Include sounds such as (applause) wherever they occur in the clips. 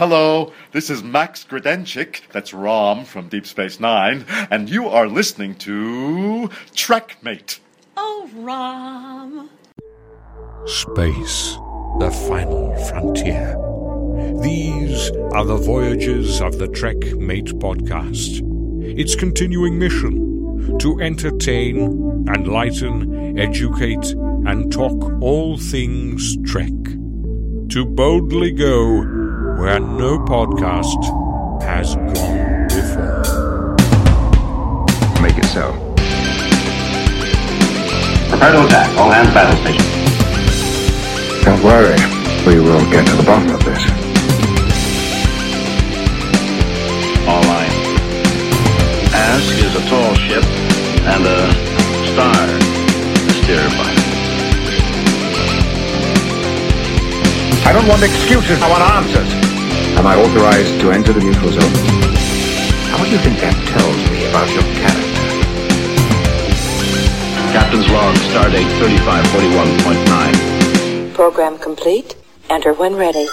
Hello, this is Max Grodénchik, that's Rom from Deep Space Nine, and you are listening to Trekmate. Oh, Rom. Space, the final frontier. These are the voyages of the Trek Mate podcast. Its continuing mission to entertain, enlighten, educate, and talk all things Trek. To boldly go where no podcast has gone before. Make it so. Prepare to attack. All hands battle station. Don't worry. We will get to the bottom of this. All right. Ask is a tall ship and a star to steer by. I don't want excuses. I want answers. Am I authorized to enter the neutral zone? How do you think that tells me about your character? Captain's log, stardate 3541.9. Program complete. Enter when ready.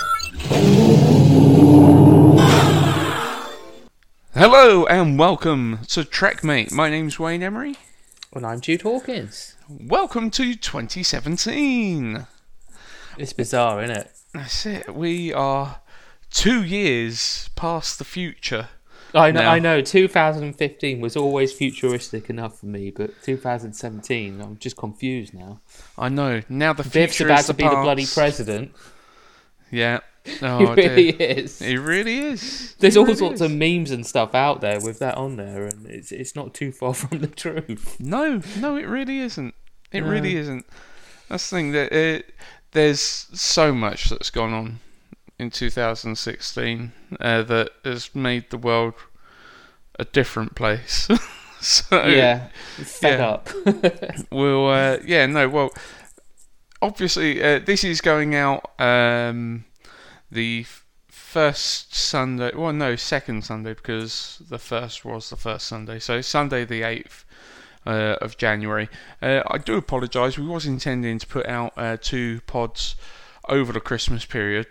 Hello and welcome to Trekmate. My name's Wayne Emery. And I'm Jude Hawkins. Welcome to 2017. It's bizarre, isn't it? That's it. We are two years past the future. I know, Now- I know. 2015 was always futuristic enough for me, but 2017, I'm just confused now. I know. Now the future about is to the be the bloody president. Yeah. (laughs) Oh, he Oh, really dear. is. He really is. There's He all really sorts is. of memes and stuff out there with that on there, and it's it's not too far (laughs) from the truth. No, no, it really isn't. It No. really isn't. That's the thing that it, there's so much that's gone on in 2016 uh, that has made the world a different place. (laughs) so yeah, fed yeah. up. (laughs) we'll uh, yeah no well obviously uh, this is going out um, the first Sunday well no second Sunday because the first was the first Sunday so Sunday the 8th uh, of January uh, I do apologise we was intending to put out uh, two pods over the Christmas period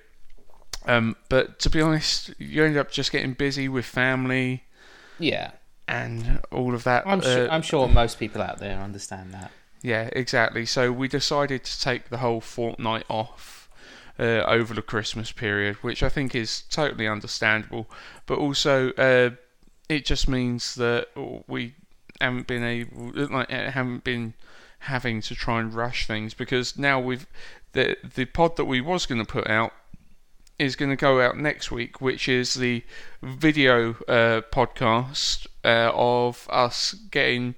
um, but to be honest you end up just getting busy with family yeah, and all of that I'm sure. uh, I'm sure most people out there understand that. yeah, exactly. So we decided to take the whole fortnight off uh, over the Christmas period, which I think is totally understandable. But also, uh, it just means that we haven't been able, like, uh, haven't been having to try and rush things because now we've the the pod that we was going to put out is going to go out next week, which is the video uh, podcast uh, of us getting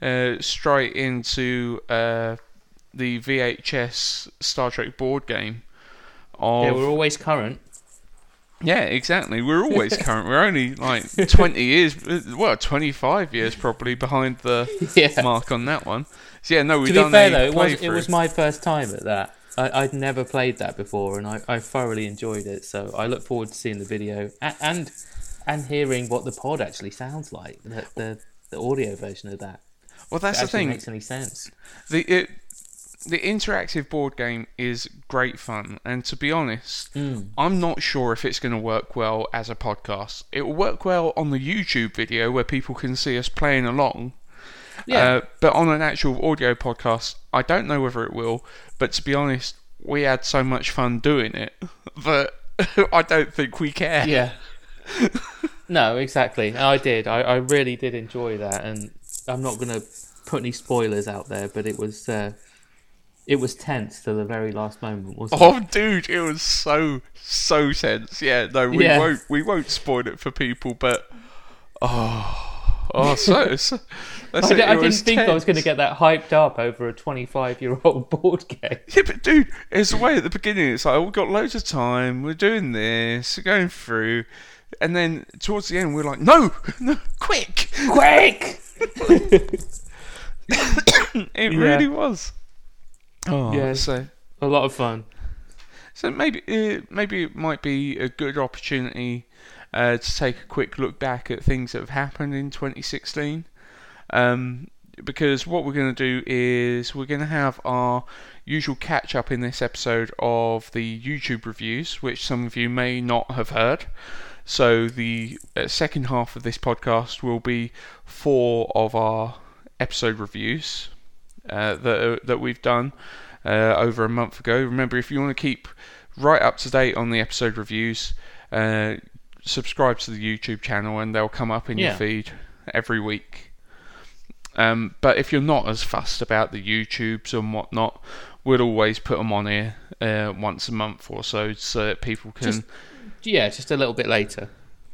uh, straight into uh, the VHS Star Trek board game. Of, Yeah, we're always current. yeah, exactly. We're always (laughs) current. We're only like 20 years, well, 25 years probably behind the (laughs) Yeah. mark on that one. So yeah, no, we've to be done fair though, it was it was my first time at that. I, I'd never played that before, and I, I thoroughly enjoyed it. So I look forward to seeing the video and and, and hearing what the pod actually sounds like. The, the the audio version of that. well, that's the it thing. makes any sense. the it, the interactive board game is great fun, and to be honest, Hmm. I'm not sure if it's going to work well as a podcast. It will work well on the YouTube video where people can see us playing along. Yeah. Uh, but on an actual audio podcast, I don't know whether it will. But to be honest, we had so much fun doing it (laughs) that (laughs) I don't think we care. Yeah. (laughs) no, exactly. I did. I, I really did enjoy that, and I'm not gonna put any spoilers out there, but it was uh, it was tense to the very last moment, wasn't Oh, it? dude, it was so so tense. Yeah, no, we Yeah. won't we won't spoil it for people, but oh, oh, so, so that's (laughs) I, it, I it didn't think I was going to get that hyped up over a 25 year old (laughs) board game. Yeah, but dude, it's the way at the beginning. It's like oh, we've got loads of time. We're doing this, we're going through, and then towards the end, we're like, no, no, quick, Quick! (laughs) it Yeah. really was. Oh, Yeah. so A lot of fun. So maybe uh, maybe it might be a good opportunity uh, to take a quick look back at things that have happened in 2016. Um, because what we're going to do is we're going to have our usual catch up in this episode of the YouTube reviews, which some of you may not have heard. So the uh, second half of this podcast will be four of our episode reviews uh, that that we've done uh, over a month ago. Remember, if you want to keep right up to date on the episode reviews, uh, subscribe to the YouTube channel and they'll come up in your feed every week. Um, but if you're not as fussed about the YouTubes and whatnot, we'll always put them on here uh, once a month or so, so that people can. Just- Yeah, just a little bit later.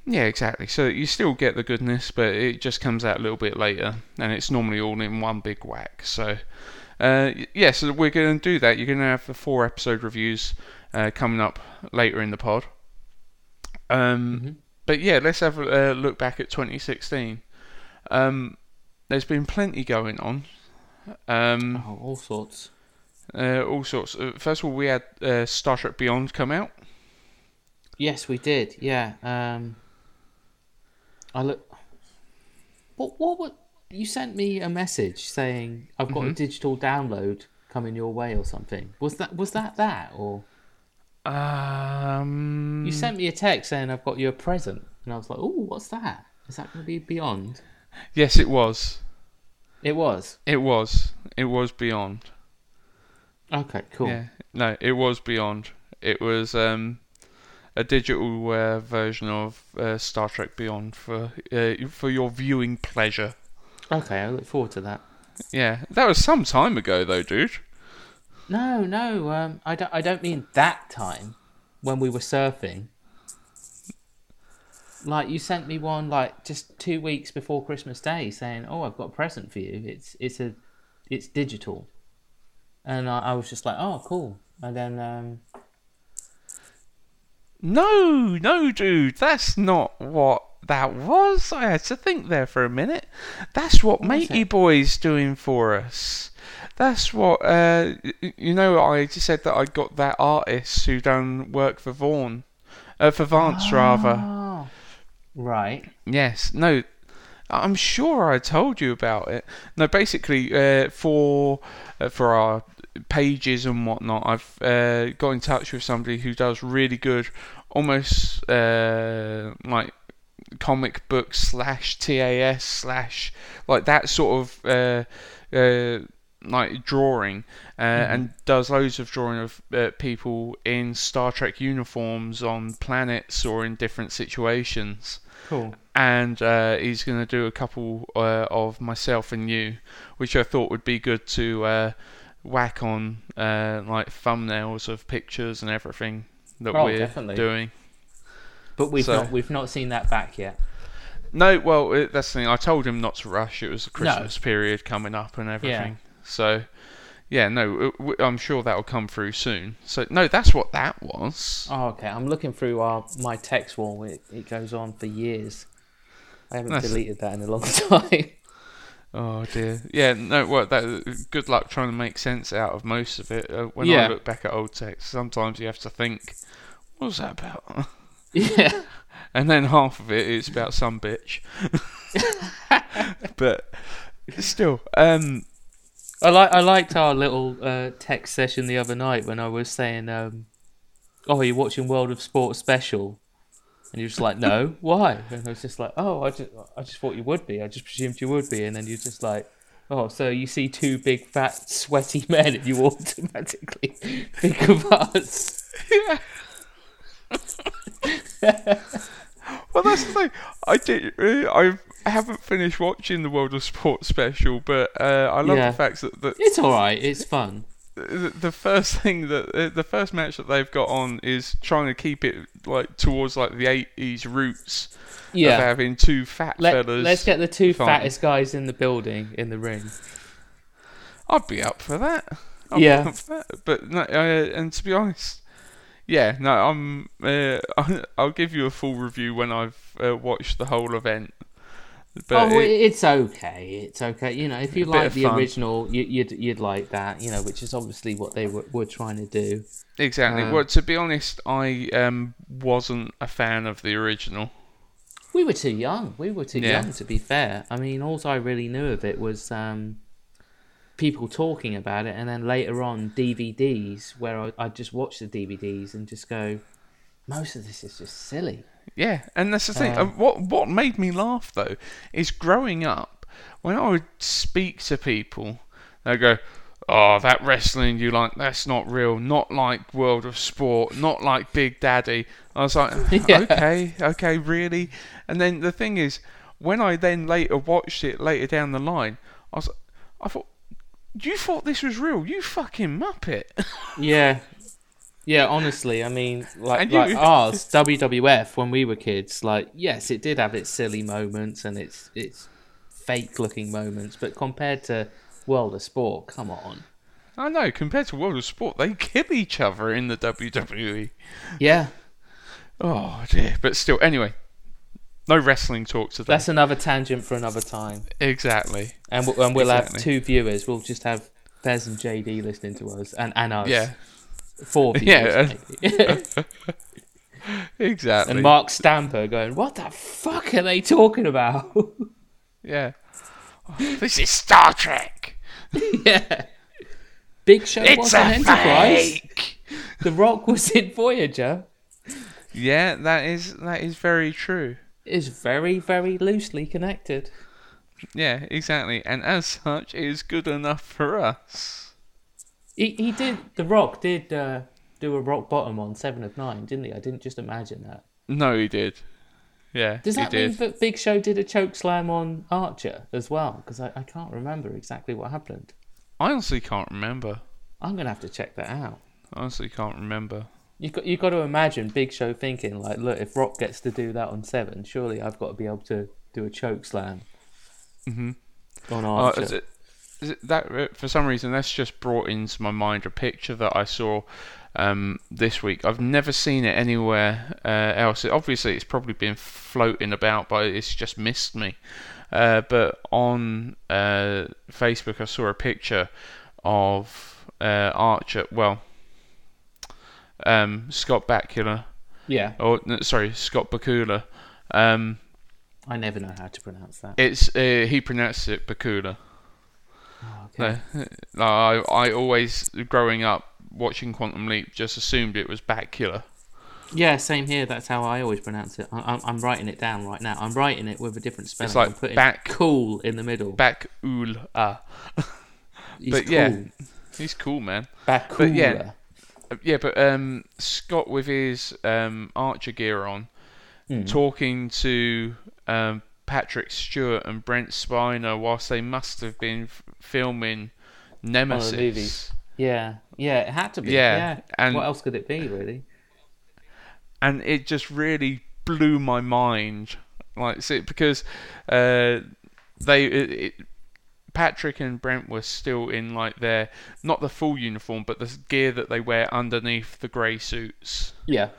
Yeah, exactly. So you still get the goodness, but it just comes out a little bit later, and it's normally all in one big whack. So, uh, yeah, so we're going to do that. You're going to have the four episode reviews uh, coming up later in the pod. Um, But yeah, let's have a uh, look back at 2016. Um, there's been plenty going on. Um, Oh, all sorts. uh, all sorts. Uh, first of all, we had uh, Star Trek Beyond come out. Yes, we did. Yeah. Um, I look. What? What? What? You sent me a message saying I've got a digital download coming your way or something. Was that? Was that that or? Um, You sent me a text saying I've got you a present, and I was like, "Oh, what's that? Is that going to be Beyond?" yes, it was. It was. It was. It was Beyond. Okay, cool. Yeah, no, it was Beyond. It was um, a digital uh, version of uh, Star Trek Beyond for uh, for your viewing pleasure. Okay, I look forward to that. Yeah, that was some time ago, though, dude. No, no, um, I don't. I don't mean that time when we were surfing. Like you sent me one like just two weeks before Christmas Day, saying, "Oh, I've got a present for you. It's it's a, it's digital," and I, I was just like, "Oh, cool." And then um, No, no, dude, that's not what that was. I had to think there for a minute. That's what was Matey? Boy's doing for us. That's what uh, you know. I just said that I got that artist who done work for Vaughan, uh, for Vance rather. oh, right, Yes, no, I'm sure I told you about it. No, basically, uh, for uh, for our pages and whatnot, I've uh, got in touch with somebody who does really good, almost uh, like comic book slash TAS slash like that sort of uh, uh, like drawing, uh, and does loads of drawing of uh, people in Star Trek uniforms on planets or in different situations cool. and uh, he's going to do a couple uh, of myself and you, which I thought would be good to uh, whack on uh, like thumbnails of pictures and everything that Oh, we're definitely. doing. But we've So- not we've not seen that back yet. No, well, that's the thing. I told him not to rush. It was the Christmas period coming up and everything. So, yeah, no, I'm sure that will come through soon. So, no, that's what that was. Oh, okay. I'm looking through our my text wall. It it goes on for years. I haven't That's- deleted that in a long (laughs) time. Oh dear. Yeah, no. Well, that. Good luck trying to make sense out of most of it. Uh, when I look back at old text, sometimes you have to think, "What was that about?" (laughs) yeah. (laughs) and then half of it is about some bitch. but still, um, I like I liked our little uh, text session the other night when I was saying, um, "Oh, are you watching World of Sport special?" And you're just like, "No, (laughs) why?" And I was just like, "Oh, I just I just thought you would be. I just presumed you would be." And then you're just like, "Oh, so you see two big fat sweaty (laughs) men and you automatically (laughs) think of us." Yeah. well, that's the thing. I did. I haven't finished watching the World of Sport special, but uh, I love Yeah. the fact that, that It's all right. It's fun. the the first thing that uh, the first match that they've got on is trying to keep it like towards like the eighties roots of Yeah. having two fat Let, fellas. let's get the two fighting. fattest guys in the building in the ring. I'd be up for that. I'd Yeah. be up for that. But no, uh, and to be honest, yeah, no, I'm. Uh, (laughs) I'll give you a full review when I've uh, watched the whole event. But oh, it- it's okay. It's okay. You know, if you like the fun. original, you, you'd you'd like that. You know, which is obviously what they were, were trying to do. exactly. uh, well, to be honest, I um wasn't a fan of the original. We were too young. We were too Yeah. young, to be fair. I mean, all I really knew of it was um, people talking about it, and then later on DVDs, where I, I'd just watch the DVDs and just go, most of this is just silly. Yeah, and that's the thing. Um, what what made me laugh though is growing up when I would speak to people, they go, "Oh, that wrestling you like, that's not real. Not like World of Sport. Not like Big Daddy." I was like, (laughs) Yeah. "Okay, okay, really." And then the thing is, when I then later watched it later down the line, I was, I thought, "You thought this was real? You fucking muppet!" (laughs) Yeah. Yeah, honestly, I mean, like, you- like ours, WWF, when we were kids, like, yes, it did have its silly moments and its its fake looking moments, but compared to World of Sport, come on. I know. Compared to World of Sport, they kill each other in the WWE. Yeah, Oh dear, but still, anyway, no wrestling talk today. that's another tangent for another time. exactly. And, we'll, and we'll Exactly. have two viewers. We'll just have Bez and JD listening to us, and, and us. Yeah, Four viewers. (laughs) Yeah. (laughs) exactly. and Mark Stamper going, What the fuck are they talking about? (laughs) yeah. Oh, this is Star Trek. yeah. Big Show It's was a an Enterprise. fake. The Rock was in Voyager. Yeah, that is that is very true. Is very, very loosely connected. Yeah, exactly. And as such, it is good enough for us. He, he did. The Rock did uh, do a rock bottom on Seven of Nine, didn't he? I didn't just imagine that. No, he did. Yeah, Does that did. mean that Big Show did a choke slam on Archer as well? Because I, I can't remember exactly what happened. I honestly can't remember. I'm gonna have to check that out. Honestly, can't remember. You got you got to imagine Big Show thinking like, look, if Rock gets to do that on Seven, surely I've got to be able to do a choke slam Mhm. on Uh, Archer. is it, is it that uh, for some reason that's just brought into my mind a picture that I saw um, this week. I've never seen it anywhere uh, else. Obviously, it's probably been floating about, but it's just missed me. Uh, but on uh, Facebook, I saw a picture of uh, Archer. Well, um, Scott Bakula, yeah, or no, sorry, Scott Bakula. Um, I never know how to pronounce that. it's uh, he pronounces it Bakula. Okay. No, (laughs) I I always growing up watching Quantum Leap just assumed it was Bakula. Yeah, same here. That's how I always pronounce it. I, I'm, I'm writing it down right now. I'm writing it with a different spelling. It's like I'm putting back- cool in the middle. Bakula. He's but cool. yeah. He's cool, man. Back But yeah, Uh, Yeah, but um, Scott with his um, Archer gear on, Hmm. talking to um, Patrick Stewart and Brent Spiner whilst they must have been f- filming Nemesis. movies. Yeah, yeah, it had to be. Yeah, Yeah, and- what else could it be, really? and it just really blew my mind like see, because uh, they it, it, Patrick and Brent were still in like their not the full uniform but the gear that they wear underneath the grey suits Yeah,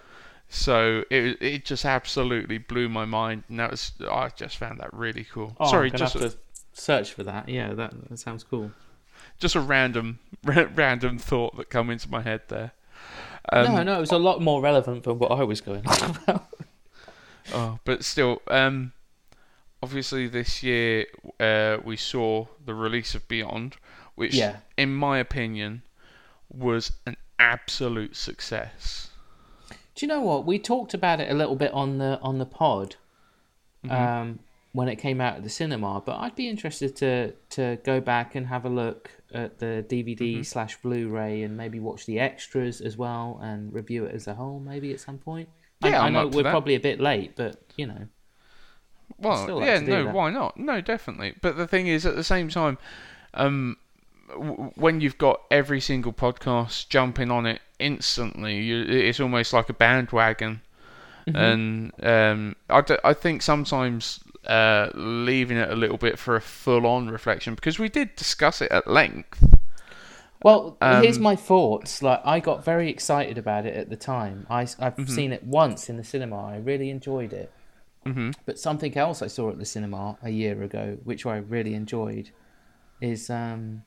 so it it just absolutely blew my mind and that was I just found that really cool Oh, sorry just have to search for that. Yeah, that, that sounds cool. just a random (laughs) random thought that come into my head there um, no, no, it was a lot more relevant than what I was going (laughs) on about. Oh, but still, um, obviously this year uh, we saw the release of Beyond, which, Yeah. in my opinion, was an absolute success. Do you know what? We talked about it a little bit on the on the pod um, when it came out at the cinema, but I'd be interested to to go back and have a look at the DVD slash Blu-ray and maybe watch the extras as well and review it as a whole, maybe at some point. Yeah, I, I'm know we're that. probably a bit late, but you know, Well, like yeah, no, that. why not? No, definitely. But the thing is, at the same time, um, w- when you've got every single podcast jumping on it instantly, you, it's almost like a bandwagon. Mm-hmm. And um, I, d- I think sometimes uh, leaving it a little bit for a full-on reflection because we did discuss it at length. Well, here's Um, my thoughts. Like, I got very excited about it at the time. I, have Mm-hmm. seen it once in the cinema. I really enjoyed it. hmm But something else I saw at the cinema a year ago, which I really enjoyed, is um,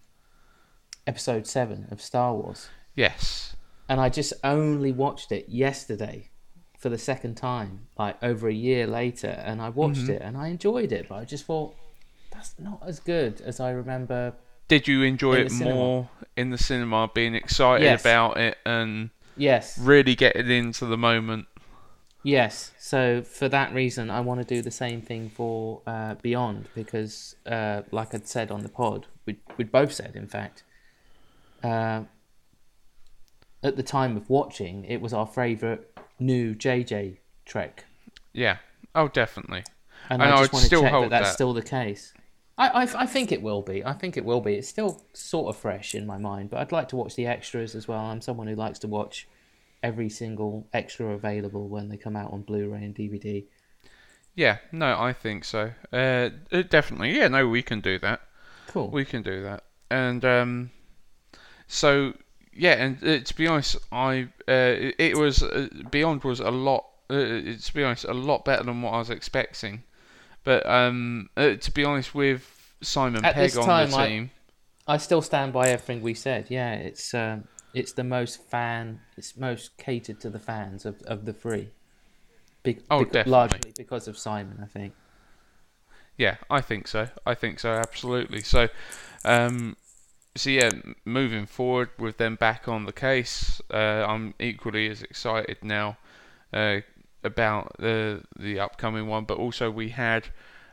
episode seven of Star Wars. Yes. And I just only watched it yesterday. for the second time, like over a year later, and I watched Mm-hmm. it and I enjoyed it, but I just thought that's not as good as I remember. Did you enjoy it more in the cinema, being excited Yes. about it and Yes, really getting into the moment? yes. So for that reason, I want to do the same thing for uh, Beyond because, uh, like I'd said on the pod, we we'd both said, in fact, uh, at the time of watching, it was our favourite new JJ Trek Yeah. Oh, definitely. and, And I I just want to still check that hold that's that. still the case. I, I, I think it will be. I think it will be. It's still sort of fresh in my mind, but I'd like to watch the extras as well. I'm someone who likes to watch every single extra available when they come out on Blu-ray and DVD. Yeah. No, I think so. Uh, uh, definitely. Yeah. No, we can do that. Cool. We can do that. And um, so yeah, and uh, to be honest, I uh, it, was uh, Beyond was a lot. Uh, to be honest, a lot better than what I was expecting. But um, uh, to be honest, with Simon At Pegg on the I- team, I still stand by everything we said. Yeah, it's um, it's the most fan. It's most catered to the fans of, of the three. Be- Oh, bec- definitely. Largely because of Simon, I think. Yeah, I think so. I think so, absolutely. So, um, so yeah, moving forward with them back on the case, uh, I'm equally as excited now uh, about the the upcoming one. But also, we had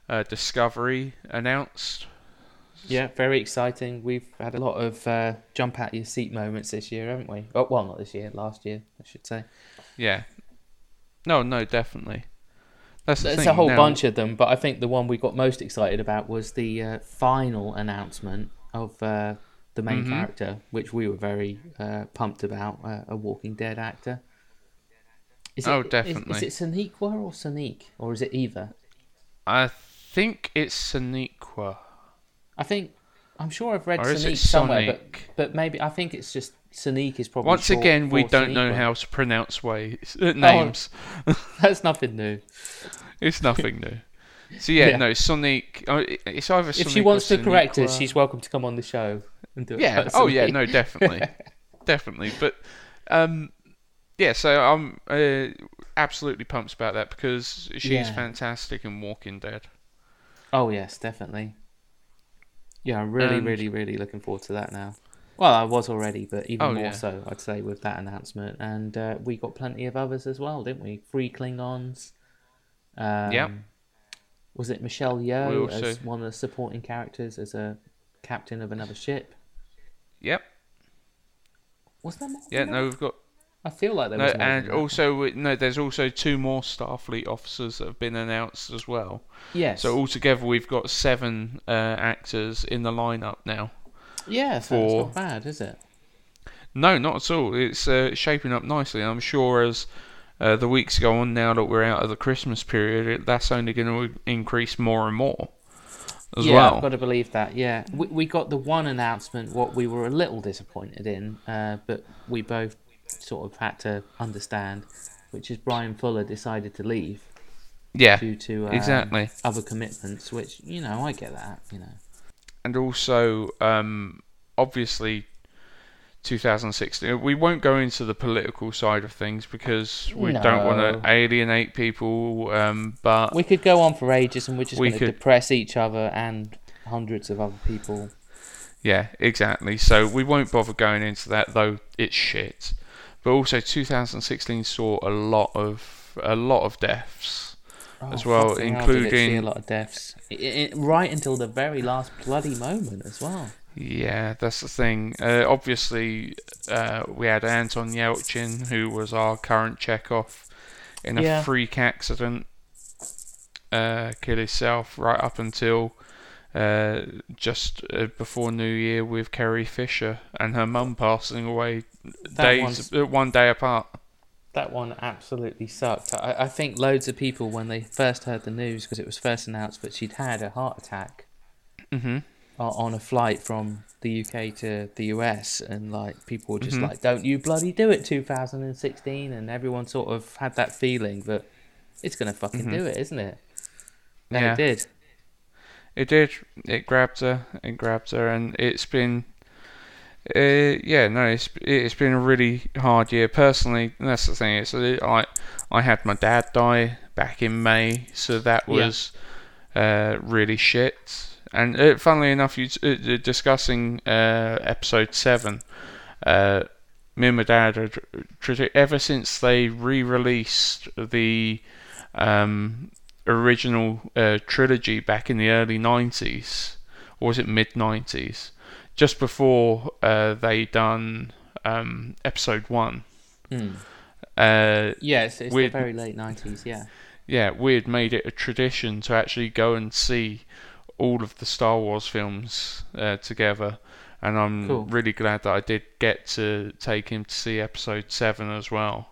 uh, Discovery announced. Yeah, very exciting. We've had a lot of uh, jump out your seat moments this year, haven't we? Oh, well, not this year, last year, I should say. Yeah. No, no, definitely. That's the There's a whole now- bunch of them, but I think the one we got most excited about was the uh, final announcement of uh, the main Mhm. character, which we were very uh, pumped about, uh, a Walking Dead actor. Is Oh, definitely. Is, it Sonequa or Saniq, or is it either? I think it's Sonequa. I think I'm sure I've read Saniq somewhere, but but maybe I think it's just Saniq is probably. Once again, we don't know how to pronounce ways uh, (laughs) names. (laughs) That's nothing new. (laughs) It's nothing new. So yeah, Yeah. no, Sonic. uh, It's either If she wants to correct us, she's welcome to come on the show and do it. Yeah. Oh yeah. No, definitely, (laughs) definitely. But um, yeah. So I'm uh, absolutely pumped about that because she's Yeah. fantastic in Walking Dead. Oh yes, definitely. Yeah, I'm really, And- really, really looking forward to that now. Well, I was already, but even Oh, more yeah. so, I'd say, with that announcement. And uh, we got plenty of others as well, didn't we? Three Klingons. Um, Yep. Was it Michelle Yeoh also- as one of the supporting characters as a captain of another ship? Yep. Was there more? Yeah. No, we've got. I feel like there No, was more. and than that. also no, there's also two more Starfleet officers that have been announced as well. yes. So altogether, we've got seven uh, actors in the lineup now. yeah, so for- it's not bad, is it? No, not at all. It's uh, shaping up nicely. I'm sure as uh, the weeks go on, now that we're out of the Christmas period, it, that's only going to increase more and more as yeah, well. I've got to believe that. Yeah, we, we got the one announcement what we were a little disappointed in, uh, but we both sort of had to understand, which is Bryan Fuller decided to leave yeah, due to um, exactly. other commitments. Which you know, I get that. You know, And also, um, obviously, 2016. We won't go into the political side of things because we don't want to alienate people. Um, but we could go on for ages, and we're just We going to depress each other and hundreds of other people. Yeah, exactly. So we won't bother going into that, though it's shit. But also, 2016 saw a lot of a lot of deaths as Oh, well, fucking hell, did it see including a lot of deaths, I I right until the very last bloody moment as well. Yeah, that's the thing. Uh, obviously, uh, we had Anton Yelchin, who was our current Chekov, in a Yeah. freak accident, uh, kill himself right up until. Uh, just uh, before New Year with Carrie Fisher and her mum passing away That days, uh, one day apart. That one absolutely sucked. I, I think loads of people, when they first heard the news, because it was first announced that she'd had a heart attack hmm o- on a flight from the UK to the US, and like people were just Mhm. like, "Don't you bloody do it, 2016," and everyone sort of had that feeling that it's gonna fucking do it, isn't it? And Mm-hmm. Yeah. it did. It did. It grabbed her. It grabbed her, and it's been Uh, yeah, no, it's it's been a really hard year personally. That's the thing. It's I I had my dad die back in May, so that Yeah. was uh, really shit. And uh, funnily enough, you uh, discussing uh, episode seven. Uh, me and my dad had tr- ever since they re-released the um, original uh, trilogy back in the early '90s, or was it mid '90s? Just before uh, they done um, episode one. Hmm. Uh, Yeah, it's, it's the very late nineties. Yeah. yeah, we had made it a tradition to actually go and see all of the Star Wars films uh, together, and I'm Cool. really glad that I did get to take him to see Episode Seven as well.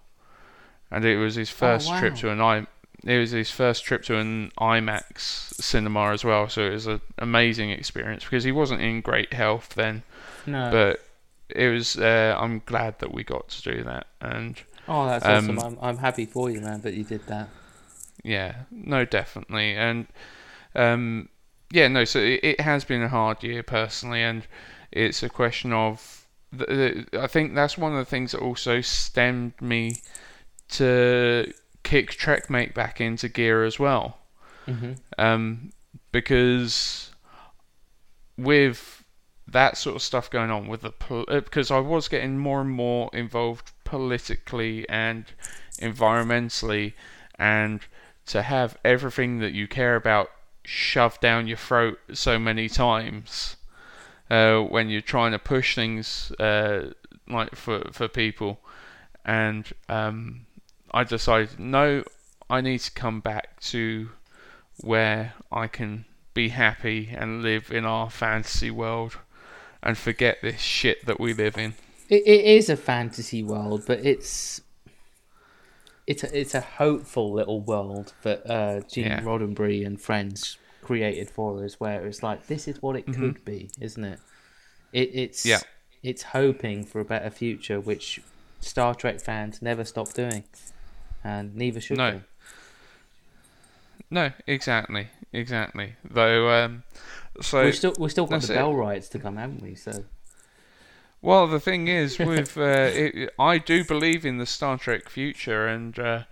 And it was his first trip wow. to an i. It was his first trip to an IMAX cinema as well, so it was an amazing experience because he wasn't in great health then, No. but it was. Uh, I'm glad that we got to do that, and oh, that's um, awesome. I'm I'm happy for you, man, that you did that. Yeah, no, definitely, and um, yeah, no. So it, it has been a hard year personally, and it's a question of. The, the, I think that's one of the things that also stemmed me to kick Trekmate back into gear as well, hmm um, because with that sort of stuff going on with the pol- uh, because I was getting more and more involved politically and environmentally, and to have everything that you care about shoved down your throat so many times uh, when you're trying to push things uh, like for for people, and um, I decided no, I need to come back to where I can be happy and live in our fantasy world and forget this shit that we live in. It, it is a fantasy world, but it's it's a, it's a hopeful little world that uh, Gene Yeah. Roddenberry and friends created for us, where it's like this is what it Mm-hmm. could be, isn't it? It it's Yeah. it's hoping for a better future, which Star Trek fans never stop doing, and neither should No. they. No, exactly, exactly. Though, um, so We've still we've still got the it. Bell Riots to come, haven't we? So Well, the thing is, (laughs) with uh, it, I do believe in the Star Trek future, and uh,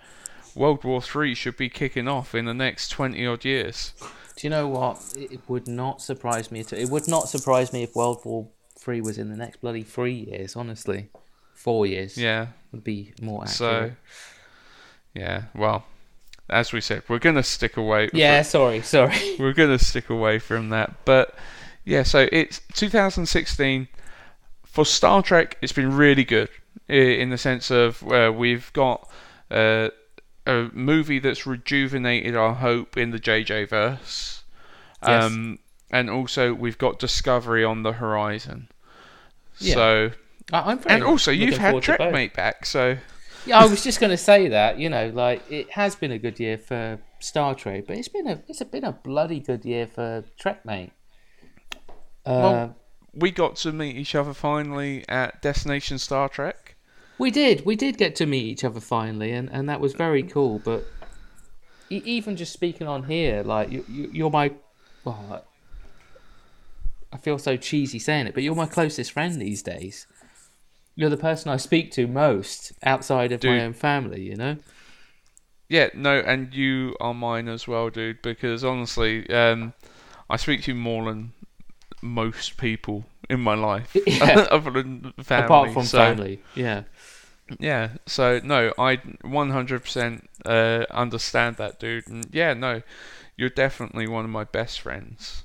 World War Three should be kicking off in the next twenty odd years. Do you know what? It would not surprise me. To, it would not surprise me if World War Three was in the next bloody three years. Honestly, four years. Yeah. would be more accurate. So, yeah. Well, as we said, we're gonna stick away. yeah, sorry, sorry. (laughs) we're gonna stick away from that. But yeah, so it's 2016 for Star Trek. It's been really good in the sense of uh, we've got uh, a movie that's rejuvenated our hope in the JJ verse, Yes. um, and also we've got Discovery on the horizon. Yeah. So I- I'm and also you've had. Trekmate back, so Yeah, I was just going to say that. You know, like it has been a good year for Star Trek, but it's been a it's been a bloody good year for Trekmate. Uh, Well- we got to meet each other finally at Destination Star Trek. We did. We did get to meet each other finally, and, and that was very cool. But even just speaking on here, like you, you you're my, well, I feel so cheesy saying it, but you're my closest friend these days. You're the person I speak to most outside of my own family. You know. Yeah, no, and you are mine as well, dude. Because honestly, um, I speak to you more than most people in my life, (laughs) Yeah. (laughs) other than family. Apart from so, family, yeah. Yeah, so no, I 100% uh, understand that, dude. And yeah, no, you're definitely one of my best friends.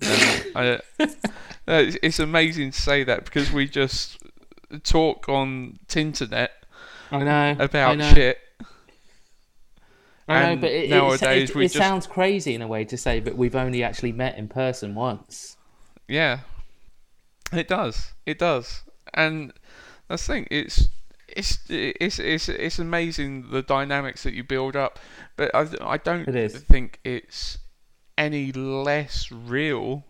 I, (laughs) uh, it's, amazing to say that because we just talk on Tinternet I know I about know. shit. I know, And but it, nowadays it, it, it just- sounds crazy in a way to say, but we've only actually met in person once. Yeah, it does. It does, and that's the thing. It's it's it's it's it's amazing the dynamics that you build up, but I I don't think it's any less real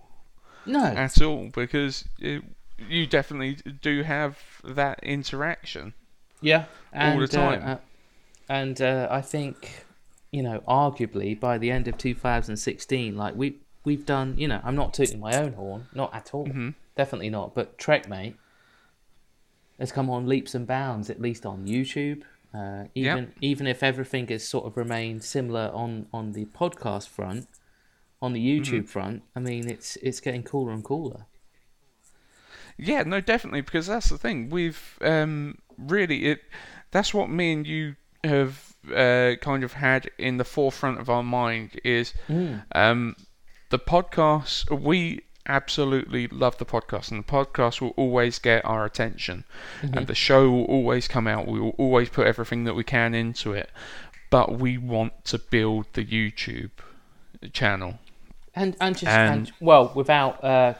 No, at all because it, you definitely do have that interaction. Yeah, and, the time. Uh, uh, and uh, I think, you know, arguably by the end of 2016, like we we've done, you know, I'm not tooting my own horn, not at all. Mm-hmm. definitely not. But Trekmate has come on leaps and bounds, at least on YouTube. Uh, even even if everything has sort of remained similar on, on the podcast front, on the YouTube front, I mean it's it's getting cooler and cooler. Yeah, no, definitely, because that's the thing. We've um, really it. That's what me and you have uh, kind of had in the forefront of our mind is um, the podcast. We absolutely love the podcast, and the podcast will always get our attention, and the show will always come out. We will always put everything that we can into it, but we want to build the YouTube channel. And and just And- and, well, without uh,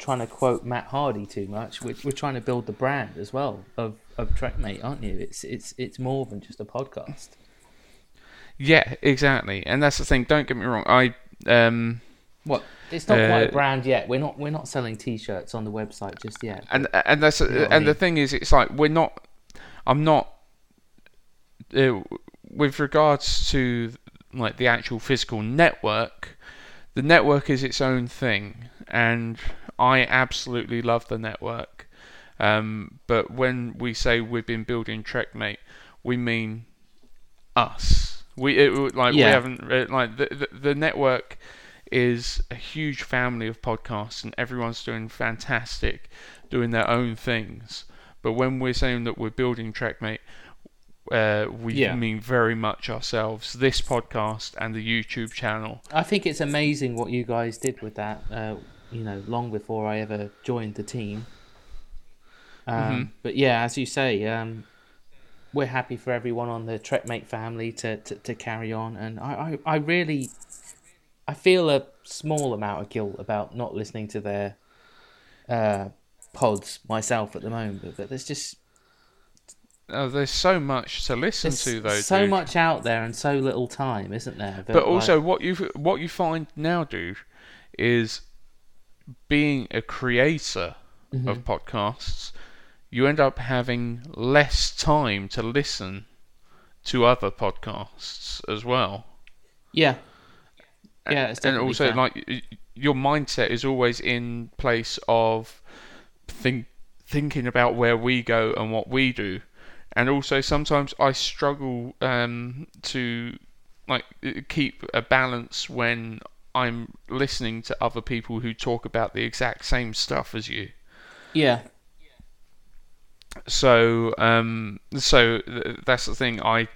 trying to quote Matt Hardy too much, we're, we're trying to build the brand as well of of Trekmate, aren't you? It's it's it's more than just a podcast. Yeah, exactly, and that's the thing. Don't get me wrong. I um. What? It's not quite a Uh, brand yet. We're not we're not selling T-shirts on the website just yet. and and that's know what I and the thing is, it's like we're not. I'm not. Uh, with regards to like the actual physical network, the network is its own thing, and I absolutely love the network. Um, but when we say we've been building Trekmate, we mean us. We it, like we haven't uh, like the, the the network is a huge family of podcasts and everyone's doing fantastic, doing their own things. But when we're saying that we're building Trekmate, uh, we Yeah. mean very much ourselves. This podcast and the YouTube channel. I think it's amazing what you guys did with that. Uh, you know, long before I ever joined the team. Um, Mm-hmm. But yeah, as you say, um, we're happy for everyone on the Trekmate family to, to, to carry on, and I, I, I really, I feel a small amount of guilt about not listening to their uh, pods myself at the moment. But there's just Oh, there's so much to listen there's to, though. so dude. much out there and so little time, isn't there? But also, what you what you find now, dude, is being a creator Mm-hmm. of podcasts, you end up having less time to listen to other podcasts as well. yeah, yeah, and also fair. like your mindset is always in place of think thinking about where we go and what we do and also sometimes i struggle um to like keep a balance when i'm listening to other people who talk about the exact same stuff as you yeah. so um so th- that's the thing i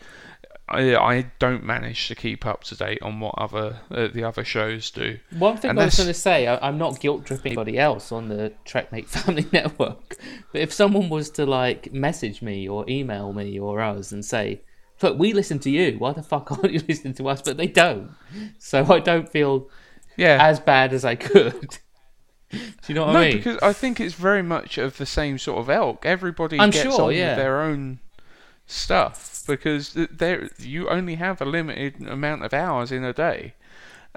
I, I don't manage to keep up to date on what other uh, the other shows do. One thing And I was going to say, I, I'm not guilt tripping anybody else on the Trekmate (laughs) Family Network, but if someone was to like message me or email me or us and say, "Look, we listen to you. Why the fuck (laughs) aren't you listening to us?" But they don't, so I don't feel Yeah, as bad as I could. (laughs) Do you know what no, I mean? No, because I think it's very much of the same sort of elk. Everybody I'm gets sure, on yeah. with their own stuff because there you only have a limited amount of hours in a day,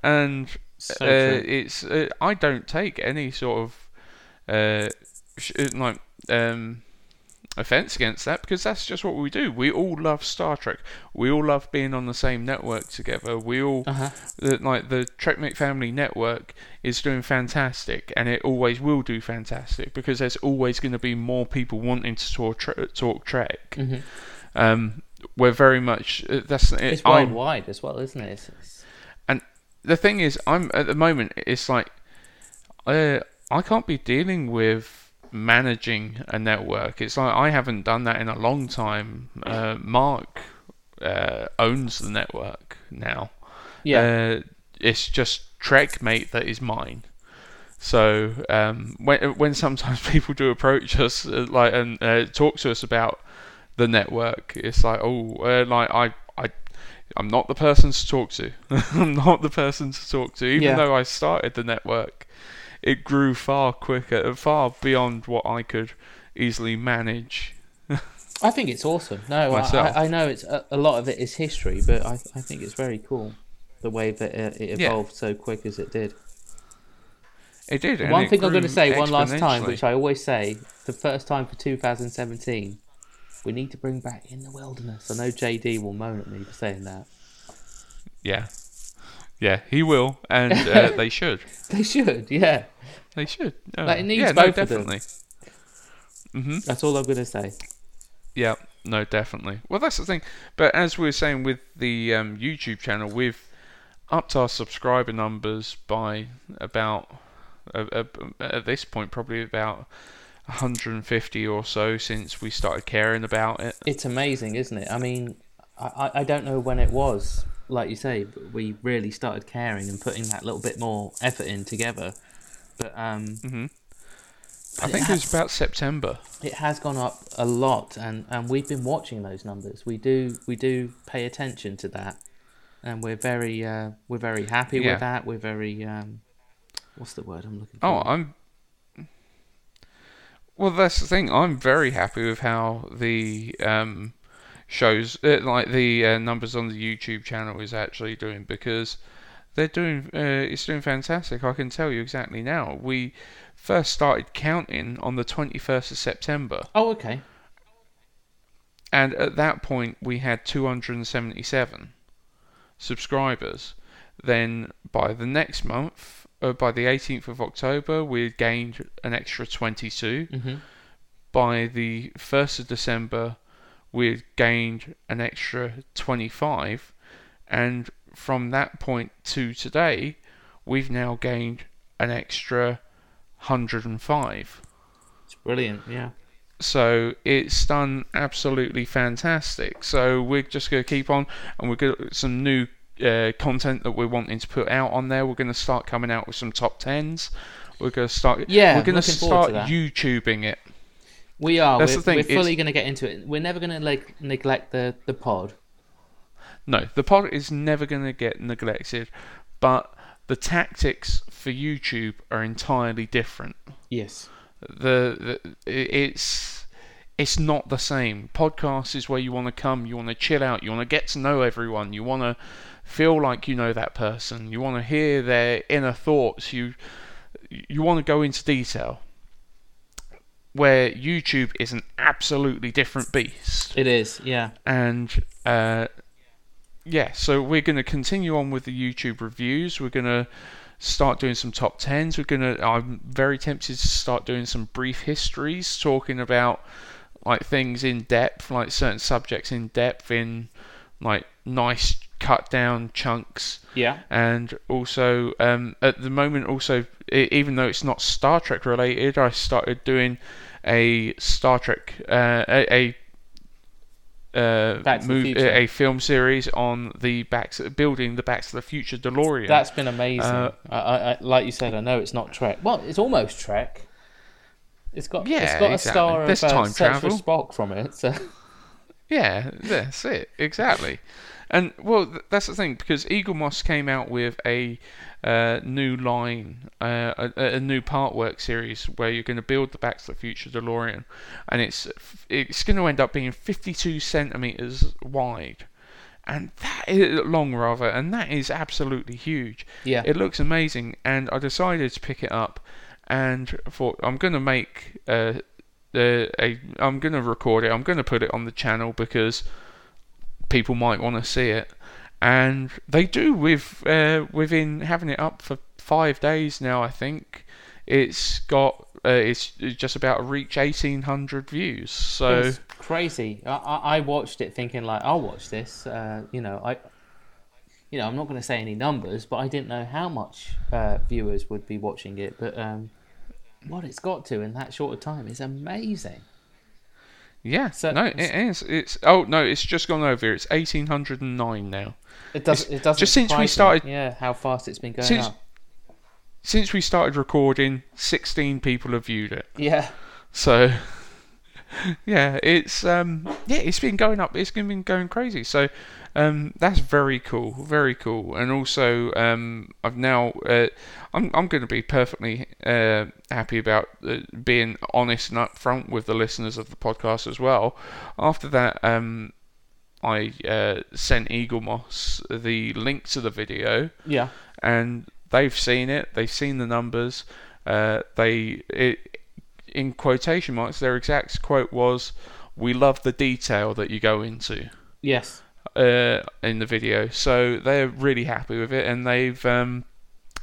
and So uh, it's uh, I don't take any sort of uh, sh- like um, offense against that because that's just what we do. We all love Star Trek. We all love being on the same network together. We all Uh-huh. the, like the Trekmate Family Network is doing fantastic, and it always will do fantastic because there's always going to be more people wanting to talk tre- talk Trek. Um, we're very much uh, that's Mm-hmm. It's I'm- worldwide as well, isn't it? It's, it's, and the thing is, I'm at the moment. It's like uh, I can't be dealing with managing a network. It's like I haven't done that in a long time. Uh, Mark uh, owns the network now. yeah, Uh, it's just Trekmate that is mine. So um, when when sometimes (laughs) people do approach us uh, like and uh, talk to us about the network, it's like oh uh, like I I I'm not the person to talk to. (laughs) I'm not the person to talk to. Even Yeah. though I started the network, it grew far quicker, far beyond what I could easily manage. I think it's awesome. No, I, I know it's a, a lot of it is history, but I, I think it's very cool the way that it, it Yeah. evolved so quick as it did. It did. one it thing I'm going to say one last time, which I always say, the first time for 2017, we need to bring back In the Wilderness. I know JD will moan at me for saying that. Yeah. Yeah, he will, and uh, (laughs) they should. They should, yeah. They should. Uh, Like, it needs yeah, no, both of them. definitely. hmm That's all I'm gonna say. Yeah, no, definitely. Well, that's the thing. But as we were saying with the um, YouTube channel, we've upped our subscriber numbers by about, uh, uh, at this point, probably about 150 or so since we started caring about it. It's amazing, isn't it? I mean, I, I- I don't know when it was, like you say, but we really started caring and putting that little bit more effort in together. But um, Mhm. I it think it was about September. it has gone up a lot, and, and we've been watching those numbers. We do we do pay attention to that, and we're very uh, we're very happy Yeah. with that. We're very um, what's the word I'm looking for? Oh, I'm. Well, that's the thing. I'm very happy with how the um, shows, uh, like the uh, numbers on the YouTube channel, is actually doing because they're doing. Uh, it's doing fantastic. I can tell you exactly now. We first started counting on the 21st of September, oh, okay. and at that point we had 277 subscribers. Then by the next month, uh, by the 18th of October, we had gained an extra 22. hmm By the 1st of December, we had gained an extra 25. And from that point to today, we've now gained an extra 105. It's brilliant. Yeah. So it's done absolutely fantastic. So we're just going to keep on, and we've got some new uh, content that we're wanting to put out on there. We're going to start coming out with some top tens. We're going to start. Yeah, we're going to start to. YouTubing it. We are. That's we're the thing, we're fully going to get into it. We're never going to like neglect the the pod. No, the pod is never going to get neglected, but the tactics for YouTube are entirely different. Yes. the, the it's it's not the same. Podcast is where you want to come, you want to chill out, you want to get to know everyone, you want to feel like you know that person, you want to hear their inner thoughts, you you want to go into detail. Where YouTube is an absolutely different beast It is. Yeah. and uh, yeah, so we're going to continue on with the YouTube reviews. We're going to start doing some top tens. We're going to. I'm very tempted to start doing some brief histories, talking about like things in depth, like certain subjects in depth, in like nice cut down chunks Yeah. and also um, at the moment also even though it's not Star Trek related I started doing a Star Trek uh, a, a uh, Back to the mov- Future. a film series on the back building the Back to the Future DeLorean. That's been amazing. Uh, I, I, like you said, I know it's not Trek. Well, it's almost Trek. It's got it's Yeah, got a exactly. star There's of uh, time for travel. Spock from it. So (laughs) Yeah, that's it exactly. And well, th- that's the thing because Eaglemoss came out with a uh, new line, uh, a, a new part work series where you're going to build the Back to the Future DeLorean, and it's it's going to end up being 52 centimeters wide, and that is long rather, and that is absolutely huge. Yeah. it looks amazing, and I decided to pick it up, and thought I'm going to make uh, the a I'm going to record it. I'm going to put it on the channel because people might want to see it, and they do with uh, within having it up for five days now. I think it's got uh, it's just about to reach 1800 views. So it's crazy. I, I, I watched it thinking like, I'll watch this. Uh, you know, I, you know, I'm not going to say any numbers, but I didn't know how much uh, viewers would be watching it. But um, what it's got to in that short of time is amazing. Yeah, So- no, it is. It's oh no, it's just gone over. It's 1809 now. It does. It's- It doesn't. just since we surprise me, started- yeah, how fast it's been going Since- up. Since we started recording, 16 people have viewed it. Yeah, So (laughs) yeah, it's um yeah, it's been going up. It's been going crazy. So um that's very cool, very cool. And also um I've now uh, I'm I'm going to be perfectly uh, happy about uh, being honest and upfront with the listeners of the podcast as well. After that um I uh, sent Eaglemoss the link to the video yeah. and they've seen it. They've seen the numbers. Uh, they, it, in quotation marks, their exact quote was, "We love the detail that you go into." Yes. Uh, in the video, so they're really happy with it, and they've um,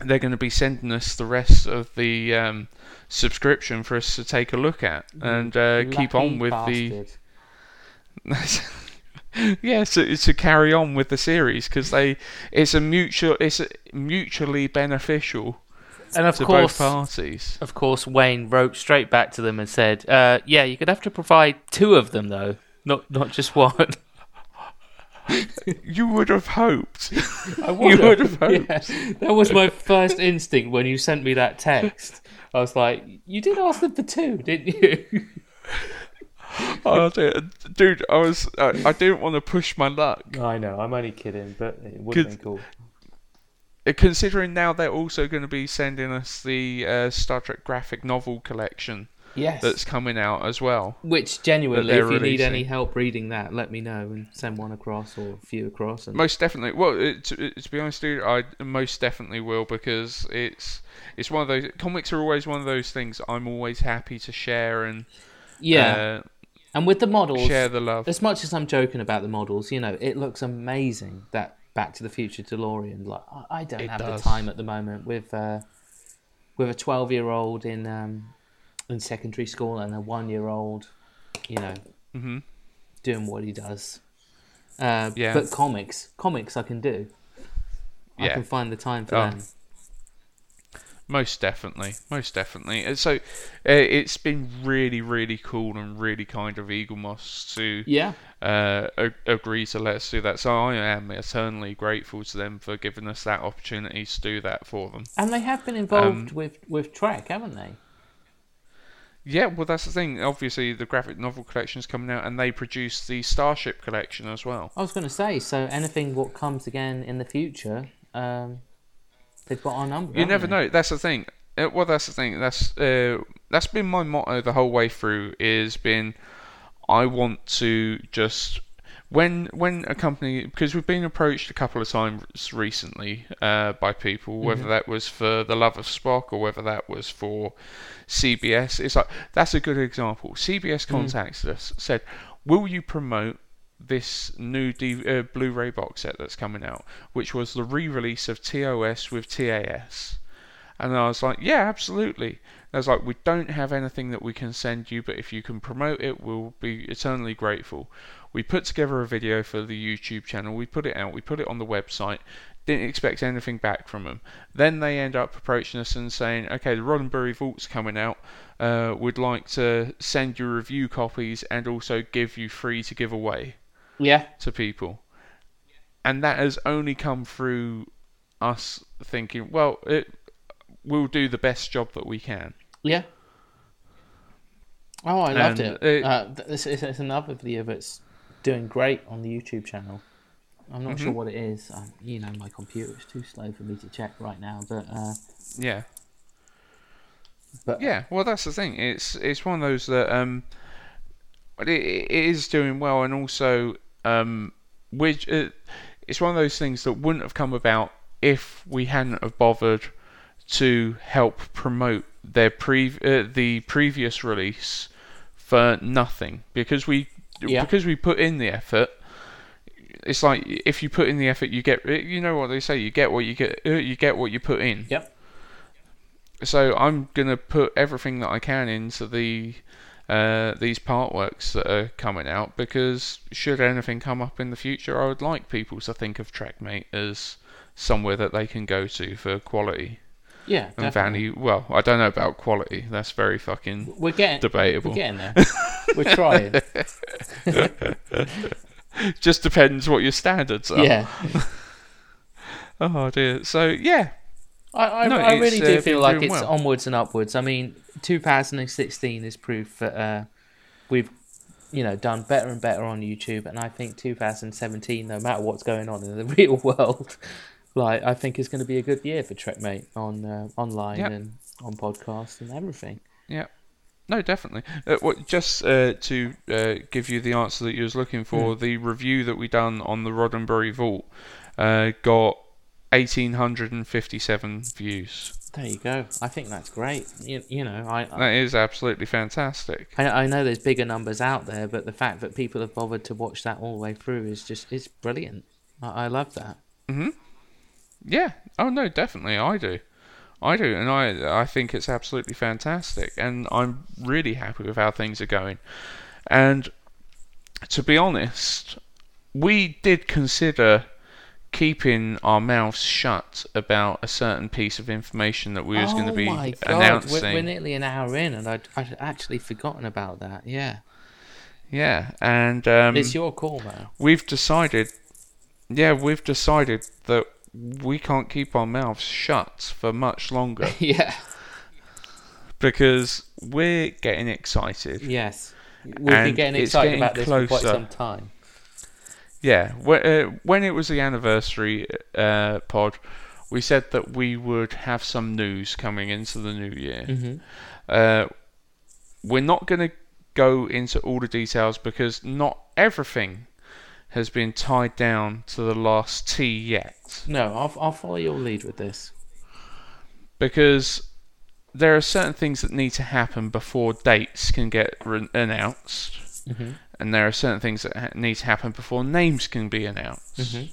they're going to be sending us the rest of the um, subscription for us to take a look at and uh, keep on with the bastard. (laughs) yeah, to, to carry on with the series because they it's a mutual it's a mutually beneficial And of to course, both parties. of course, Wayne wrote straight back to them and said, uh, "Yeah, you're gonna have to provide two of them though, not not just (laughs) one." (laughs) You would have hoped. (laughs) I You would have hoped. Yeah, that was my first instinct when you sent me that text. I was like, "You did ask them for two, didn't you?" Oh, dear. dude, I was I, I didn't want to push my luck. I know, I'm only kidding, but it would have been cool. Uh, Considering now they're also going to be sending us the uh, Star Trek graphic novel collection Yes. that's coming out as well. Which genuinely, if you need any help reading that, let me know and send one across or a few across. And Most definitely. Well, it, to, to be honest, dude, I most definitely will because it's it's one of those comics are always one of those things I'm always happy to share and yeah, uh, and with the models, share the love. as much as I'm joking about the models, you know, it looks amazing that Back to the Future DeLorean. Like, I, I don't It have does. the time at the moment with uh, with a 12 year old in um, in secondary school and a one year old, you know, Mhm. doing what he does. Uh, Yeah. But comics, comics, I can do. Yeah. I can find the time for Oh. them. Most definitely, most definitely. And so uh, it's been really, really cool and really kind of Eaglemoss to Yeah. uh, agree to let us do that. So I am eternally grateful to them for giving us that opportunity to do that for them. And they have been involved Um, with, with Trek, haven't they? Yeah, well, that's the thing. Obviously, the graphic novel collection is coming out, and they produce the Starship collection as well. I was going to say, so anything what comes again in the future, um, they've got our number. You never they? know. That's the thing. Uh, well, that's the thing. That's uh, that's been my motto the whole way through. Is been I want to just when when a company because we've been approached a couple of times recently uh, by people, whether that was for the love of Spock or whether that was for CBS. It's like that's a good example. CBS contacted us, said, "Will you promote?" This new D- uh, Blu-ray box set that's coming out, which was the re-release of TOS with TAS, and I was like, yeah, absolutely. I was like, we don't have anything that we can send you, but if you can promote it, we'll be eternally grateful. We put together a video for the YouTube channel, we put it out, we put it on the website, didn't expect anything back from them. Then they end up approaching us and saying, okay, the Roddenberry Vault's coming out, uh, we'd like to send you review copies and also give you free to give away Yeah. to people. And that has only come through us thinking, well, it, we'll do the best job that we can. Yeah. Oh, I loved And it. it- uh, is it's another video that's doing great on the YouTube channel. I'm not Mm-hmm. sure what it is. Um, you know, my computer is too slow for me to check right now. But uh, Yeah. but Yeah, well, that's the thing. It's it's one of those that um, it, it is doing well, and also um, which uh, it's one of those things that wouldn't have come about if we hadn't have bothered to help promote their pre uh, the previous release for nothing because we Yeah. because we put in the effort. It's like if you put in the effort, you get. You know what they say: you get what you get. Uh, you get what you put in yep. so I'm gonna put everything that I can into the uh, these part works that are coming out because should anything come up in the future, I would like people to think of TrekMate as somewhere that they can go to for quality Yeah. and definitely. value. Well, I don't know about quality. That's very fucking We're getting debatable. We're getting there. We're trying. (laughs) Just depends what your standards are. yeah. (laughs) Oh dear. So yeah, I, I, No, I really uh, do been feel like it's well. onwards and upwards. I mean, 2016 is proof that uh, we've, you know, done better and better on YouTube, and I think 2017, no matter what's going on in the (laughs) real world, like I think it's going to be a good year for TrekMate on uh, online Yep. and on podcast and everything. Yeah. No, definitely. Uh, what, just uh, to uh, give you the answer that you was looking for, the review that we done on the Roddenberry Vault uh, got 1,857 views. There you go. I think that's great. You, you know, I, I That is absolutely fantastic. I I know there's bigger numbers out there, but the fact that people have bothered to watch that all the way through is just it's brilliant. I, I love that. Yeah. Oh no, definitely, I do. I do, and I I think it's absolutely fantastic, and I'm really happy with how things are going. And to be honest, we did consider keeping our mouths shut about a certain piece of information that we was going to oh be my god, announcing. we're, we're nearly an hour in, and I'd, I'd actually forgotten about that. Yeah, Yeah, and um, it's your call now. we've decided. Yeah, we've decided that we can't keep our mouths shut for much longer (laughs) yeah. because we're getting excited. Yes. We've been getting excited getting about this for quite some time. Yeah, wh- uh, when it was the anniversary uh, pod, we said that we would have some news coming into the new year. Mhm. Uh, we're not going to go into all the details because not everything has been tied down to the last T yet. No, I'll, I'll follow your lead with this. Because there are certain things that need to happen before dates can get re- announced. Mhm. And there are certain things that ha- need to happen before names can be announced. Mhm.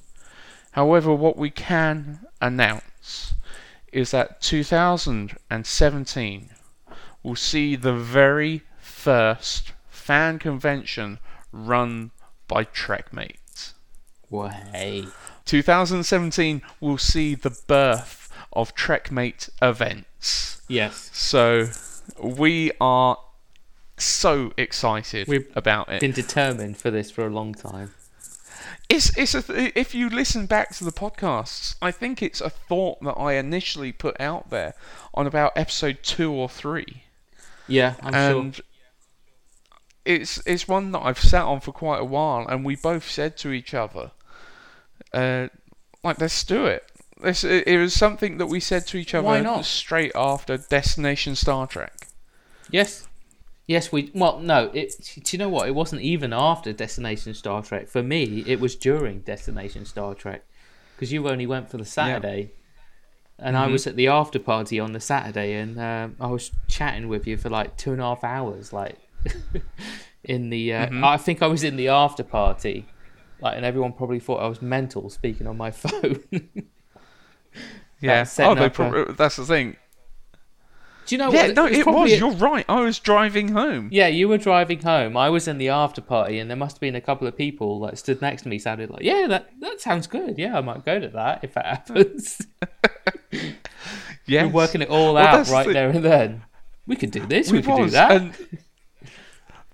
However, what we can announce is that 2017 will see the very first fan convention run by Trekmates. Way. 2017 will see the birth of Trekmate events. Yes. So we are so excited about it. We've about it. Been determined for this for a long time. It's it's a th- if you listen back to the podcasts, I think it's a thought that I initially put out there on about episode two or three, Yeah, I'm and sure. It's it's one that I've sat on for quite a while, and we both said to each other, uh, like let's do it. This it, it was something that we said to each other Why not? straight after Destination Star Trek. Yes. Yes, we. Well, no. It. Do you know what? It wasn't even after Destination Star Trek. For me, it was during Destination Star Trek, because you only went for the Saturday, and I Mhm. was at the after party on the Saturday, and um, I was chatting with you for like two and a half hours, like (laughs) in the. Uh, Mhm. I think I was in the after party, like, and everyone probably thought I was mental speaking on my (laughs) phone. Yeah. Oh, they up a- that's the thing. Do you know yeah, what? no, it probably was. a- You're right. I was driving home. Yeah, you were driving home. I was in the after party, and there must have been a couple of people that stood next to me. Sounded like, yeah, that that sounds good. Yeah, I might go to that if that (laughs) happens. Yeah, We're working it all Well, out right the- there and then. We could do this. We, We could do that. and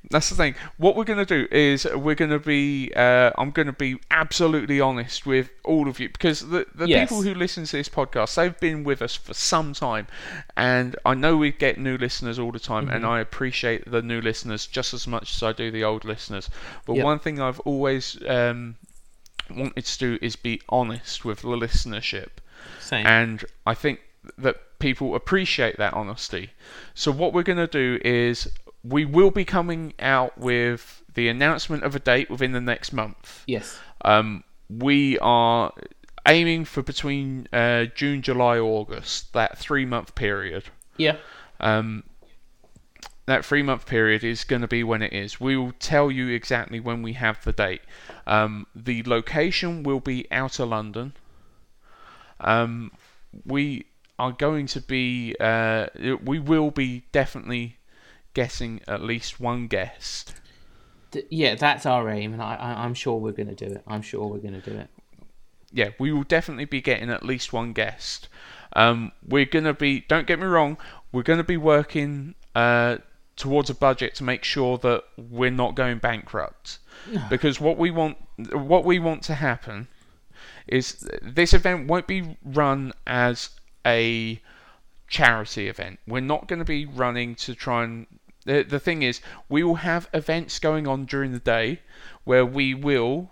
that's the thing. What we're going to do is we're going to be. Uh, I'm going to be absolutely honest with all of you because the the Yes. people who listen to this podcast they've been with us for some time, and I know we get new listeners all the time, and Mhm. I appreciate the new listeners just as much as I do the old listeners. But Yep. one thing I've always um, wanted to do is be honest with the listenership. Same. And I think that people appreciate that honesty. So what we're going to do is we will be coming out with the announcement of a date within the next month. yes. Um, we are aiming for between uh, June, July, August, that three month period. Yeah. Um, that three month period is going to be when it is. We will tell you exactly when we have the date. Um, the location will be outer London. Um, we are going to be. Uh, we will be definitely getting at least one guest. Yeah, that's our aim, and I, I, I'm sure we're going to do it. I'm sure we're going to do it. yeah, we will definitely be getting at least one guest. Um, we're gonna be. Don't get me wrong. We're gonna be working uh, towards a budget to make sure that we're not going bankrupt. because what we want, what we want to happen, is this event won't be run as a charity event. We're not going to be running to try and. The, the thing is, we will have events going on during the day where we will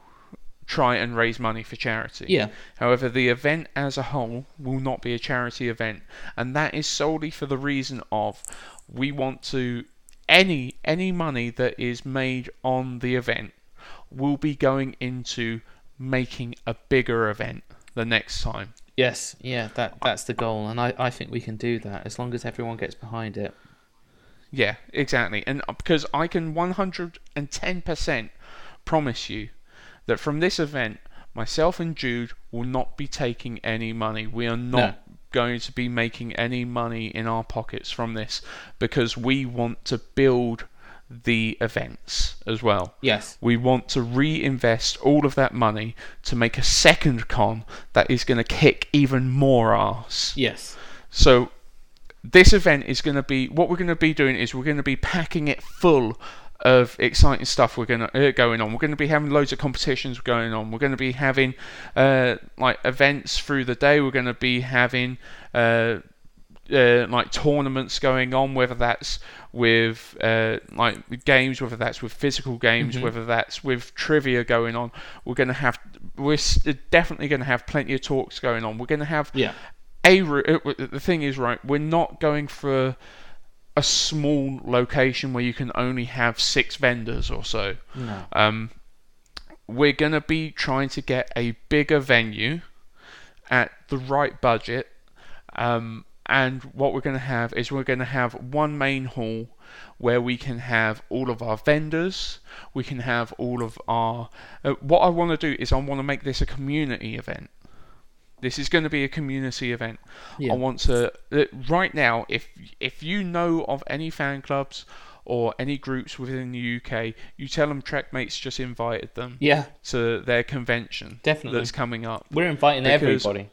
try and raise money for charity. Yeah. However, the event as a whole will not be a charity event, and that is solely for the reason of we want to any any money that is made on the event will be going into making a bigger event the next time. Yes, yeah, that that's the goal, and I, I think we can do that as long as everyone gets behind it. Yeah, exactly. And uh, because I can 110% promise you that from this event, myself and Jude will not be taking any money. We are not No. going to be making any money in our pockets from this because we want to build the events as well. Yes. We want to reinvest all of that money to make a second con that is going to kick even more ass. Yes. So this event is going to be what we're going to be doing is we're going to be packing it full of exciting stuff we're going to uh, going on. We're going to be having loads of competitions going on. We're going to be having uh, like events through the day. We're going to be having uh, uh, like tournaments going on, whether that's with uh, like games, whether that's with physical games, whether that's with trivia going on. We're going to have we're definitely going to have plenty of talks going on. We're going to have Yeah. A the thing is right we're not going for a small location where you can only have six vendors or so. No. um, we're going to be trying to get a bigger venue at the right budget. Um, and what we're going to have is we're going to have one main hall where we can have all of our vendors. We can have all of our uh, what i want to do is i want to make this a community event this is going to be a community event. Yeah. I want to uh, right now. If if you know of any fan clubs or any groups within the UK, you tell them Trekmates just invited them Yeah. to their convention Definitely. that's coming up. We're inviting everybody.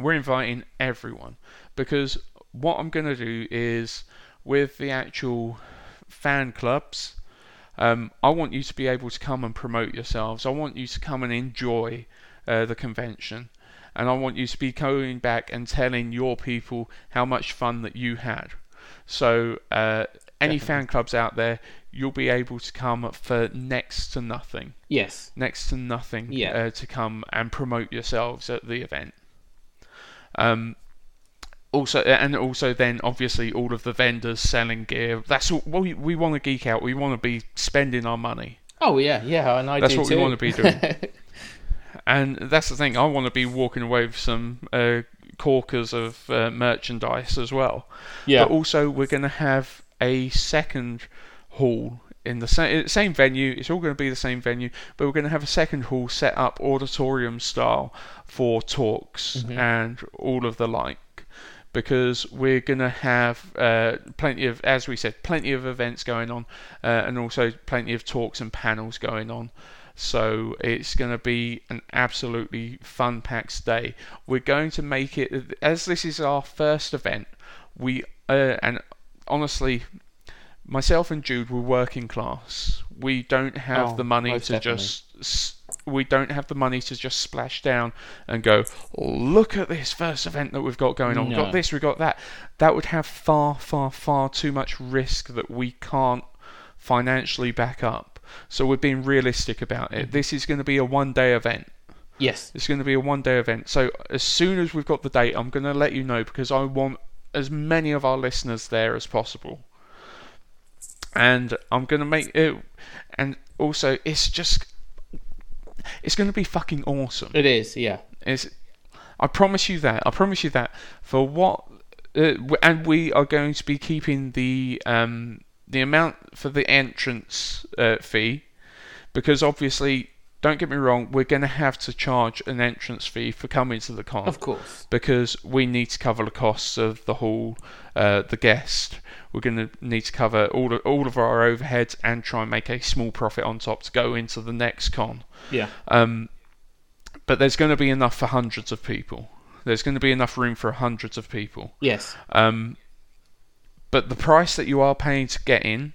We're inviting everyone because what I'm going to do is with the actual fan clubs. Um, I want you to be able to come and promote yourselves. I want you to come and enjoy uh, the convention, and I want you to be going back and telling your people how much fun that you had. So, uh, any fan clubs out there, you'll be able to come for next to nothing Yes. next to nothing Yeah. uh, to come and promote yourselves at the event. Um, also, and also then obviously all of the vendors selling gear. That's what we we want to geek out. We want to be spending our money, Oh yeah, yeah, and I That's do what we wanna be doing. (laughs) and that's the thing. I want to be walking away with some uh, corkers of uh, merchandise as well. yeah. But also, we're going to have a second hall in the same same venue. It's all going to be the same venue, but we're going to have a second hall set up auditorium style for talks and all of the like. Because we're going to have uh, plenty of, as we said, plenty of events going on, uh, and also plenty of talks and panels going on. So it's going to be an absolutely fun packed day. We're going to make it as this is our first event. We uh, and honestly, myself and Jude were working class. We don't have Oh, the money to definitely. just. s- We don't have the money to just splash down and go. Look at this first event that we've got going on. We've got this. We've got that. That would have far, far, far too much risk that we can't financially back up. So we're being realistic about Mm-hmm. it. This is going to be a one-day event. yes. It's going to be a one-day event. So as soon as we've got the date, I'm going to let you know because I want as many of our listeners there as possible. And I'm going to make it. And also, it's just. It's going to be fucking awesome. It is. Yeah. It's, I promise you that. I promise you that. For what, uh, and we are going to be keeping the um, the amount for the entrance uh, fee, because obviously, don't get me wrong, we're going to have to charge an entrance fee for coming to the con Of course. because we need to cover the costs of the hall, uh, the guest. We're going to need to cover all of, all of our overheads and try and make a small profit on top to go into the next con. Yeah. Um, but there's going to be enough for hundreds of people. There's going to be enough room for hundreds of people. Yes. Um, but the price that you are paying to get in,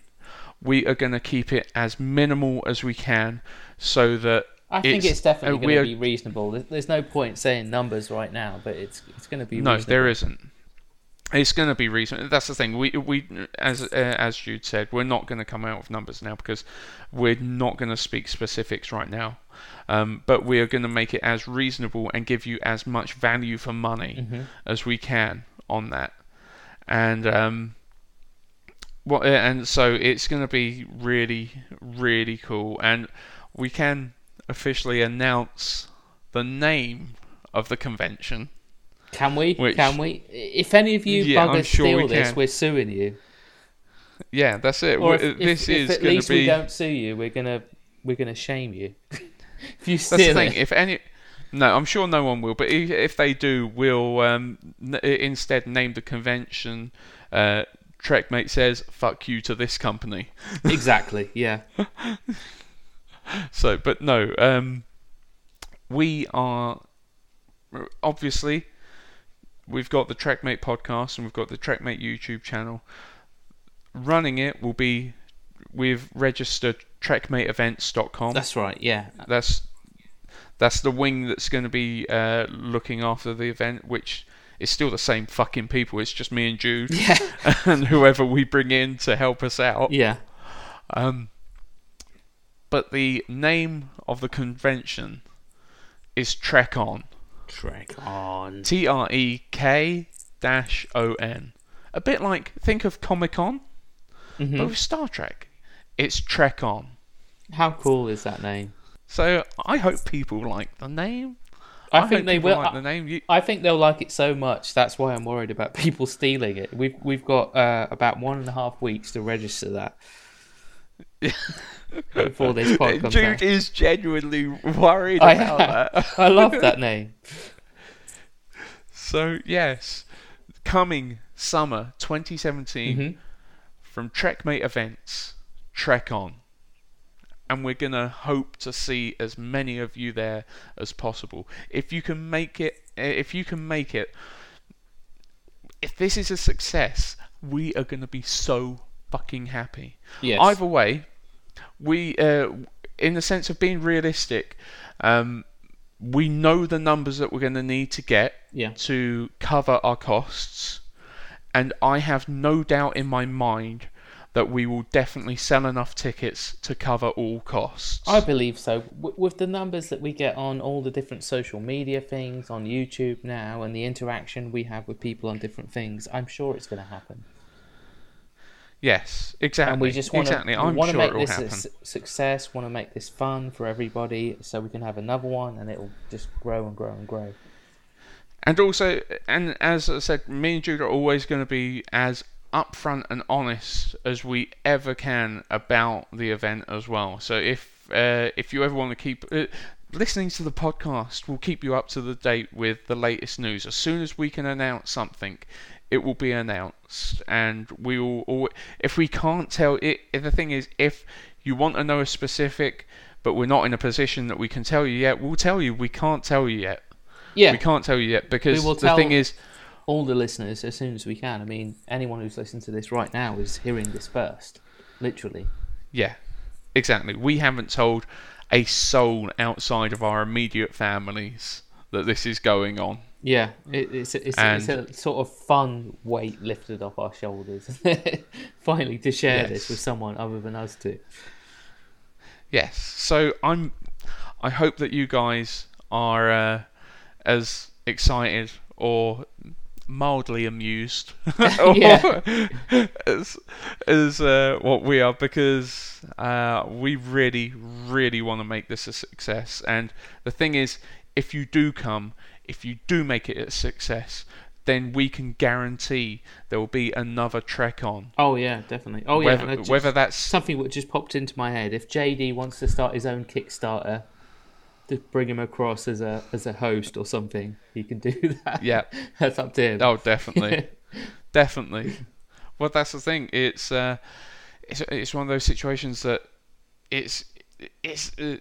we are going to keep it as minimal as we can, so that I think it's, definitely going to be reasonable. There's no point saying numbers right now, but it's it's going to be No, reasonable. there isn't. It's going to be reasonable. That's the thing. We we as uh, as Jude said, we're not going to come out with numbers now because we're not going to speak specifics right now. Um, but we are going to make it as reasonable and give you as much value for money Mm-hmm. as we can on that. And um, what and so it's going to be really really cool. And we can officially announce the name of the convention. Can we? Which- Can we? If any of you Yeah, buggers sure steal we this, can. we're suing you. Yeah, that's it. Or if, if- this if is at going least to be. we don't sue you, we're gonna we're gonna shame you. (laughs) if you That's the steal thing. it. If any, no, I'm sure no one will. But if, if they do, we'll um, n- instead name the convention. Uh, Trekmate says, "Fuck you to this company." (laughs) exactly. Yeah. So, but no, um, we are obviously we've got the Trekmate podcast and we've got the Trekmate YouTube channel. Running it will be we've registered trekmateevents.com. That's right. Yeah. that's that's the wing that's going to be uh, looking after the event, which is still the same fucking people. It's just me and Jude Yeah. (laughs) and whoever we bring in to help us out. Yeah. Um, but the name of the convention is Trek On. Trek on. T R E K dash O N. A bit like think of Comic Con, Mhm. but with Star Trek. It's Trek On. How cool is that name? So I hope people like the name. I, hope think they will. like I, the name. You, I think they'll like it so much. That's why I'm worried about (laughs) people stealing it. We've we've got uh, about one and a half weeks to register that (laughs) before this pod comes Jude out. is genuinely worried I, about (laughs) that. I love that name. So yes, coming summer 2017 Mhm. from Trekmate Events, Trek On, and we're gonna hope to see as many of you there as possible. If you can make it, if you can make it, if this is a success, we are gonna be so fucking happy. Yes. Either way, we, uh, in the sense of being realistic, um, we know the numbers that we're going to need to get Yeah. to cover our costs, and I have no doubt in my mind that we will definitely sell enough tickets to cover all costs. I believe so. W- with the numbers that we get on all the different social media things on YouTube now, and the interaction we have with people on different things, I'm sure it's going to happen. yes, exactly. and we just want exactly. to sure make this happen. a su- success. Want to make this fun for everybody, so we can have another one, and it'll just grow and grow and grow. And also, and as I said, me and Jude are always going to be as upfront and honest as we ever can about the event as well. So if uh, if you ever want to keep uh, listening to the podcast, we'll keep you up to the date with the latest news. As soon as we can announce something, it will be announced, and we will. Al- if we can't tell it, the thing is, if you want to know a specific, but we're not in a position that we can tell you yet, we'll tell you. We can't tell you yet. Yeah, We can't tell you yet because will the thing is, all the listeners as soon as we can. I mean, anyone who's listening to this right now is hearing this first, literally. yeah, exactly. We haven't told a soul outside of our immediate families that this is going on. Yeah, it, it's a, it's, it's a sort of fun weight lifted off our shoulders. (laughs) Finally, to share this with someone other than us two. Yes. So I'm. I hope that you guys are uh, as excited or mildly amused. (laughs) (laughs) Is, as as uh, what we are because uh, we really really want to make this a success. And the thing is if you do come if you do make it a success then we can guarantee there will be another trek on. Oh yeah, definitely. Oh yeah, whether, just- whether that's something that just popped into my head. If JD wants to start his own Kickstarter to bring him across as a as a host or something, he can do (laughs) that. Yeah. (laughs) that's up to him. Oh, definitely, (laughs) definitely. Well, that's the thing. It's uh, it's it's one of those situations that it's it's. Uh,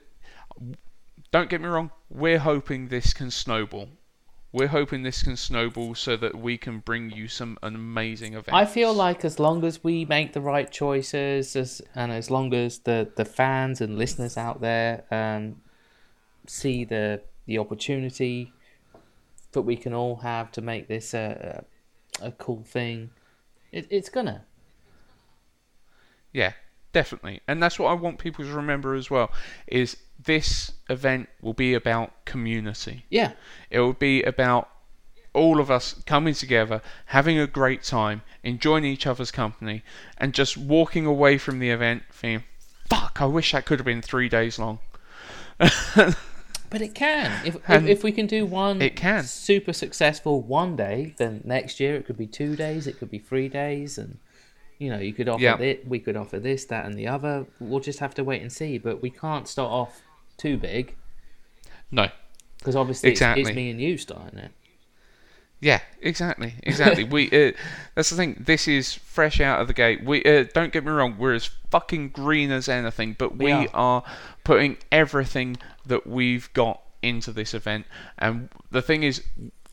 don't get me wrong. We're hoping this can snowball. We're hoping this can snowball so that we can bring you some amazing event. I feel like as long as we make the right choices, as, and as long as the, the fans and listeners out there um, see the the opportunity that we can all have to make this a a, a cool thing, it, it's gonna. Yeah, definitely. And that's what I want people to remember as well is this event will be about community. Yeah, It will be about all of us coming together, having a great time, enjoying each other's company, and just walking away from the event thinking, fuck, I wish that could have been three days long. (laughs) But it can. If, if if we can do one, it can. super successful one day. Then next year it could be two days. It could be three days, and you know you could offer Yeah. it. We could offer this, that, and the other. We'll just have to wait and see. But we can't start off too big No. because obviously it's, Exactly. it's me and you starting it. Yeah, exactly, exactly. we uh, that's the thing. This is fresh out of the gate. We uh, don't get me wrong. We're as fucking green as anything, but we, We are. are putting everything that we've got into this event. And the thing is,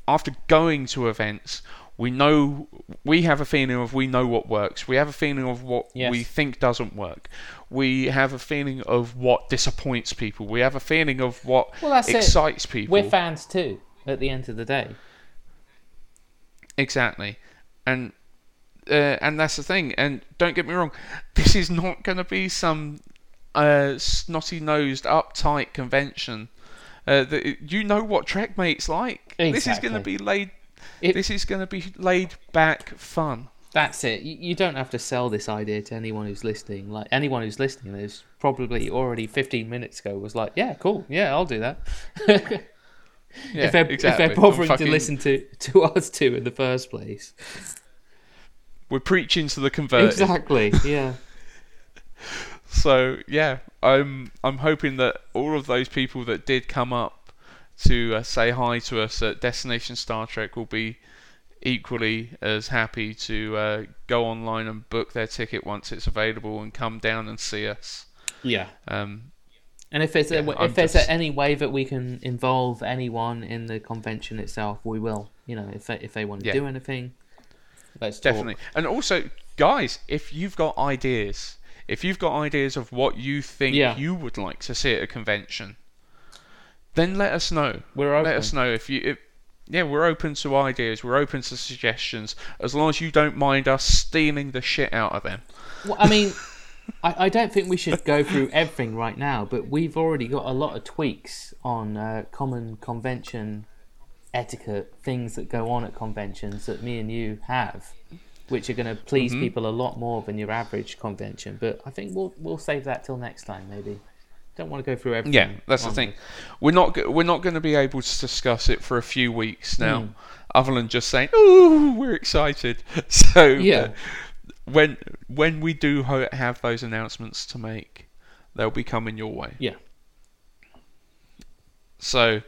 after going to events, we know we have a feeling of we know what works. We have a feeling of what Yes. we think doesn't work. We have a feeling of what disappoints people. We have a feeling of what Well, that's it. excites people. We're fans too. At the end of the day, Exactly, and uh, and that's the thing. And don't get me wrong, this is not going to be some uh, snotty nosed, uptight convention. Uh, the, you know what Trek mates like. This is going to be laid. It- this is going to be laid back fun. that's it. You, you don't have to sell this idea to anyone who's listening. Like anyone who's listening is probably already 15 minutes ago was like, yeah, cool, yeah, I'll do that. (laughs) Yeah, if they're exactly. if they're bothering Fucking- to listen to to us two in the first place. we're preaching to the converted. Exactly. Yeah. (laughs) So yeah, I'm I'm hoping that all of those people that did come up to uh, say hi to us at Destination Star Trek will be equally as happy to uh, go online and book their ticket once it's available and come down and see us. Yeah. Um, And if there's a, if I'm there's just- any way that we can involve anyone in the convention itself, we will. You know, if they, if they want to Yeah. do anything, let's talk. definitely, and also, guys, if you've got ideas, if you've got ideas of what you think Yeah. you would like to see at a convention, then let us know. We're open. Let us know if you. If, yeah, we're open to ideas. We're open to suggestions, as long as you don't mind us stealing the shit out of them. Well, I mean, I, I don't think we should go through everything right now, but we've already got a lot of tweaks on uh, common convention etiquette, things that go on at conventions that me and you have, which are going to please Mm-hmm. people a lot more than your average convention. But I think we'll we'll save that till next time, maybe. Don't want to go through everything. Yeah, that's the thing. We're not we're not going to be able to discuss it for a few weeks now, Hmm. other than just saying, "Ooh, we're excited." (laughs) So Yeah. uh, when when we do ho- have those announcements to make, they'll be coming your way. Yeah. So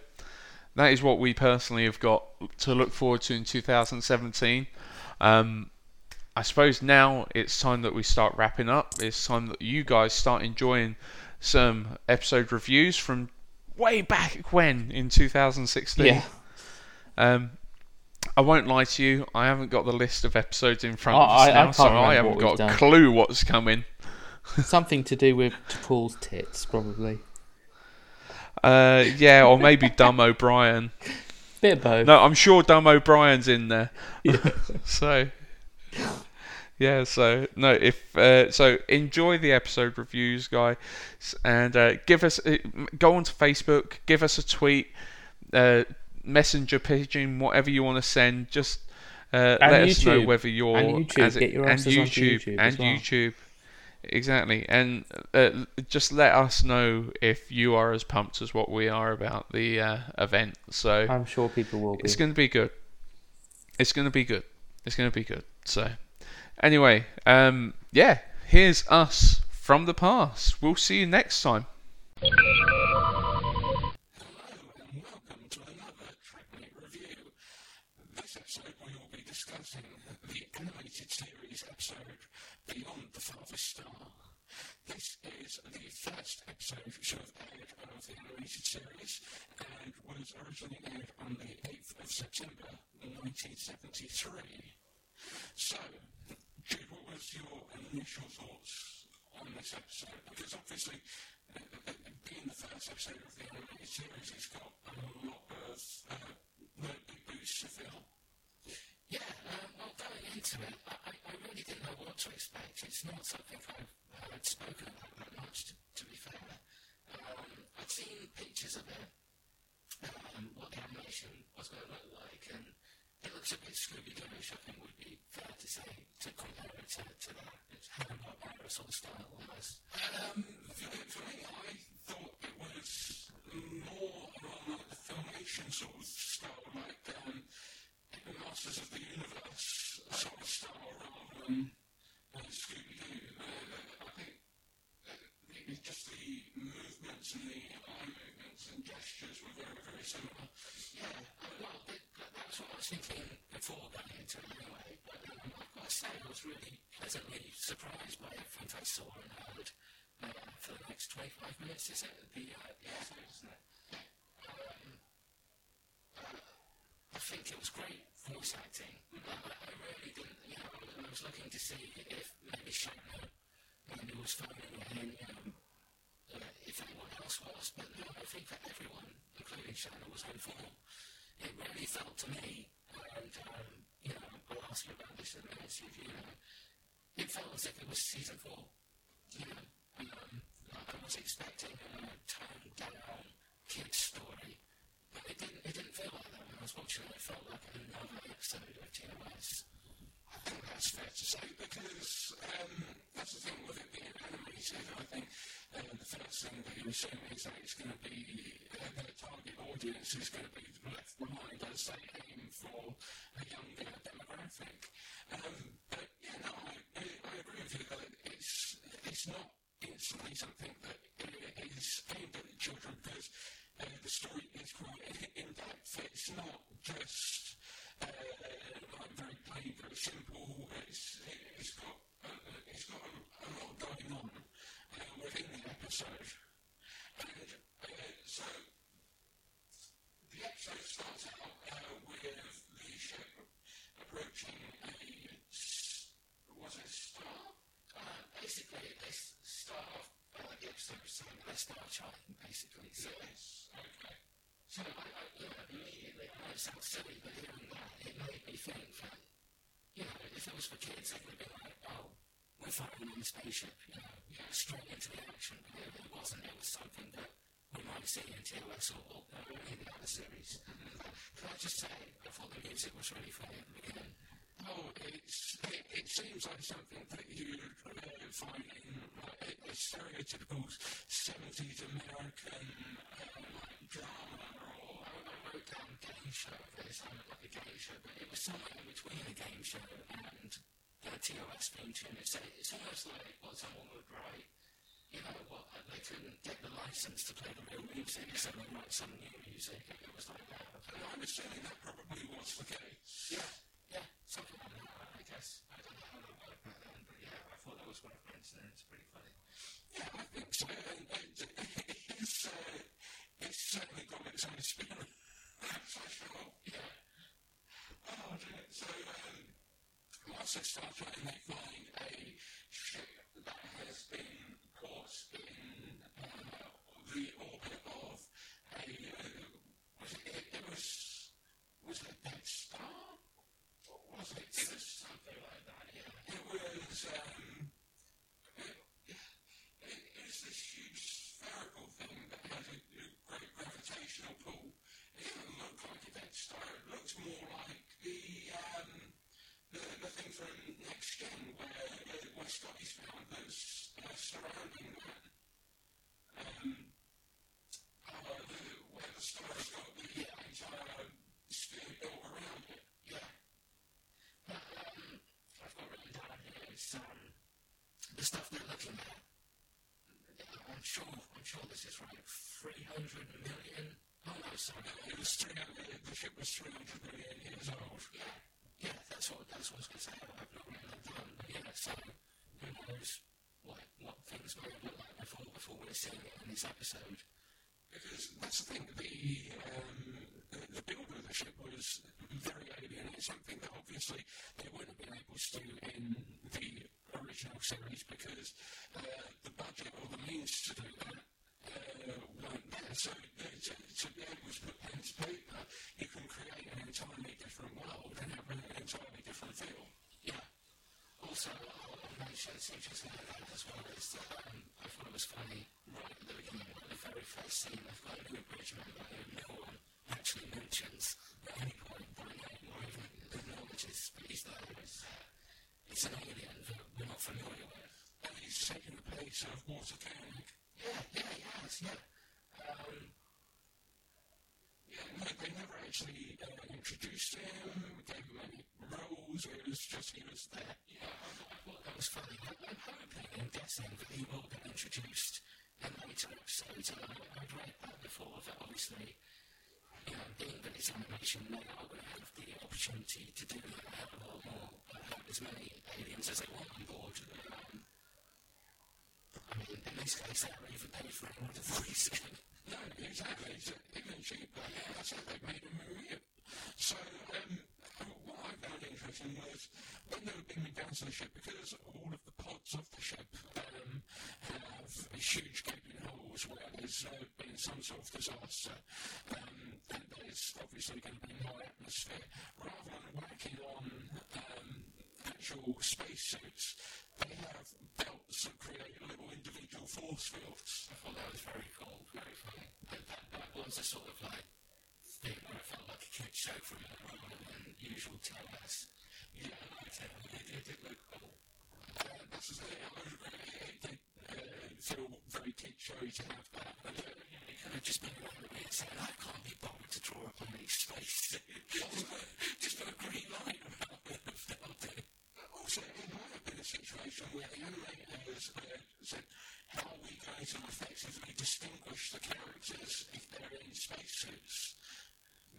that is what we personally have got to look forward to in 2017. Um, I suppose now it's time that we start wrapping up. It's time that you guys start enjoying some episode reviews from way back when in 2016. Yeah. Um, I won't lie to you. I haven't got the list of episodes in front I- of us I- I now, can't so I haven't got a done. clue what's coming. (laughs) Something to do with Paul's tits, probably. Uh, yeah, or maybe Dumb O'Brien. Bit of both. No, I'm sure Dumb O'Brien's in there. (laughs) so, yeah. So no, if uh, so, enjoy the episode reviews, guys, and uh, give us uh, go onto Facebook, give us a tweet, uh, messenger pigeon, whatever you want to send. Just uh, let us know whether you're And YouTube. as Get your and YouTube YouTube and well. YouTube. Exactly, and uh, just let us know if you are as pumped as what we are about the uh, event. So I'm sure people will be. it's going to be good. It's going to be good. It's going to be good. So, Anyway, um, yeah, here's us from the past. We'll see you next time. Beyond the Farthest Star. This is the episode of the animated series and was originally aired on the 8th of September 1973. So, what was your initial thoughts on this episode? Because obviously, uh, being the first episode of the animated series, it's got a lot of uh, learning to fill. Yeah, um, well, going into it, I, I, really didn't know what to expect. It's not something I've uh, spoken about that much, to, to be fair. Um, I'd seen pictures of it, um, what the animation was going to look like, and it looks a bit Scooby-Doo I think would be fair to say, to compare it to, to that. It's having a aerosol style almost. Um, for, for me, I thought it was more around like the filmation sort of style, like um, Masters of the Universe sort of style rather than, than Scooby-Doo. Uh, I think uh, it, just the uh, movements and the eye movements and gestures were very, very similar. Yeah that was what I was thinking before going into it anyway. But um, got to say, I was really pleasantly surprised by everything I saw and heard uh, for the next 25 minutes. Is it the, uh, the isn't it? Um, uh, I think it was great voice acting. I, I really didn't, you know, I was looking to see if maybe Shatner, he was phoning in, you know, uh, if anyone else was, but no, I think that everyone, including Shatner, was on form. It really felt to me, and um, you know, I'll ask you about this in a minute, if you know, it felt as if it was season four. You know, um, I was expecting a toned down kid's story, but it didn't. It didn't feel like that when I was watching it. It felt like another episode of TOS. I think that's fair to say because um, that's the thing with it being animated. I think uh, the first thing that you assume is that it's going to be uh, the target audience is going to be left behind as they aim for a younger demographic. Um, but yeah, no, I, I agree with you that it's it's not instantly something that is aimed at children because uh, the story is quite in depth. It's not just uh, like very plain, very simple. It's it's got uh, it's got a, a lot going on within the episode, and so the episode starts out with the ship approaching a was it star? Basically, they s- start off uh, the episode with saying they start charting, basically. So, Yes. Okay. So I, I, you know, immediately, it sounds silly, but hearing that, it made me think that, you know, if it was for kids, they would been like, oh, we're fighting in a spaceship, you know, yeah, straight into the action. But it, it wasn't. It was something that we might see in TOS or, or any of the other series. Can I just say, I thought the music was really funny at the beginning. Oh, it's, it, it seems like something that you uh, find in like, a, stereotypical 70s American uh, like drama wrote game show, it sounded like a game show, but it was something in between a game show and a TOS theme tune. It's, it's almost like what someone would write, you know, what, they couldn't get the license to play the real music, so they write some new music, and it was like that. And I'm assuming that probably was the case. Yeah, yeah, something like that, I guess. I don't know how they work back then, but yeah, I thought that was worth mentioning, it's pretty funny. Yeah, I think so. And it, it's, uh, it's certainly got its own spirit. For sure. Yeah, Oh, dear. So, a ship that has been caught in uh, the orbit of a, uh, was it, was, it a star? Was it, something like that, yeah. it was, it, it is this huge spherical thing that has a, a great gravitational pull. It doesn't look like a dead star. More like the, um, the, the thing from Next Gen where, uh, where Scotty's found those uh, surrounding that. Um, uh, the, where the star's got the entire sphere built around it. Yeah. But, um, I've got written down here is, um, the stuff they're looking at. I'm sure, I'm sure this is right. 300 million? Oh no, sorry. It was 300, the ship was 300 million years old. Yeah, yeah, that's what, that's what I was going to say. I've not down. But yeah, so who knows what, what things might look like before, before we're seeing it in this episode. Because that's the thing, the, um, the, the build of the ship was very alien. It's something that obviously they wouldn't have been able to do in the original series because uh, the budget or the means to do that uh, weren't. So uh, to, be able to put pen to paper, you can create an entirely different world and have an entirely different feel. Yeah. Also, I'll mention something like that as well is that I thought it was funny right at the beginning the very first scene. I've got a new abridgment no one actually mentions at any point by name or even acknowledges that he's there. It's, uh, it's an that we're not familiar with. And he's taken the place of Walter Koenig. Yeah, yeah, he has, yeah. Um, Yeah, no, they never actually uh, introduced him, gave him any roles, it was just he was there. Yeah, I thought, I that was funny. I'm hoping and guessing that he will get introduced in later episodes. And I've read that before, that obviously, you know, being that it's animation now, we have the opportunity to do that a lot more, uh, as many aliens as they want on board. Um, I mean, in this case, they haven't even paid for it with the voicing. No, exactly. It's even cheaper. Yeah, that's they made a movie. So, um, what I found interesting was when they were beaming down to the ship, because all of the pods of the ship um, have huge gaping holes where there's uh, been some sort of disaster, um, and there's obviously going to be more atmosphere. Rather than working on um, actual spacesuits, they have belts that create little individual force fields. I thought that was very cool, very funny. That, that, that was a sort of like thing where I felt like a kid show from rather than usual TOS. Yeah, I liked it. It, it look cool. Uh, this is it. I was really, it uh, feel very showy to have that. But, uh, it could have just been one of it saying, I can't be bothered to draw up on these space just put a green line around it. Also, it might have been a situation where the animators uh, said, how are we going to effectively distinguish the characters if they're in spacesuits?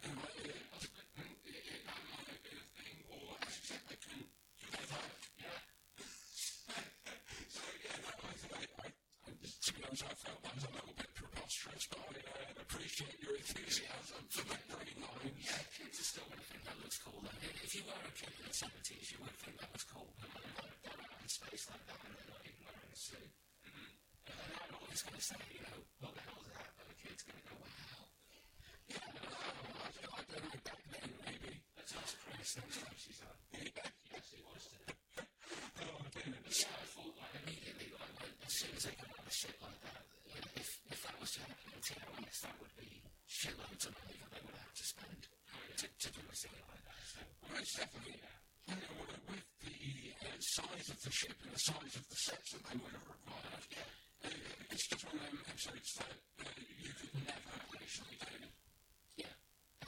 And uh, it might have been a thing, or as you said, they can do their yeah. so, yeah, that was, I, I, honest, I felt that was a little bit preposterous, but I uh, appreciate your enthusiasm for that green line. Yeah, kids are still going to think that looks cool. And if you were a kid in the 70s, you would think that was cool. But they're out in space like that and they're not even wearing a suit. Mm-hmm. And I'm always going to say, you know, what the hell is that? But the kid's going to go, wow. Yeah, I, I don't know, back then maybe. Let's ask Chris next time she's on. yes, it was today. Oh, goodness. Yeah, I thought like immediately, like, as soon as they come on a ship like that, you know, if, if that was to happen in TOS, that would be shitloads of money that they would have to spend to, to do a thing like that. So, most definitely, you know, with the uh, size of the ship and the size of the sets that they would have required, uh, it's just one of them episodes that uh, you could never actually do. Yeah.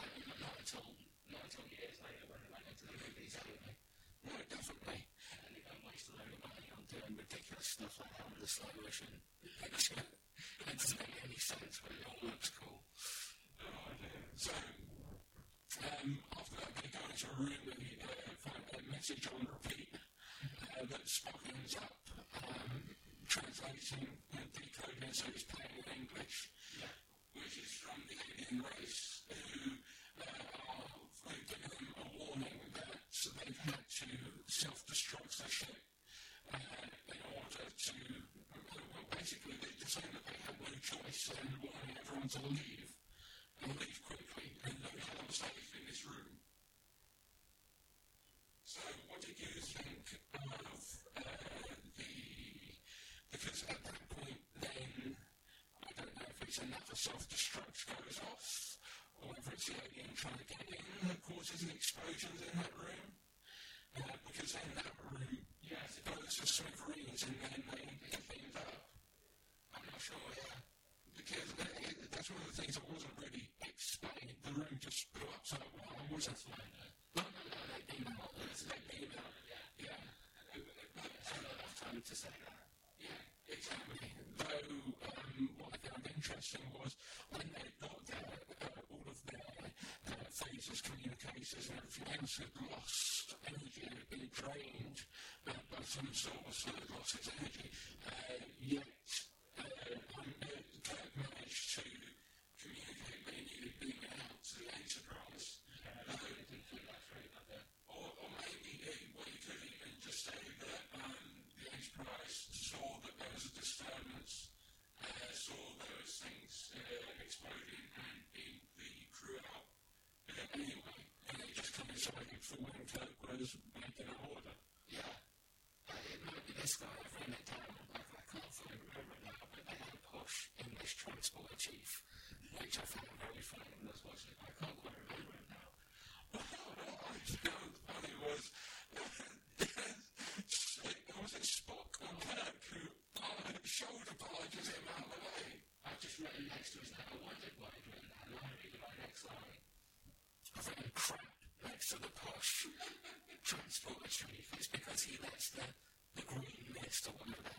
Um, not until not until years later when they went into the movies anyway. No, definitely. And they don't waste a load of money on doing ridiculous stuff like that on the slow motion. it doesn't make any sense, but it all looks cool. Oh, so, um, after that, they go into a room and uh, find a message on repeat uh, that Spock ends up um, translating and decoding, so he's playing in English, which is from the alien race who uh, are giving them a warning that so they've had to self-destruct the ship uh, in order to, basically they decided that they had no choice and wanting everyone to leave and leave quickly and this room. So what did you think of the, because at that point then, I don't know if it's another self-destruct goes off, or whether it's the alien trying to get in that causes an explosion in that room. Uh, because in that room, yes, it goes to smithereens and then they get beamed up. I'm not sure, yeah. Because that, that's one of the things I wasn't really explained. The room just blew up so well, wasn't it? No, no, no, they beamed up. They beamed up, yeah. That's not enough time to say that. Yeah, exactly. Though, um, what I found interesting was when they got there, uh, all of their phasers, communicators, and everything else had lost energy been drained uh, by some source that had lost. Uh, yet, uh, um, uh, Kirk managed to communicate they needed beaming out to the Enterprise. Uh, or, or maybe uh, what you could even just say that um, the Enterprise saw that there was a disturbance, uh, saw those things uh, exploding and beat the crew out. Uh, anyway, and they just coincided for when Kirk was making an order. Yeah. Uh, it might be this guy, I've written it down, I, I can't fully remember it now, but they had a posh English transport chief, which I found very funny when I was watching it. I can't quite remember it now. what I found funny was, it Spock or Kirk who uh, shoulder barges him out of the way? I've just written next to his name, I wondered why he'd written and I read my next line. transport chief is because he lets the, the green mist or whatever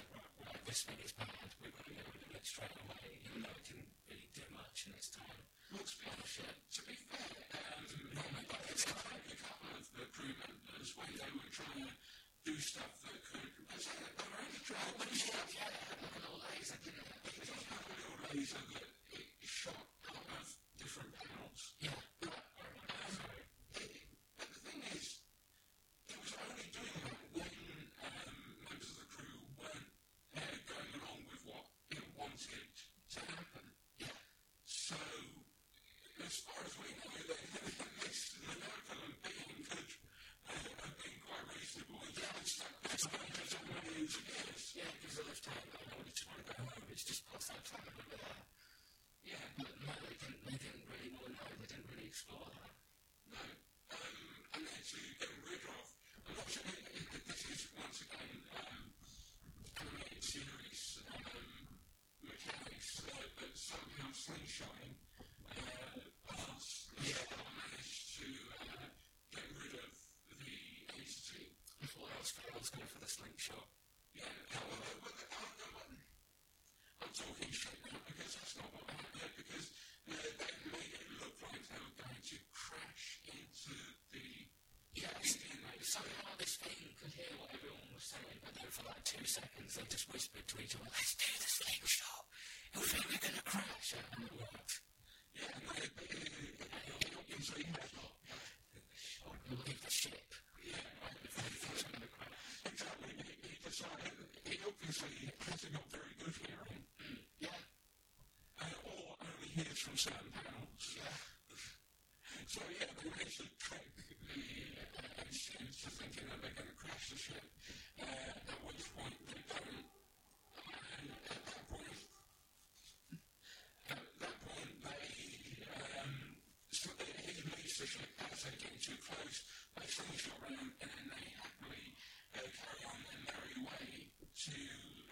right, this thing is bad, we're going to get rid of it straight away, even though it didn't really do much in its time. Let's be honest, yeah. To be fair, um, normally by the time a couple of the crew members, when they were trying to do stuff that could, was it, they were only trying to do stuff, yeah, like a little laser, didn't it? It was like a little laser that it shot out of different panels. Yeah. But, um, it, but the thing is, it was only doing that when um, members of the crew weren't uh, going along with what it wanted to happen. Yeah. So, as far as we know, the, the mist and the malevolent being could uh, have been quite reasonable. Yeah, it's like, it's like it's all millions of years. Yeah, because the left hand, I wanted to want to go home, it's just past that time over there. Yeah, but no, they didn't, they didn't really want to know, they didn't really explore that. No. Um, and then to get rid of, unfortunately, this is once again um, animated series um, mechanics uh, that somehow slingshotting uh, us yeah. managed to uh, get rid of the entity. Before else fails, slingshot. Yeah, I'm talking shit now because that's not what happened. Because uh, they made it look like they were going to crash into the. Yes, somehow this thing could hear what everyone was saying, but then for like two seconds they just whispered to each other, let's do the slingshot. Think we're going to crash. And it worked. Yeah, will leave the ship. Yeah, right before he thinks we're going to crash. Exactly. He, he decided, he obviously hasn't got very good hearing. Yeah. Uh, or only hears from. Yeah. So yeah, they to trick the uh, students to thinking that they're going to crash the ship. Uh, at which point they don't. And at that point, at that point they, um, so they, he leaves the ship as they get too close. They slingshot around and then they happily uh, carry on their merry way to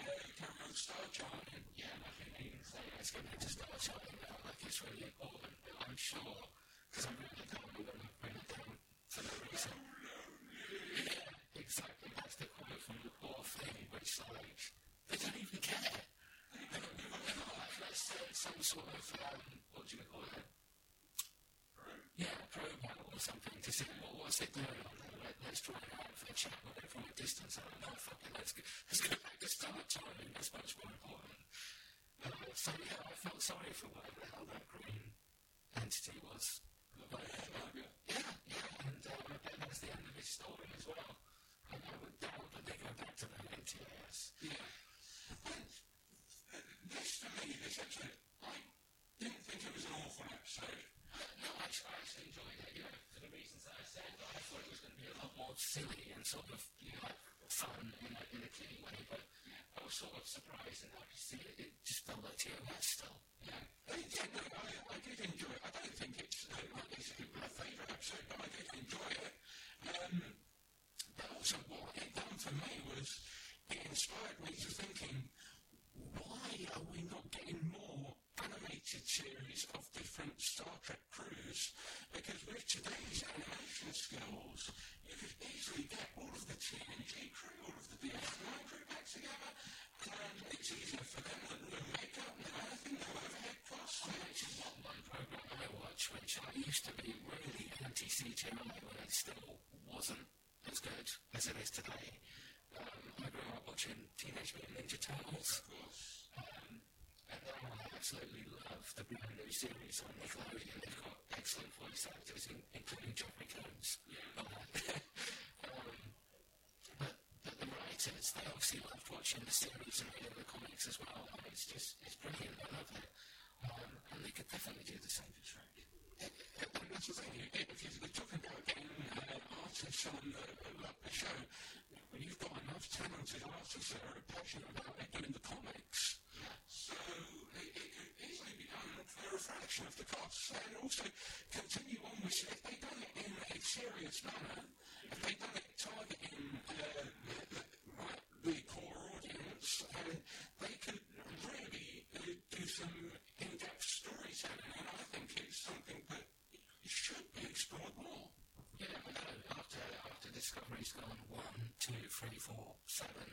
uh, carry on star charting. Yeah, they even say it's going to star charting it's really I'm sure because I'm really going to bring it down for no reason. Yeah, exactly. That's the quote from the poor thing, which like they don't even care. They don't, like let's say some sort of um, what do you call it? Yeah, program or something to see what what's it doing on. Let, let's try it out for a chat it from a distance. I don't know, fucking let's go, let's go back to start timing. That's much more important. Uh, so yeah, I felt sorry for whatever the hell that green entity was. Yeah, yeah, and uh, bet that's the end of his story as well. And I would doubt that they go back to the NTS. Yeah. And uh, this, for me, this episode, I didn't think it was an awful episode. No, I actually, I actually enjoyed it, you know, for the reasons that I said. I thought it was going to be a lot more silly and sort of, you know, fun in a, in a clean way, but was sort of surprised and happy to see it. It just felt like TOS still. Yeah. I, yeah, no, I, I did enjoy it. I don't think it's uh, necessarily my favourite episode, but I did enjoy it. Um, but also what it done for me was it inspired me to thinking, why are we not getting more animated series of different Star Trek crews? Because with today's animation skills, you could easily get all of the TNG crew, all of the DS9 crew back together, and it's easier for them than the makeup, no anything, no overhead costs. I mentioned that one program I watch, which I used to be really anti-CGI when it still wasn't as good as it is today. Um, I grew up watching Teenage Mutant Ninja Turtles. Um, and I absolutely love the brand new series on Nickelodeon. They've got excellent voice actors, in, including Jeffrey Combs. um, but, but the writers, they obviously loved watching the series and reading the comics as well. And it's just, it's brilliant. I love it. Um, and they could definitely do the same for Trek. And that's the thing, if you're talking about getting uh, artists on the, the show, when you've got enough talented artists that are passionate about it doing the comics, so it, it could easily be done for a fraction of the cost, and also continue on with if they done it in a serious manner, if they done it targeting uh, the, the, core audience, and they could really uh, do some in-depth storytelling, and I think it's something that should be explored more. Yeah. After, after Discovery's gone one, two, three, four, seven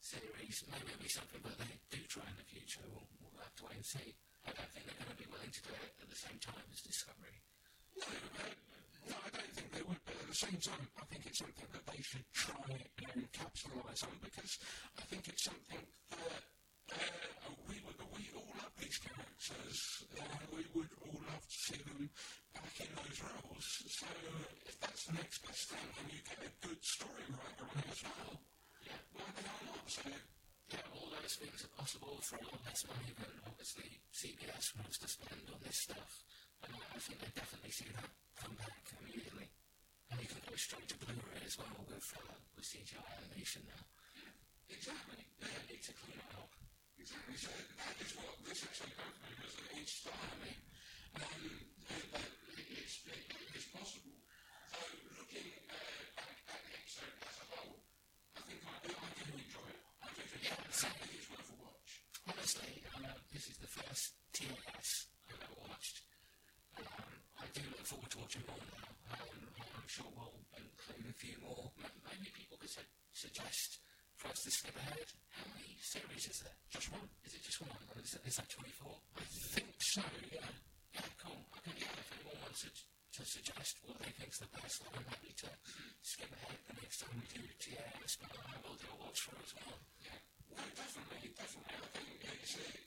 series, maybe it'll be something that they do try in the future. We'll, we'll have to wait and see. I don't think they're going to be willing to do it at the same time as Discovery. No, uh, no, I don't think they would, but at the same time, I think it's something that they should try and capitalise on because I think it's something that uh, we we all love these characters. Uh, we would all love to see them back in those roles. So if that's the next best thing, and you get a good story writer on it as well, Yeah, why the hell? So yeah, all those things are possible for a lot less money than obviously CBS wants to spend on this stuff. And I think they definitely see that come back immediately. And you can go straight to Blu-ray as well with, uh, with CGI animation now. exactly, Yeah, it's a clean out. exactly. So that is what this actually happened because it inspired me. Um, it's, it, it's possible. So looking uh, back at the episode as a whole, I think I, I do enjoy it. I do think Yeah, it's, same. I think it's worth a Honestly, uh, this is the first TAS I've ever watched. Um, I do look forward to watching more now. Um, I'm sure we'll include a few more. Maybe people could su- suggest for us to skip ahead. How many series is there? Just one? Is it just one? Or is, that- is that 24? I think so, yeah. Yeah, cool. Okay, yeah, if anyone wants to, to suggest what they think's the best, then I'm happy to skip ahead the next time we do TAS, but I will do a watch through as well. No, definitely, definitely. I think it's, uh,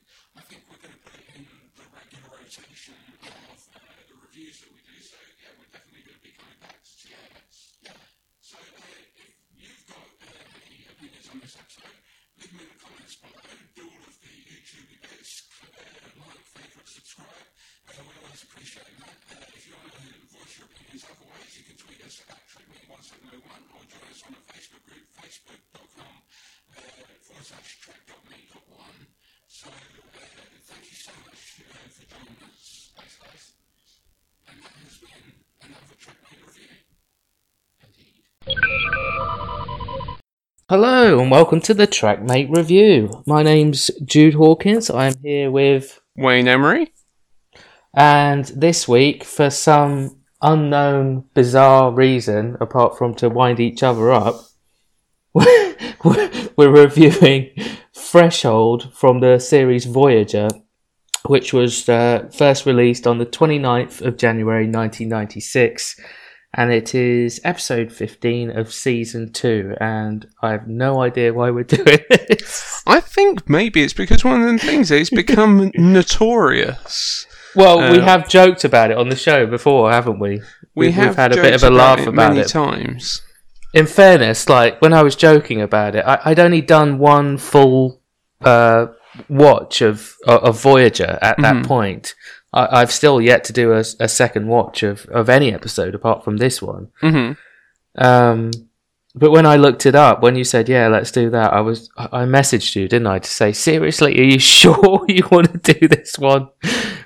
think we're going to put it in the regular rotation of uh, the reviews that we do. So yeah, we're definitely going to be coming back to TAS. Yeah. So uh, if you've got uh, any opinions on this episode, leave them in the comments below. Do all of the YouTube bits, uh, like, favourite, subscribe. Uh, we always appreciate that. Uh, if you want to voice your opinions otherwise, you can tweet us at TrekMate1701 or join us on the Facebook group, facebook.com forward slash track.me.1. So thank you so much for joining us. Thanks, guys. And that has been another TrekMate review. Indeed. Hello and welcome to the TrekMate Review. My name's Jude Hawkins. I'm here with, Wayne Emery. and this week, for some unknown, bizarre reason, apart from to wind each other up, (laughs) we're reviewing Threshold from the series Voyager, which was uh, first released on the 29th of January 1996 and it is episode 15 of season 2 and i have no idea why we're (laughs) doing this I think maybe it's because one of the things is it's become (laughs) notorious. well we Uh, have joked about it on the show before haven't we We We've- have we've had a bit of a about laugh it about many it times. In fairness like when i was joking about it I, i'd only done one full uh, watch of of voyager at that Mhm. point I, i've still yet to do a, a second watch of, of any episode apart from this one hmm Um, but when I looked it up, when you said, "Yeah, let's do that," I was I messaged you, didn't I, to say, "Seriously, are you (laughs) sure you want to do this one?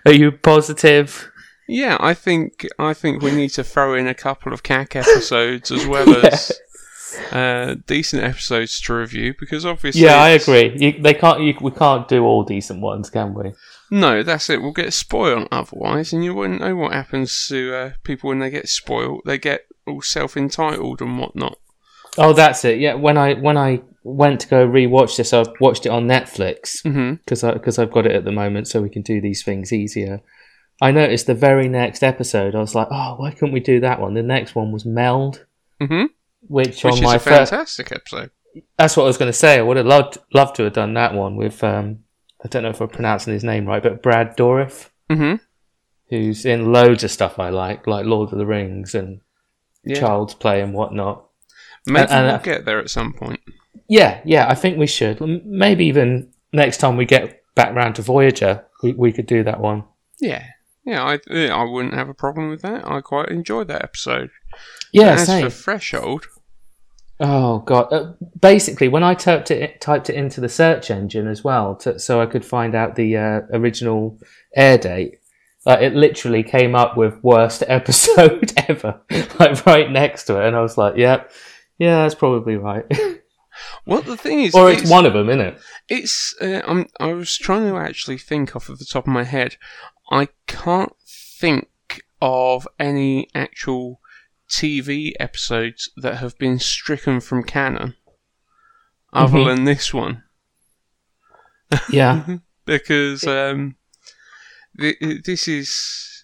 Are you positive?" Yeah, I think I think we need to throw in a couple of CAC episodes as well as (laughs) uh, decent episodes to review because obviously Yeah, I agree. You, they can't. You, we can't do all decent ones, can we? No, that's it. We'll get spoiled otherwise, and you wouldn't know what happens to uh, people when they get spoiled. They get all self-entitled and whatnot. Oh, that's it. Yeah, when I when I went to go rewatch this, I watched it on Netflix because because I've got it at the moment, so we can do these things easier. I noticed the very next episode, I was like, oh, why couldn't we do that one? The next one was Meld, hmm which, Which on is my a first. fantastic episode. That's what I was going to say. I would have loved loved to have done that one with um, I don't know if I'm pronouncing his name right, but Brad Dourif, hmm who's in loads of stuff I like, like Lord of the Rings and Yeah. Child's Play and whatnot. Maybe And- and, we'll uh, get there at some point. Yeah, yeah, I think we should. Maybe even next time we get back round to Voyager, we, we could do that one. Yeah, yeah, I I wouldn't have a problem with that. I quite enjoyed that episode. Yeah, As same. for Threshold, Oh god! Uh, basically, when I typed it typed it into the search engine as well, to, so I could find out the uh, original air date, uh, it literally came up with worst (laughs) episode (laughs) ever, like right next to it, and I was like, "Yep, yeah, that's probably right." (laughs) well, the thing is, or it's, one of them, isn't it? It's uh, I'm I was trying to actually think off of the top of my head. I can't think of any actual TV episodes that have been stricken from canon, other Mhm. than this one. (laughs) Yeah. (laughs) because um, th- this is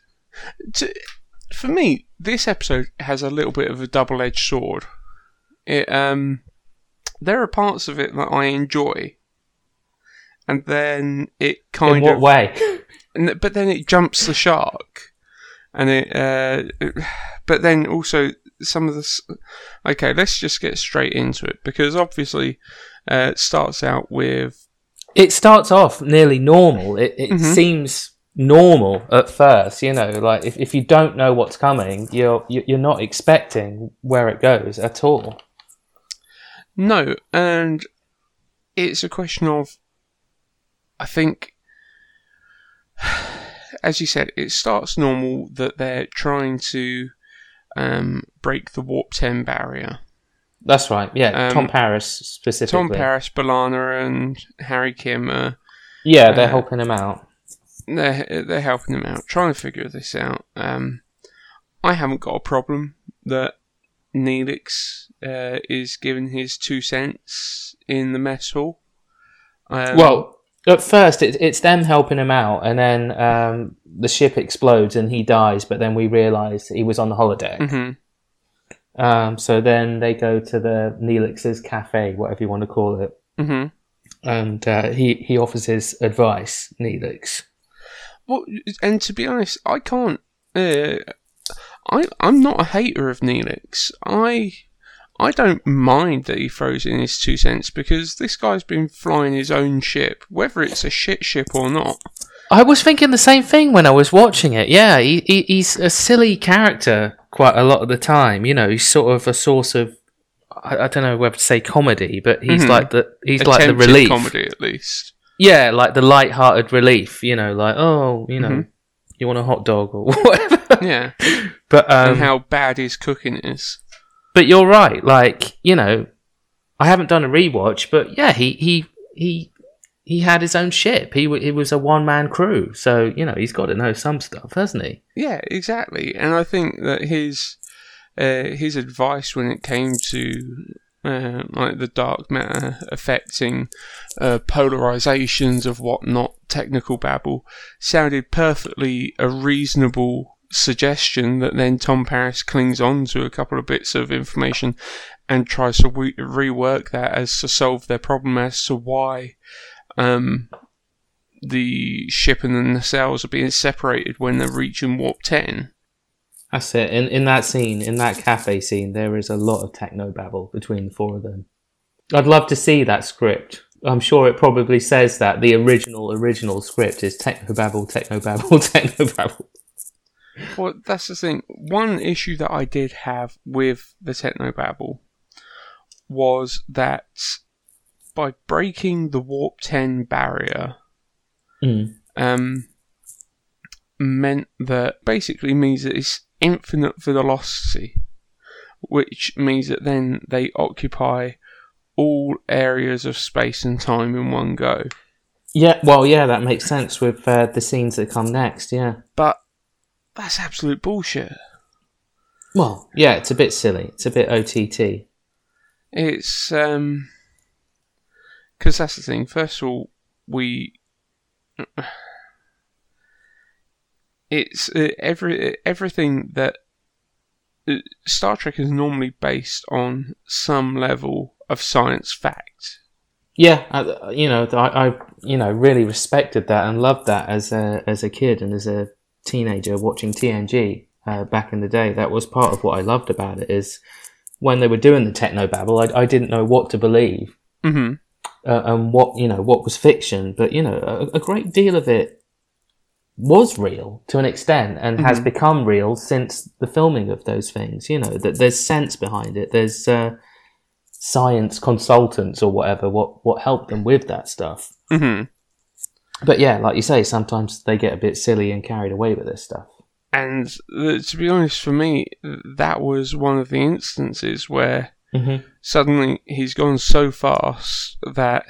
to, for me. This episode has a little bit of a double-edged sword. It um, there are parts of it that I enjoy, and then it kind of. In what of way? And, but then it jumps the shark, and it. Uh, but then also some of this. Okay, let's just get straight into it because obviously uh, it starts out with it starts off nearly normal. It, it Mhm. seems normal at first, you know, like if, if you don't know what's coming, you're you're not expecting where it goes at all. No, and it's a question of, I think, as you said, it starts normal that they're trying to um, break the warp ten barrier. That's right. Yeah, Um, Tom Paris specifically. Tom Paris, B'Elanna, and Harry Kim are Yeah, they're uh, helping him out. they're they're helping him out, trying to figure this out. Um, I haven't got a problem that Neelix uh, is giving his two cents in the mess hall. Um, well, at first it, it's them helping him out, and then um, the ship explodes and he dies. But then we realise he was on the holodeck. mhm. Um, so then they go to the Neelix's cafe, whatever you want to call it, Mhm. and uh, he he offers his advice, Neelix. Well, and to be honest, I can't. Uh, I I'm not a hater of Neelix. I I don't mind that he throws in his two cents because this guy's been flying his own ship, whether it's a shit ship or not. I was thinking the same thing when I was watching it. Yeah, he, he he's a silly character quite a lot of the time. You know, he's sort of a source of I, I don't know whether to say comedy, but he's Mhm. like the he's like the relief. comedy at least. Yeah, like the light-hearted relief. You know, like oh, you know, Mhm. you want a hot dog or (laughs) whatever. Yeah, But um, and how bad his cooking is. But you're right. Like you know, I haven't done a rewatch, but yeah, he he he he had his own ship. He he was a one man crew, so you know he's got to know some stuff, hasn't he? Yeah, exactly. And I think that his uh, his advice when it came to uh, like the dark matter affecting uh, polarizations of whatnot, technical babble, sounded perfectly a reasonable suggestion that then Tom Paris clings on to a couple of bits of information and tries to re- rework that as to solve their problem as to why um, the ship and the nacelles are being separated when they're reaching warp 10. That's it. In in that scene, in that cafe scene, there is a lot of techno babble between the four of them. I'd love to see that script. I'm sure it probably says that the original original script is techno babble, techno babble, (laughs) techno babble. Well, that's the thing. One issue that I did have with the Technobabble was that by breaking the Warp 10 barrier, Mm. um, meant that basically means that it's infinite velocity, which means that then they occupy all areas of space and time in one go. Yeah, well, yeah, that makes sense with uh, the scenes that come next. Yeah. But that's absolute bullshit. Well, yeah, it's a bit silly. It's a bit OTT. It's um, because that's the thing. First of all, we it's uh, every everything that uh, Star Trek is normally based on some level of science fact. Yeah, I, you know, I, I, you know, really respected that and loved that as a as a kid and as a teenager watching TNG uh, back in the day. That was part of what I loved about it. Is when they were doing the techno babble, I, I didn't know what to believe Mm-hmm. uh, and what you know what was fiction. But you know, a, a great deal of it was real to an extent and has Mhm. become real since the filming of those things. You know, that there's sense behind it. There's uh, science consultants or whatever what what help them with that stuff. Mm-hmm. But yeah, like you say, sometimes they get a bit silly and carried away with this stuff. And uh, to be honest, for me, that was one of the instances where Mhm. suddenly he's gone so fast that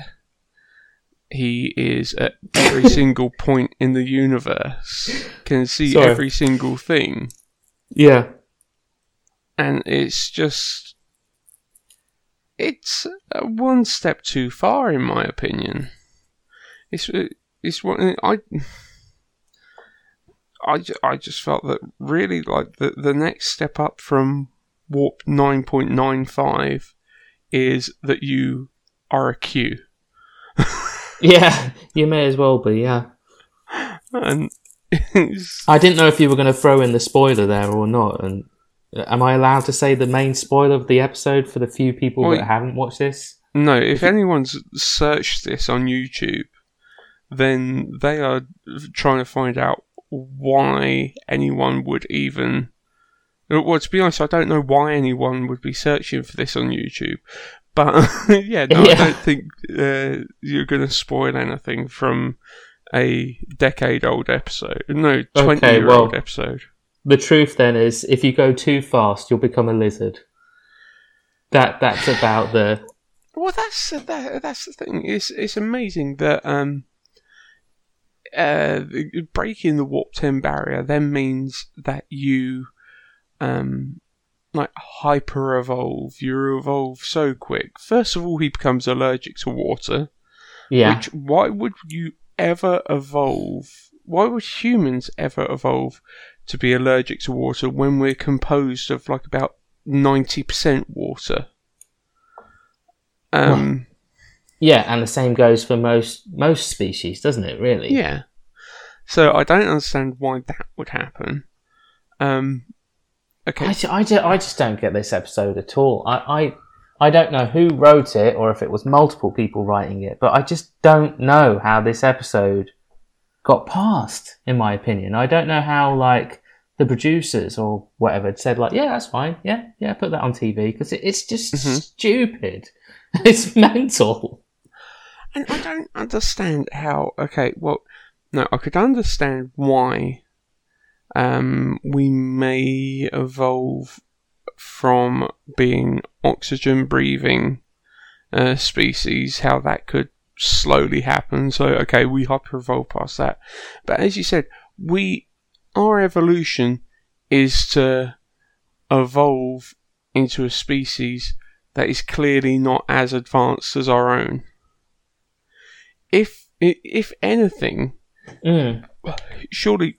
he is at every (laughs) single point in the universe, can see Sorry. every single thing, Yeah. and it's just. It's uh, one step too far, in my opinion. It's uh, it's one I. I, I just felt that really like the the next step up from warp 9.95 is that you are a Q (laughs) Yeah, you may as well be, yeah. and I didn't know if you were going to throw in the spoiler there or not. And uh, am I allowed to say the main spoiler of the episode for the few people Well, that haven't watched this? no if anyone's searched this on YouTube then they are trying to find out why anyone would even well to be honest I don't know why anyone would be searching for this on YouTube but (laughs) yeah no I don't think uh, you're going to spoil anything from a decade old episode no 20 Okay, year old well- episode The truth then is, if you go too fast, you'll become a lizard. That that's about the Well, that's that, that's the thing. It's it's amazing that um, uh, breaking the warp ten barrier then means that you um, like hyper evolve. You evolve so quick. First of all, he becomes allergic to water. yeah. Which why would you ever evolve? Why would humans ever evolve to be allergic to water when we're composed of like about ninety percent water? Um. Yeah, and the same goes for most most species, doesn't it? Really? Yeah. So I don't understand why that would happen. Um. Okay. I, I, I just don't get this episode at all. I, I I don't know who wrote it or if it was multiple people writing it, but I just don't know how this episode got passed. In my opinion, I don't know how like the producers or whatever said like, yeah, that's fine, yeah, yeah, put that on TV because it, it's just Mhm. stupid. (laughs) It's mental. And I don't understand how. Okay, well, no, I could understand why um, we may evolve from being oxygen breathing uh, species, how that could slowly happen. So, okay, we hyper evolve past that. But as you said, we our evolution is to evolve into a species that is clearly not as advanced as our own. If if anything, Mm. surely,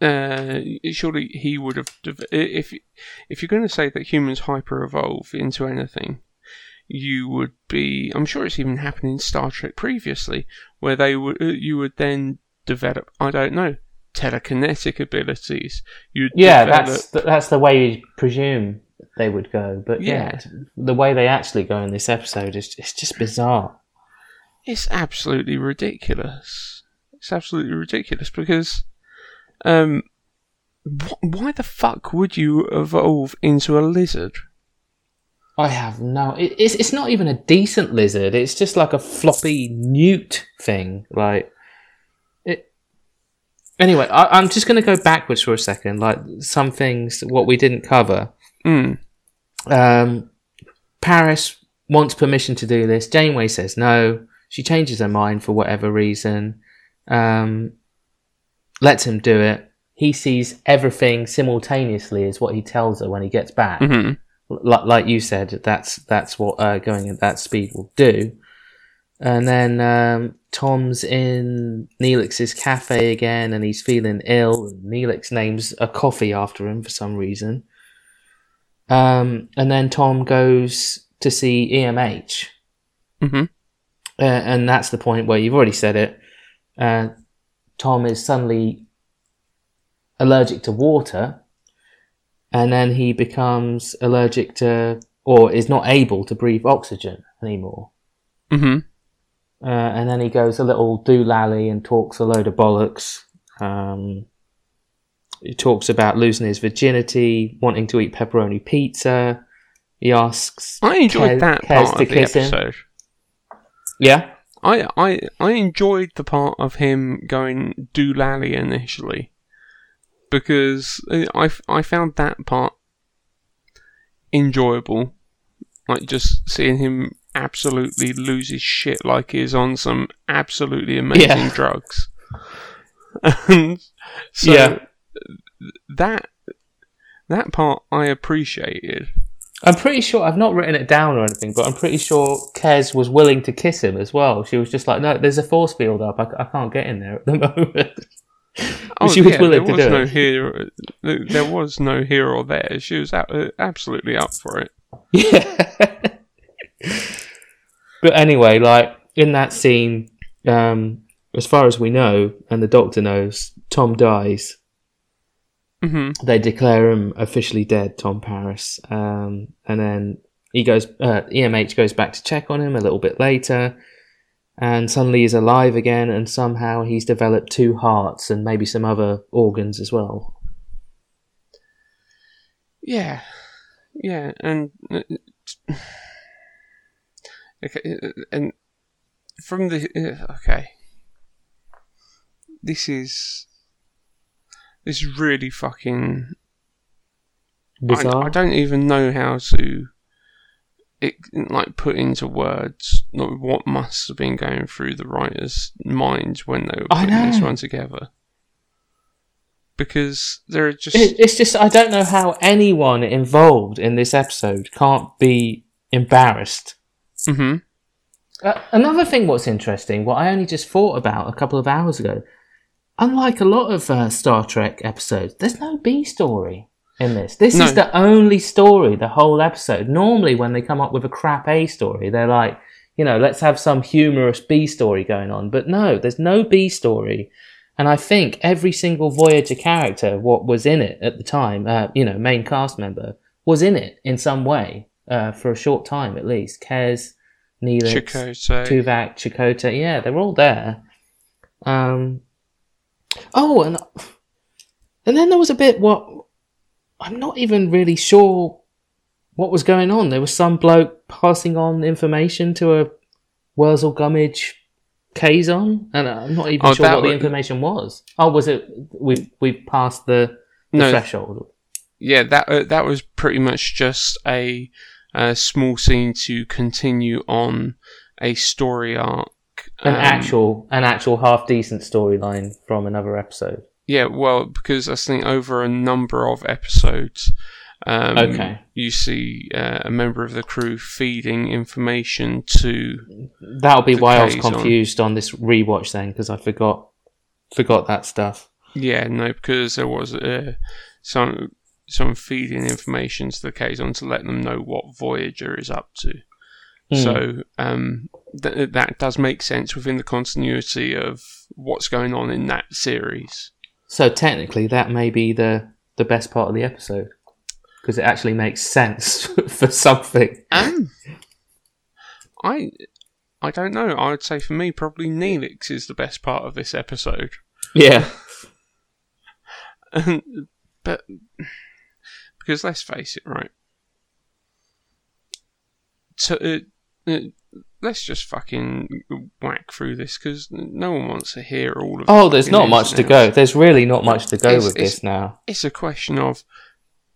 uh, surely he would have. If if you're going to say that humans hyper evolve into anything, you would be. I'm sure it's even happened in Star Trek previously, where they would you would then develop. I don't know telekinetic abilities. You'd Yeah, develop, that's th- that's the way you presume they would go. But yeah, Yeah. the way they actually go in this episode is it's just bizarre. It's absolutely ridiculous. It's absolutely ridiculous because, um, wh- why the fuck would you evolve into a lizard? I have no. It, it's it's not even a decent lizard. It's just like a floppy newt thing. Like it. Anyway, I, I'm just going to go backwards for a second. Like some things, what we didn't cover. Mm. Um, Paris wants permission to do this. Janeway says no. She changes her mind for whatever reason. Um, lets him do it. he sees everything simultaneously is what he tells her when he gets back. Mhm. Like, like you said, that's that's what uh, going at that speed will do. And then um, Tom's in Neelix's cafe again, and he's feeling ill. And Neelix names a coffee after him for some reason. Um, and then Tom goes to see EMH, hmm uh, and that's the point where you've already said it. Uh, Tom is suddenly allergic to water, and then he becomes allergic to, or is not able to breathe oxygen anymore. hmm Uh, and then he goes a little doolally and talks a load of bollocks. Um, he talks about losing his virginity, wanting to eat pepperoni pizza. He asks. I enjoyed Kes- that Kes part to of the kiss him. Yeah, I, I I enjoyed the part of him going doolally initially because I, I found that part enjoyable. Like just seeing him absolutely lose his shit like he's on some absolutely amazing Yeah. drugs. (laughs) and so Yeah. that that part I appreciated. I'm pretty sure I've not written it down or anything, but I'm pretty sure Kes was willing to kiss him as well. She was just like, "No, there's a force field up. I, I can't get in there at the (laughs) moment." Oh, she was yeah, willing there to was do no it. here. There was no here or there. She was uh, absolutely up for it. Yeah. but anyway, like in that scene, um, as far as we know, and the doctor knows, Tom dies. Hmm They declare him officially dead, Tom Paris. Um, and then he goes, uh, EMH goes back to check on him a little bit later. And suddenly he's alive again, and somehow he's developed two hearts and maybe some other organs as well. Yeah, yeah, and uh, okay, uh, and from the uh, okay, this is is really fucking. I, Bizarre. I don't even know how to it like put into words like, what must have been going through the writers' minds when they were I putting this one together. Because there are just It, it's just I don't know how anyone involved in this episode can't be embarrassed. hmm Uh, another thing, what's interesting, what I only just thought about a couple of hours ago, unlike a lot of uh, Star Trek episodes, there's no B story in this. This No. is the only story the whole episode. Normally, when they come up with a crap A story, they're like, you know, let's have some humorous B story going on. But no, there's no B story. And I think every single Voyager character, what was in it at the time, uh, you know, main cast member, was in it in some way uh, for a short time at least. Kes, Neelix, Chakotay. Tuvok, Chakotay, yeah, they're all there. Um, oh, and and then there was a bit what I'm not even really sure what was going on. There was some bloke passing on information to a Wurzel Gummidge Kazon, and I'm not even Oh, sure what the information was. Oh, was it we we passed the, the No. threshold? yeah, that uh, that was pretty much just a, a small scene to continue on a story arc. An um, actual an actual half decent storyline from another episode. Yeah, well, because I think over a number of episodes, um, Okay. you see uh, a member of the crew feeding information to. That'll be why I was confused on this rewatch then, because I forgot forgot that stuff. Yeah, no, because there was uh, some some feeding information to the Kazon to let them know what Voyager is up to. Hmm. So um, th- that does make sense within the continuity of what's going on in that series. So technically, that may be the the best part of the episode because it actually makes sense (laughs) for something. Um, I I don't know. I would say for me, probably Neelix is the best part of this episode. Yeah, but because let's face it, right? To, uh, uh, let's just fucking whack through this because no one wants to hear all of. the Oh, there's not much to go. There's really not much to go It's- with it's- this now. It's a question of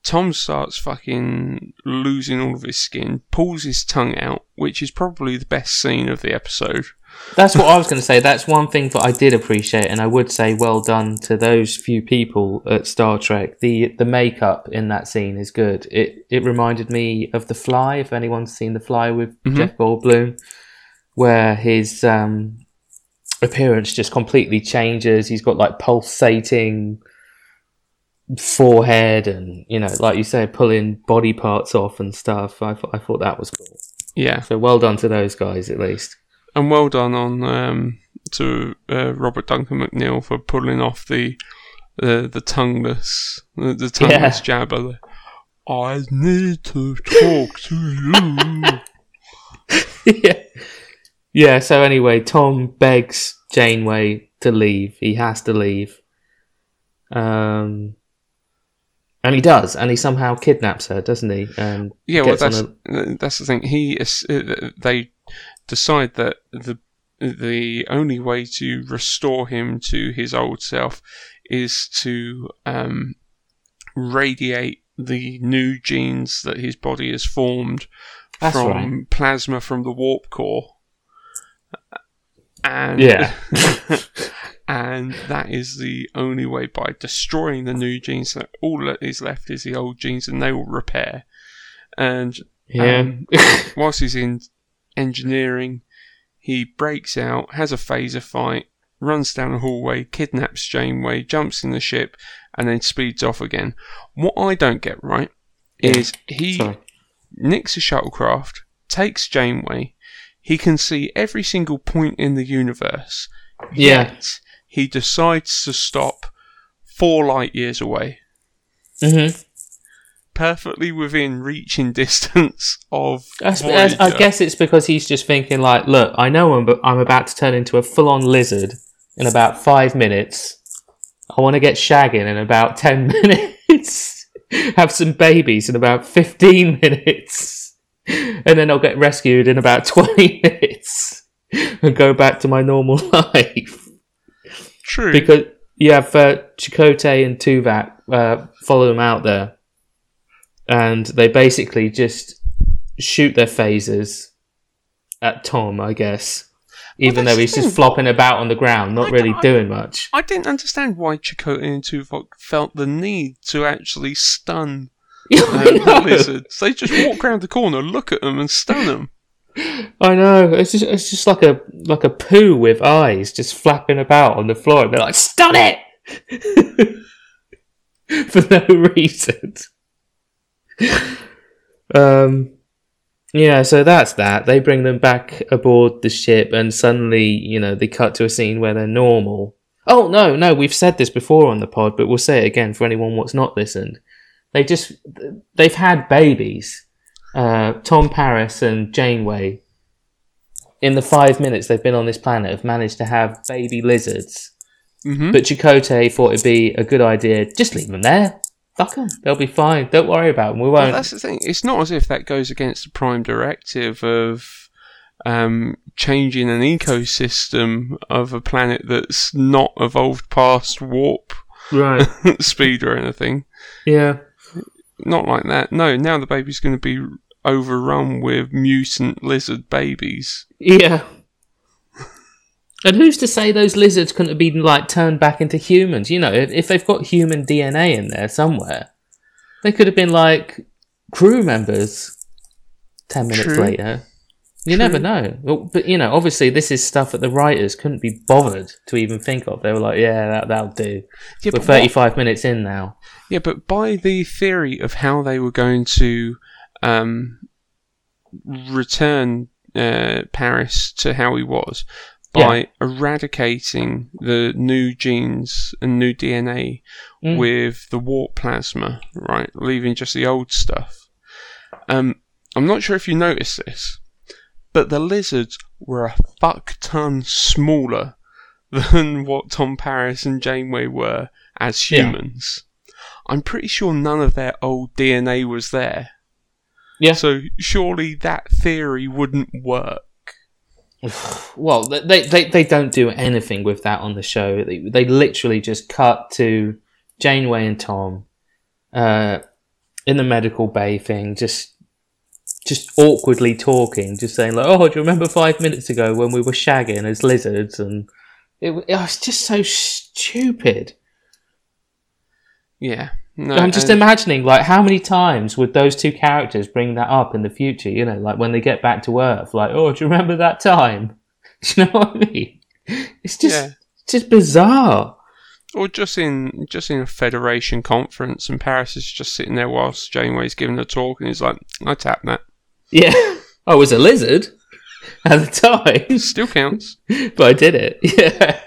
Tom starts fucking losing all of his skin, pulls his tongue out, which is probably the best scene of the episode. That's what I was going to say. That's one thing that I did appreciate, and I would say well done to those few people at Star Trek. the The makeup in that scene is good. It it reminded me of The Fly. If anyone's seen The Fly with Mhm. Jeff Goldblum, where his um, appearance just completely changes. He's got like pulsating forehead, and you know, like you say, pulling body parts off and stuff. I thought I thought that was cool. Yeah, So well done to those guys at least. And well done on um, to uh, Robert Duncan McNeil for pulling off the the the tongueless the, the tongueless jabber. I need to talk to you. (laughs) yeah. Yeah, so anyway, Tom begs Janeway to leave. He has to leave. Um and he does, and he somehow kidnaps her, doesn't he? And Yeah, well, that's a- that's the thing. He is, uh, they decide that the the only way to restore him to his old self is to um, radiate the new genes that his body has formed That's from right. plasma from the warp core. And Yeah. (laughs) (laughs) and that is the only way by destroying the new genes. That all that is left is the old genes, and they will repair. And Yeah. um, (laughs) whilst he's in engineering, he breaks out, has a phaser fight, runs down a hallway, kidnaps Janeway, jumps in the ship, and then speeds off again. What I don't get right Yeah. is he Sorry. nicks a shuttlecraft, takes Janeway. He can see every single point in the universe. Yeah. Yet he decides to stop four light years away, Mhm. Perfectly within reaching distance (laughs) of. I, I- I guess it's because he's just thinking like, look, I know I'm, I'm about to turn into a full-on lizard in about five minutes. I want to get shagging in about (laughs) ten minutes. (laughs) Have some babies in about fifteen minutes, and then I'll get rescued in about twenty minutes and go back to my normal life. True. Because you have uh, Chakotay and Tuvok uh, follow them out there, and they basically just shoot their phasers at Tom, I guess. Even that's though he's just flopping about on the ground, not I really doing much. I didn't understand why Chakotay and Tuvok felt the need to actually stun (laughs) the lizards. They just walk around the corner, look at them, and stun them. I know. It's just it's just like a like a poo with eyes just flapping about on the floor. And they're like, "Stun it!" (laughs) for no reason. (laughs) um, yeah. So that's that. They bring them back aboard the ship, and suddenly, you know, they cut to a scene where they're normal. Oh no, no, we've said this before on the pod, but we'll say it again for anyone what's not listened. They just they've had babies. Uh, Tom Paris and Janeway in the five minutes they've been on this planet have managed to have baby lizards. Mhm. But Chakotay thought it'd be a good idea. Just leave them there. Fuck them. They'll be fine. Don't worry about them. We won't. that's the thing. It's not as if that goes against the prime directive of um, changing an ecosystem of a planet that's not evolved past warp right. (laughs) speed or anything. Yeah. Not like that. No, now the baby's going to be overrun with mutant lizard babies. Yeah. And who's to say those lizards couldn't have been like turned back into humans? You know, if, if they've got human DNA in there somewhere, they could have been like crew members. Ten minutes True. later, you True. never know. Well, But you know, obviously, this is stuff that the writers couldn't be bothered to even think of. They were like, "Yeah, that that'll do." Yeah, We're but what- thirty-five minutes in now. Yeah, but by the theory of how they were going to um, return uh, Paris to how he was, by Yeah. eradicating the new genes and new DNA Mm. with the warp plasma, right, leaving just the old stuff. Um, I'm not sure if you noticed this, but the lizards were a fuck ton smaller (laughs) than what Tom Paris and Janeway were as Yeah. humans. I'm pretty sure none of their old DNA was there. Yeah. So surely that theory wouldn't work. (sighs) Well, they, they, they don't do anything with that on the show. They, they literally just cut to Janeway and Tom uh, in the medical bay thing, just just awkwardly talking, just saying like, "Oh, do you remember five minutes ago when we were shagging as lizards?" And it, it was just so stupid. Yeah. No, I'm just imagining like how many times would those two characters bring that up in the future? You know, like when they get back to Earth, like, "Oh, do you remember that time?" (laughs) Do you know what I mean? It's just Yeah. it's just bizarre. or just in just in a federation conference, and Paris is just sitting there whilst Janeway's giving a talk, and he's like, "I tapped that." Yeah, (laughs) oh, I was a lizard (laughs) at the time, Still counts. but I did it. Yeah.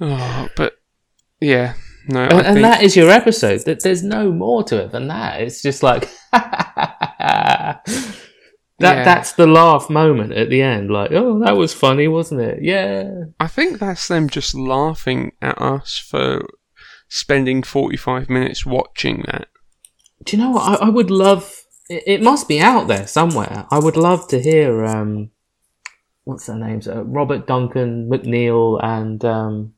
Oh, but yeah, no, and, and think that is your episode. That there's no more to it than that. It's just like (laughs) that. Yeah. That's the laugh moment at the end. Like, oh, that was funny, wasn't it? Yeah. I think that's them just laughing at us for spending forty-five minutes watching that. Do you know what? I, I would love. It, it must be out there somewhere. I would love to hear. um What's their names? Uh, Robert Duncan McNeil and um,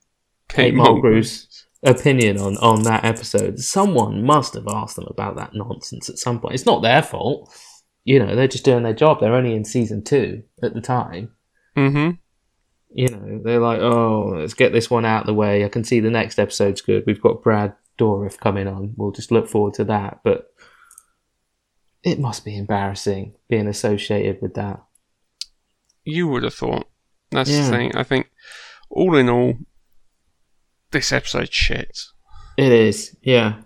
Kate Mulgrew's opinion on on that episode. Someone must have asked them about that nonsense at some point. It's not their fault. You know, they're just doing their job. They're only in season two at the time. Mm-hmm. You know, they're like, oh, let's get this one out of the way. I can see the next episode's good. We've got Brad Dourif coming on. We'll just look forward to that. But it must be embarrassing being associated with that. You would have thought. That's Yeah. the thing. I think, all in all, this episode's shit. It is, yeah.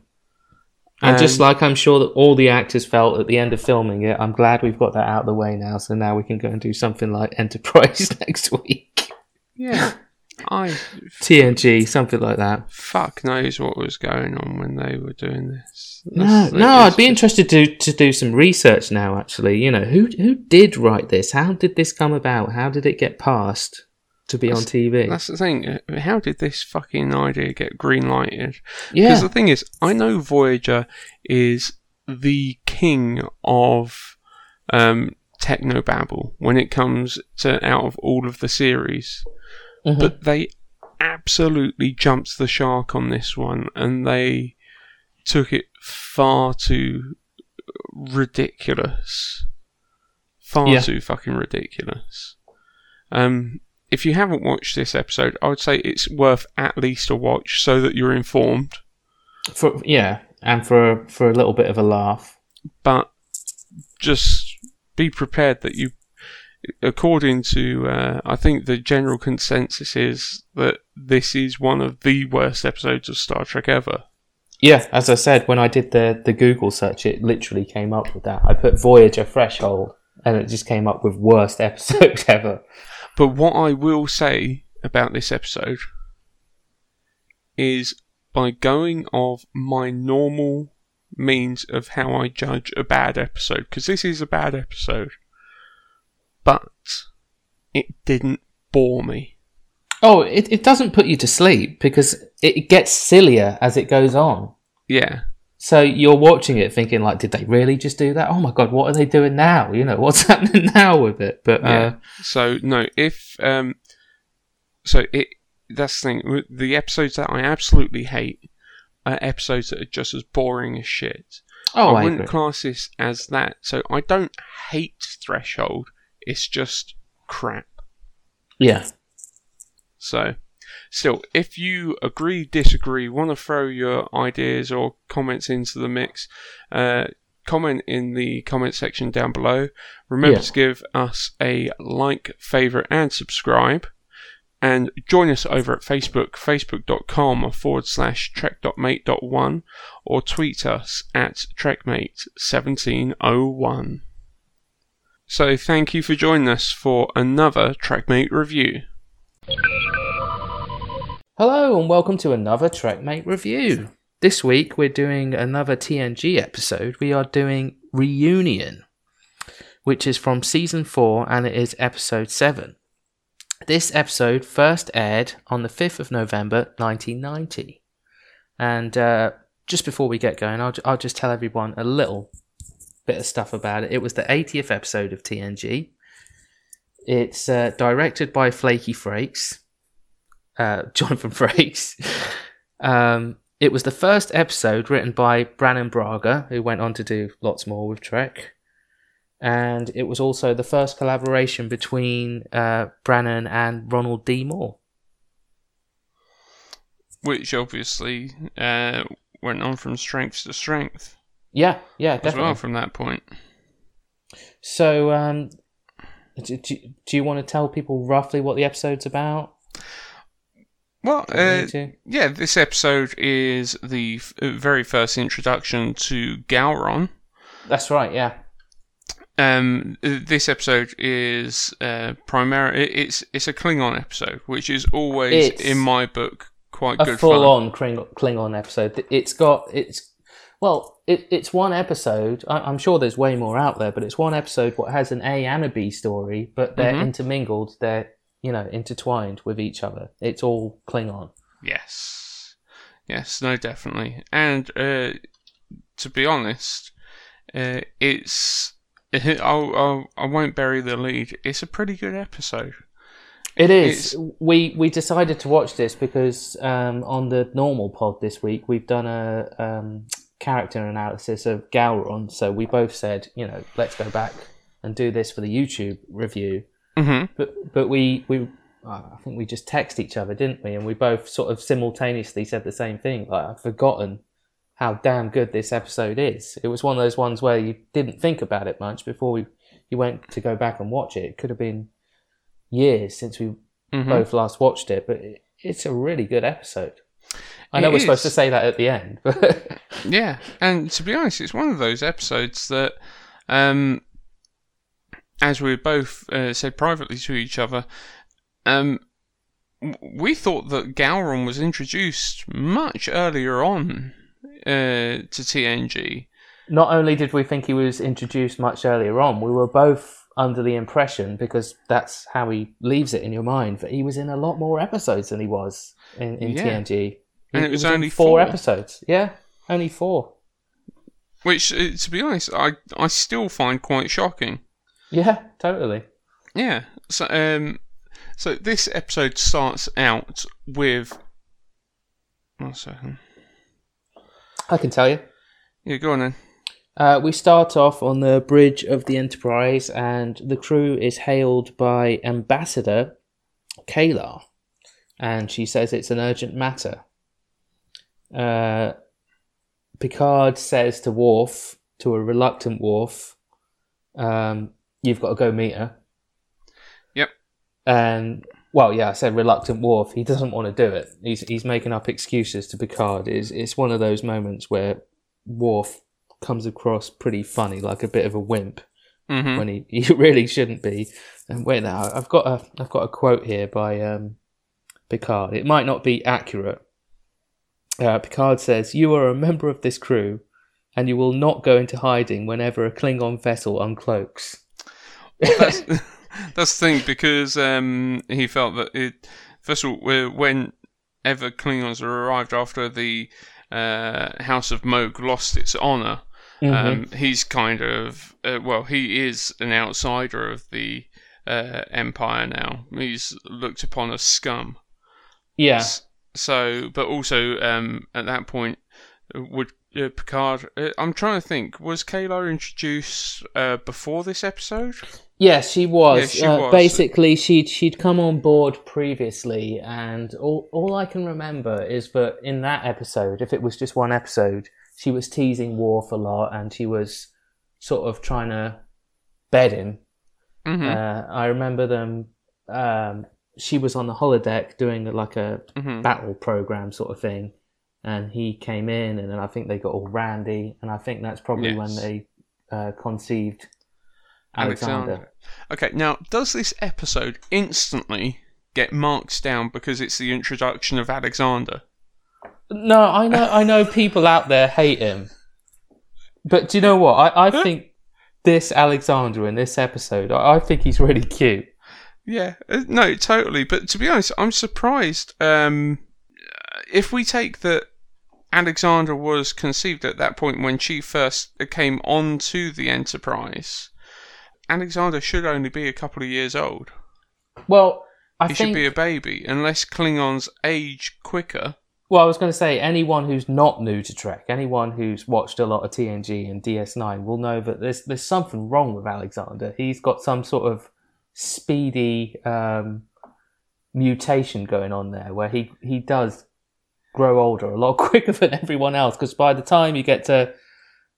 And just Um, like I'm sure that all the actors felt at the end of filming it, I'm glad we've got that out of the way now. So now we can go and do something like (laughs) Enterprise (laughs) next week, Yeah, I (laughs) TNG, something like that. fuck knows what was going on when they were doing this. No, That's- no, it's- I'd be interested to to do some research now. Actually, you know, who who did write this? How did this come about? How did it get passed to be on TV? That's the thing. How did this fucking idea get green lighted? Yeah. Because the thing is, I know Voyager is the king of um, technobabble when it comes to out of all of the series, Mhm. but they absolutely jumped the shark on this one, and they took it far too ridiculous, far Yeah. too fucking ridiculous. Um, if you haven't watched this episode, I would say it's worth at least a watch so that you're informed. For yeah, and for for a little bit of a laugh. But just be prepared that you, according to, uh, I think the general consensus is that this is one of the worst episodes of Star Trek ever. Yeah, as I said, when I did the the Google search, it literally came up with that. I put Voyager threshold, and it just came up with worst (laughs) episode ever. But what I will say about this episode is by going of my normal means of how I judge a bad episode, because this is a bad episode, but it didn't bore me. Oh, it, it doesn't put you to sleep because it gets sillier as it goes on. Yeah. So you're watching it thinking like, did they really just do that? Oh my god, what are they doing now? You know, (laughs) what's happening now with it? But Yeah. uh, so no, if um, so it that's the thing. The episodes that I absolutely hate are episodes that are just as boring as shit. Oh, I I wouldn't agree. class this as that. So I don't hate Threshold. It's just crap. yeah, So, still, if you agree, disagree, want to throw your ideas or comments into the mix, uh, comment in the comment section down below. Remember Yeah. to give us a like, favourite, and subscribe. And join us over at Facebook, facebook.com forward slash trek.mate.1, or tweet us at trekmate1701. So, thank you for joining us for another Trekmate review. Hello and welcome to another Trekmate review. This week we're doing another TNG episode. We are doing Reunion, which is from season 4 and it is episode 7. This episode first aired on the 5th of November 1990. And uh, just before we get going, I'll, I'll just tell everyone a little bit of stuff about it. It was the 80th episode of TNG. It's uh, directed by Flaky Frakes uh, (laughs) Jonathan Frakes. Um, it was the first episode written by Brannon Braga, who went on to do lots more with Trek. And it was also the first collaboration between uh, Brannon and Ronald D. Moore. Which obviously uh, went on from strength to strength Yeah, yeah, as definitely. well from that point. So, um, do, do, do you want to tell people roughly what the episode's about? Well, uh, yeah, this episode is the f- uh, very first introduction to Gowron. That's right, yeah. Um, uh, this episode is uh, primarily it's it's a Klingon episode, which is always It's in my book quite a good full fun. on Kling- Klingon episode. It's got it's well, it, it's one episode. I, I'm sure there's way more out there, but it's one episode what has an A and a B story, but they're Mhm. intermingled. They're you know intertwined with each other. It's all Klingon. Yes, yes, no, definitely. And uh, to be honest, uh, it's (laughs) I'll, I'll I won't bury the lead. It's a pretty good episode. It is. It's- We we decided to watch this because um, on the normal pod this week we've done a um, character analysis of Gowron. So we both said, you know, let's go back and do this for the YouTube review. Mm-hmm. But but we we uh, I think we just text each other, didn't we? And we both sort of simultaneously said the same thing. Like I've forgotten how damn good this episode is. It was one of those ones where you didn't think about it much before we you went to go back and watch it. It could have been years since we Mhm. both last watched it, but it, it's a really good episode. I know It we're supposed to say that at the end, (laughs) but Yeah, and to be honest, it's one of those episodes that, um, as we both uh, said privately to each other, um, we thought that Gowron was introduced much earlier on uh, to TNG. not only did we think he was introduced much earlier on, we were both under the impression because that's how he leaves it in your mind that he was in a lot more episodes than he was in, in Yeah. TNG. And it was in only four four. episodes. Yeah, only four. Which, uh, to be honest, I I still find quite shocking. Yeah, totally. Yeah. So um, so this episode starts out with. One second. I can tell you. Yeah, go on then. Uh, we start off on the bridge of the Enterprise, and the crew is hailed by Ambassador K'Ehleyr, and she says it's an urgent matter. Uh, Picard says to Worf, to a reluctant Worf, um, "You've got to go meet her." Yep. And well, yeah, I said reluctant Worf. He doesn't want to do it. He's he's making up excuses to Picard. It's it's one of those moments where Worf comes across pretty funny, like a bit of a wimp Mhm. when he, (laughs) he really shouldn't be. And wait now, I've got a I've got a quote here by um, Picard. It might not be accurate. Uh, Picard says, "You are a member of this crew, and you will not go into hiding whenever a Klingon vessel uncloaks." That's, (laughs) that's the thing because um, he felt that it. First of all, uh, whenever Klingons arrived after the uh, House of Mogh lost its honor, um, he's kind of uh, well, he is an outsider of the uh, Empire now. He's looked upon as scum. Yeah, So, but also um, at that point, would uh, Picard? Uh, I'm trying to think. Was K'Ehleyr introduced uh, before this episode? Yes, she was. Yeah, she uh, was. Basically, she'd she'd come on board previously, and all all I can remember is that in that episode, if it was just one episode, she was teasing Worf a lot, and she was sort of trying to bed him. hmm Uh, I remember them. Um, she was on the holodeck doing like a hmm battle program sort of thing, and he came in, and then I think they got all randy, and I think that's probably when they uh, conceived Alexander. Okay, now does this episode instantly get marked down because it's the introduction of Alexander? No, I know, I know people out there hate him, but do you know what? I, I think this Alexander in this episode, I, I think he's really cute. Yeah, uh, no, totally. But to be honest, I'm surprised. Um, if we take that Alexander was conceived at that point when she first came onto the Enterprise, Alexander should only be a couple of years old. Well, I he think should be a baby, unless Klingons age quicker. Well, I was going to say anyone who's not new to Trek, anyone who's watched a lot of TNG and DS9 will know that there's there's something wrong with Alexander. He's got some sort of speedy um, mutation going on there, where he he does grow older a lot (laughs) quicker than everyone else. Because by the time you get to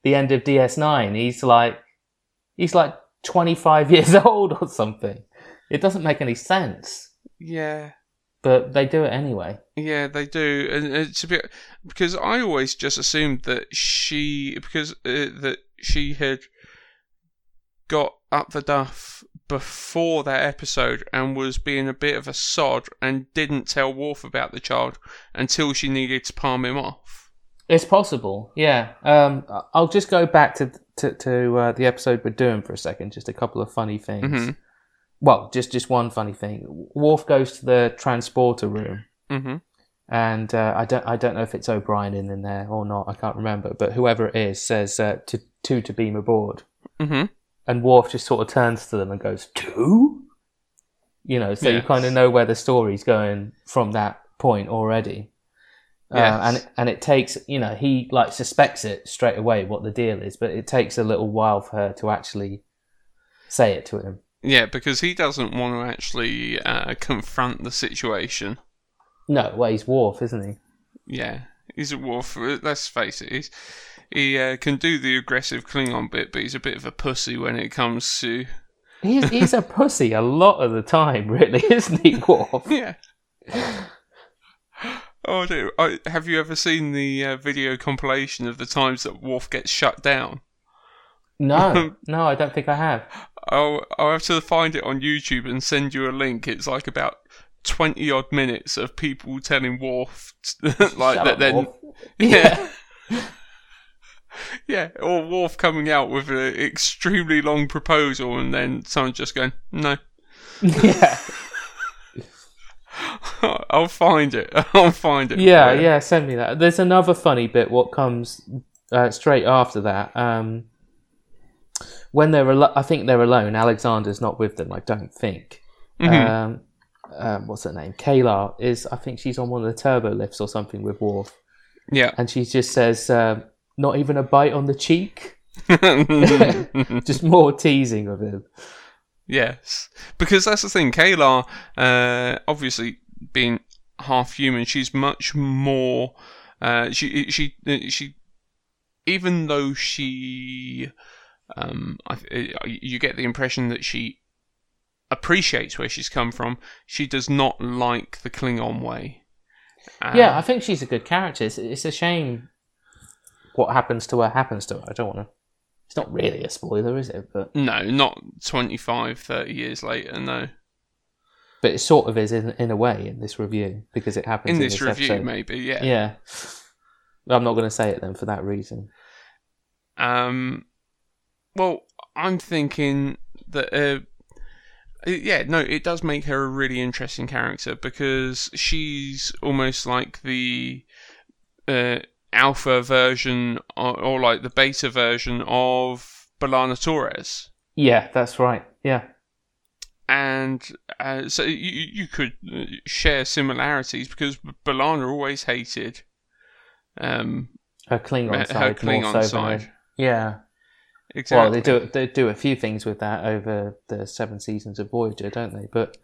the end of DS9, he's like he's like 25 (laughs) years old or something. It doesn't make any sense, Yeah. but they do it anyway. Yeah, they do, and it's a bit because I always just assumed that she because uh, that she had got up the duff before that episode and was being a bit of a sod and didn't tell Worf about the child until she needed to palm him off. It's possible, yeah. Um, I'll just go back to to, to uh, the episode we're doing for a second. Just a couple of funny things. Mhm. Well, just just one funny thing. Worf goes to the transporter room, Mhm. and uh, I don't I don't know if it's O'Brien in, in there or not. I can't remember, but whoever it is says uh, to two to beam aboard, Mhm. And Worf just sort of turns to them and goes two. You know, so you kind of know where the story's going from that point already. Uh, and and it takes you know he like suspects it straight away what the deal is, but it takes a little while for her to actually say it to him. Yeah, because he doesn't want to actually uh, confront the situation. No, well he's Worf, isn't he? Yeah, he's a Worf. uh, Let's face it, he's, he uh, can do the aggressive Klingon bit, but he's a bit of a pussy when it comes to He's he's a pussy a lot of the time, (laughs) really, isn't he, Worf? (laughs) yeah. Oh, dear. I, have you ever seen the uh, video compilation of the times that Worf gets shut down? No, (laughs) no, I don't think I have. I'll I'll have to find it on YouTube and send you a link. It's like about twenty odd minutes of people telling Worf like Shut that. up, Then Worf. yeah. (laughs) Yeah, or Worf coming out with an extremely long proposal and then someone just going, no. yeah, (laughs) I'll find it. (laughs) I'll find it. yeah, yeah. Send me that. There's another funny bit. What comes uh, straight after that? Um, when they're, al- I think they're alone. Alexander's not with them. I don't think. Mhm. Um, um, what's her name? K'Ehleyr is. I think she's on one of the turbo lifts or something with Worf, Yeah. and she just says, um, "Not even a bite on the cheek." (laughs) (laughs) just more teasing of him. Yes, because that's the thing. K'Ehleyr, uh, obviously being half human, she's much more. Uh, she she she, even though she, um, I, you get the impression that she appreciates where she's come from. She does not like the Klingon way. Uh, yeah, I think she's a good character. It's, it's a shame what happens to her happens to her. I don't want to. It's not really a spoiler, is it? But no, not 25, 30 years later. No, but it sort of is in, in a way in this review because it happens in in, this review, episode. maybe. Yeah. Yeah. I'm not going to say it then for that reason. Um, well, I'm thinking that, uh, yeah, no, it does make her a really interesting character because she's almost like the uh, alpha version or, or like the beta version of B'Elanna Torres. Yeah, that's right. Yeah. And uh, so you, you could uh, share similarities because B'Elanna always hated um, Her Klingon her side. Klingon more so side. her- Yeah. Exactly. Well, they do they do a few things with that over the seven seasons of Voyager, don't they? But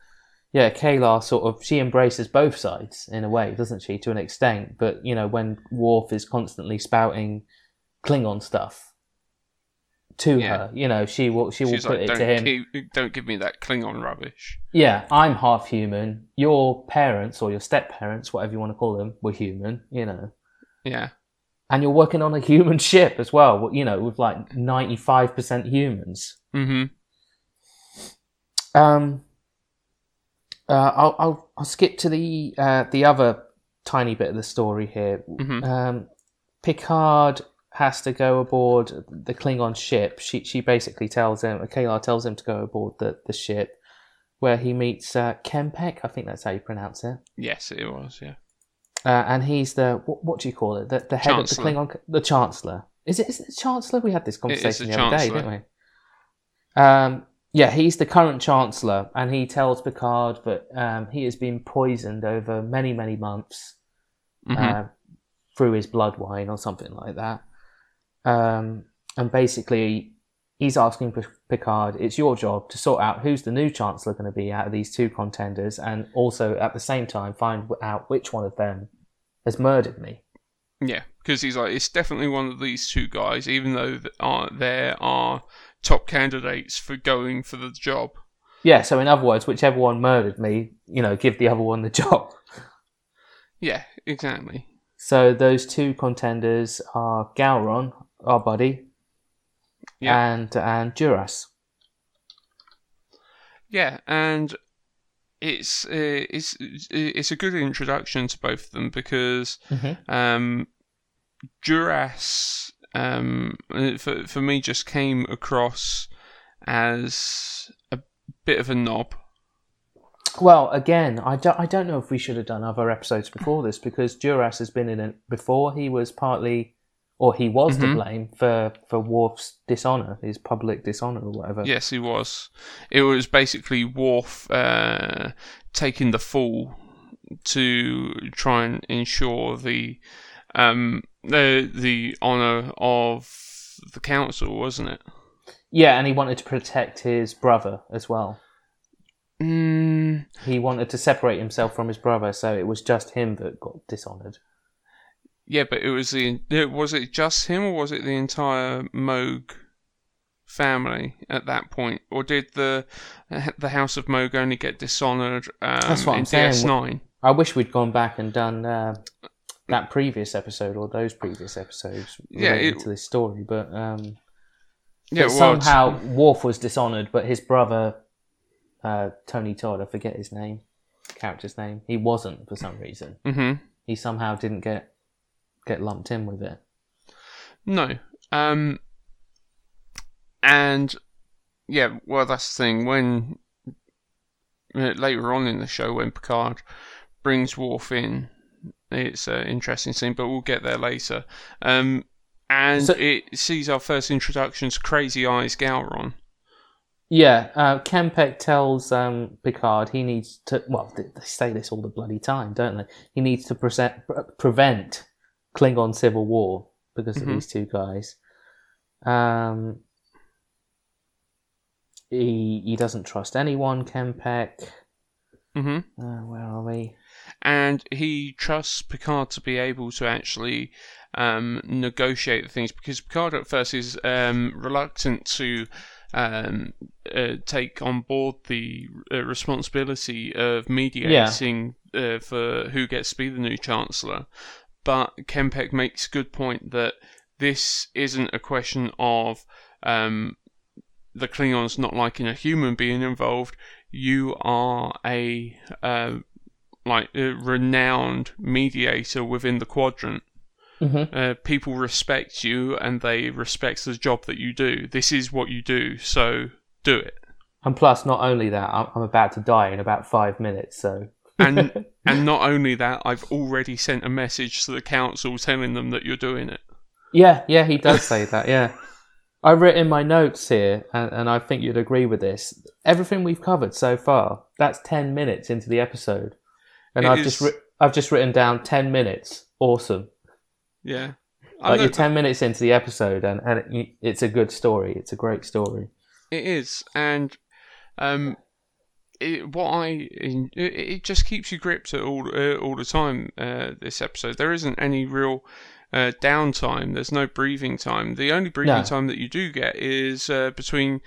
yeah, K'Ehleyr sort of she embraces both sides in a way, doesn't she, to an extent? But you know, when Worf is constantly spouting Klingon stuff to Yeah. her, you know, she will she will put like, it to him. keep, don't give me that Klingon rubbish. Yeah, I'm half human. Your parents or your step parents, whatever you want to call them, were human. You know, Yeah. and you're working on a human (laughs) ship as well. You know, with like ninety five percent humans. Mm-hmm. Um, uh, I'll, I'll I'll skip to the uh, the other tiny bit of the story here. Mhm. Um, Picard has to go aboard the Klingon ship. She she basically tells him, K'Ehleyr tells him to go aboard the, the ship, where he meets uh, K'mpec. I think that's how you pronounce it. Yes, it was. Yeah. Uh, and he's the what, what do you call it? The, the head Chancellor. of the Klingon, the Chancellor. Is it? Is it the Chancellor? We had this is conversation the the, other day, didn't we? Um, yeah, he's the current Chancellor, and he tells Picard that um, he has been poisoned over many, many months Mhm. uh, through his blood wine or something like that. Um, and basically, he's asking Picard, "It's your job to sort out who's the new Chancellor going to be out of these two contenders, and also at the same time find out which one of them has murdered me." Yeah, because he's like, it's definitely one of these two guys, even though there are top candidates for going for the job. Yeah. So in other words, whichever one murdered me, you know, give the other one the (laughs) job. Yeah, exactly. So those two contenders are Gowron, our buddy, Yeah. and and Duras. Yeah, and it's uh, it's it's a good introduction to both of them because Mhm. um, Duras um, for for me just came across as a bit of a knob. Well, again, I don't, I don't know if we should have done other episodes before this because Duras has been in it before. He was partly, or he was Mhm. to blame for, for Worf's dishonor, his public dishonor or whatever. Yes, he was. It was basically Worf uh, taking the fall to try and ensure the um, the the honor of the council, wasn't it? Yeah, and he wanted to protect his brother as well. Mm, He wanted to separate himself from his brother, so it was just him that got dishonored. yeah, but it was the was it just him or was it the entire Mogh family at that point, or did the the House of Mogh only get dishonored um, That's what I'm saying. DS9? I wish we'd gone back and done uh, that previous episode or those previous episodes Yeah, related it- to this story, but um, Yeah, but well, it's- somehow Worf was dishonored, but his brother uh, Tony Todd, I forget his name, character's name, he wasn't for some reason. Mhm. He somehow didn't get get lumped in with it. No. Um, and yeah, well, that's the thing. When uh, later on in the show, when Picard brings Worf in, it's an interesting scene, but we'll get there later. Um, and So- it sees our first introduction to Crazy Eyes Gowron. Yeah, uh, K'mpec tells um, Picard he needs to. Well, they say this all the bloody time, don't they? He needs to present, prevent Klingon civil war because of Mhm. these two guys. Um, he he doesn't trust anyone. K'mpec. hmm Uh, where are we? And he trusts Picard to be able to actually um, negotiate the things because Picard at first is um, reluctant to um, uh, take on board the uh, responsibility of mediating uh, for who gets to be the new Chancellor. But K'mpec makes a good point that this isn't a question of um, the Klingons not liking a human being involved. You are a uh, like a renowned mediator within the quadrant. Mhm. Uh, people respect you and they respect the job that you do. This is what you do, so do it. And plus, not only that, I'm, I'm about to die in about five minutes. So And (laughs) and not only that, I've already sent a message to the council telling them that you're doing it. Yeah, yeah, he does say that. Yeah, (laughs) I've written my notes here, and, and I think you'd agree with this. Everything we've covered so far, that's ten minutes into the episode, and It I've is- just writ- I've just written down ten minutes. Awesome. Yeah. I Like you're ten minutes into the episode, and and it, it's a good story. It's a great story. It is, and um, it, what I it, it just keeps you gripped at all uh, all the time. Uh, this episode, there isn't any real uh, downtime. There's no breathing time. The only breathing No. time that you do get is uh, between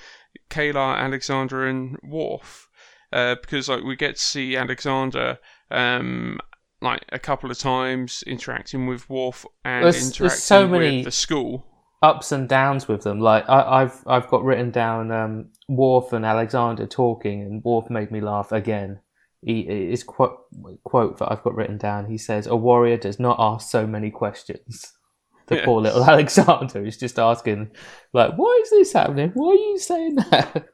K'Ehleyr, Alexander, and Worf, uh, because like we get to see Alexander. Um, like a couple of times interacting with Worf and There's- there's interacting so many- with the school. Ups and downs with them. Like I, I've I've got written down um, Worf and Alexander talking, and Worf made me laugh again. He his quote quote that I've got written down. He says, "A warrior does not ask so many questions." The Yeah. poor little (laughs) Alexander is just asking, like, "Why is this happening? Why are you saying that?"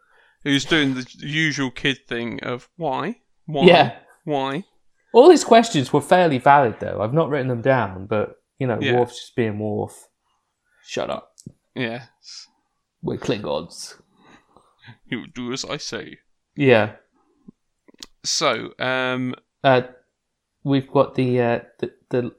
who's doing the usual kid thing of why, why, Yeah. why. All his questions were fairly valid, though. I've not written them down, but you know, Yeah. Worf's just being Worf. Shut up. Yeah, We're Klingons. you do as I say. Yeah. So, um, uh, we've got the, uh, the the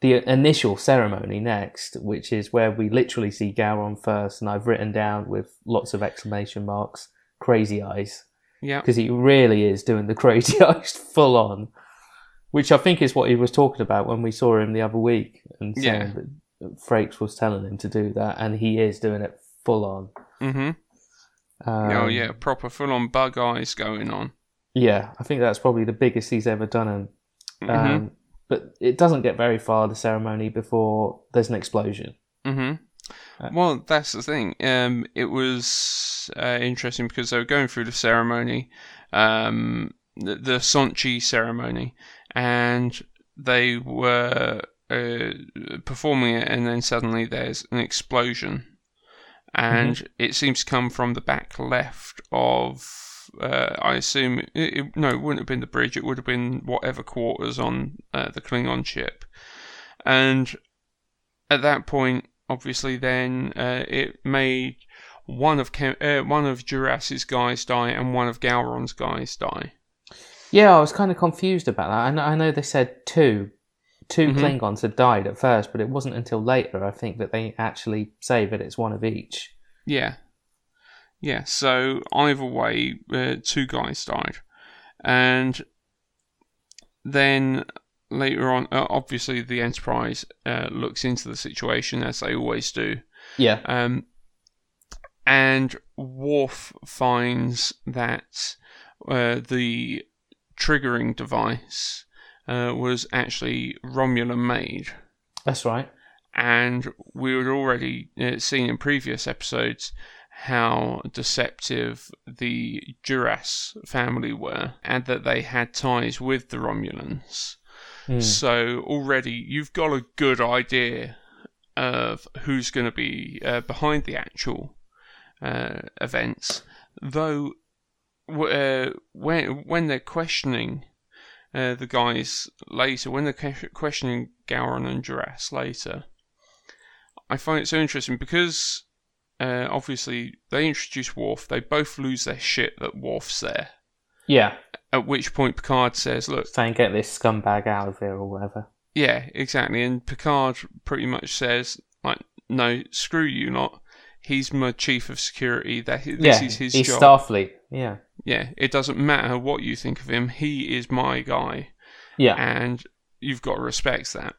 the initial ceremony next, which is where we literally see Gowron first, and I've written down with lots of exclamation marks, crazy eyes, Yeah. because he really is doing the crazy eyes (laughs) full on, which I think is what he was talking about when we saw him the other week, and saying Yeah. that Frakes was telling him to do that, and he is doing it full on. Mm-hmm. Um, oh yeah, proper full on bug eyes going on. Yeah, I think that's probably the biggest he's ever done. And, Mhm. um, but it doesn't get very far the ceremony before there's an explosion. hmm well, that's the thing. Um, it was uh, interesting because they were going through the ceremony, um, the, the Sonchi ceremony, and they were uh, performing it, and then suddenly there's an explosion, and it seems to come from the back left of. Uh, I assume it, it, no, it wouldn't have been the bridge. It would have been whatever quarters on uh, the Klingon ship, and at that point, obviously, then uh, it made one of Ke- uh, one of Duras's guys die and one of Gowron's guys die. Yeah, I was kind of confused about that. I know, I know they said two, 2 Mhm. Klingons had died at first, but it wasn't until later, I think, that they actually say that it's one of each. Yeah, yeah. So either way, uh, two guys died, and then later on, uh, obviously, the Enterprise uh, looks into the situation as they always do. Yeah. Um, and Worf finds that uh, the triggering device uh, was actually Romulan made. That's right. And we had already uh, seen in previous episodes how deceptive the Duras family were and that they had ties with the Romulans. Hmm. So already you've got a good idea of who's going to be uh, behind the actual uh, events. Though uh, when when they're questioning uh, the guys later, when they're que- questioning Gowron and Duras later, I find it so interesting because uh, obviously they introduce Worf. They both lose their shit that Worf's there. Yeah. At which point Picard says, "Look, try and get this scumbag out of here or whatever. yeah, exactly. And Picard pretty much says, like, no, screw you not. He's my chief of security. That this yeah, is his job. he's job. Starfleet. Yeah. Yeah, it doesn't matter what you think of him. He is my guy, Yeah. and you've got to respect that.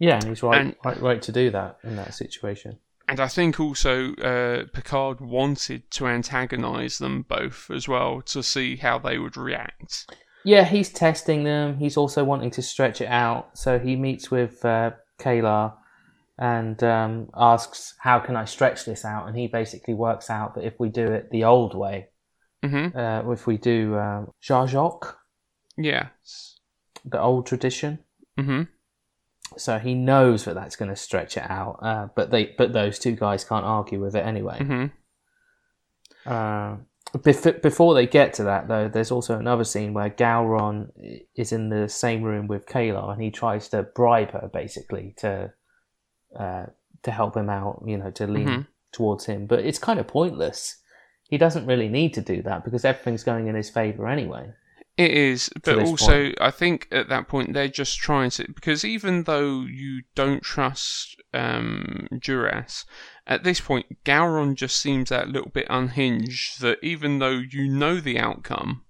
Yeah, and he's right, And- right, right to do that in that situation. And I think also uh, Picard wanted to antagonize them both as well to see how they would react. Yeah, he's testing them. He's also wanting to stretch it out. So he meets with uh, K'Ehleyr and um, asks, "How can I stretch this out?" And he basically works out that if we do it the old way, hmm uh, if we do uh, ja'chuq, Yeah. the old tradition, hmm so he knows that that's going to stretch it out. Uh, but they, but those two guys can't argue with it anyway. hmm Uh, bef- before they get to that, though, there's also another scene where Gowron is in the same room with K'Ehleyr, and he tries to bribe her basically to uh, to help him out, you know, to lean Mhm. towards him. But it's kind of pointless. He doesn't really need to do that because everything's going in his favor anyway. It is, but also I think at that point they're just trying to because even though you don't trust um, Duras, at this point Gowron just seems that little bit unhinged that even though you know the outcome,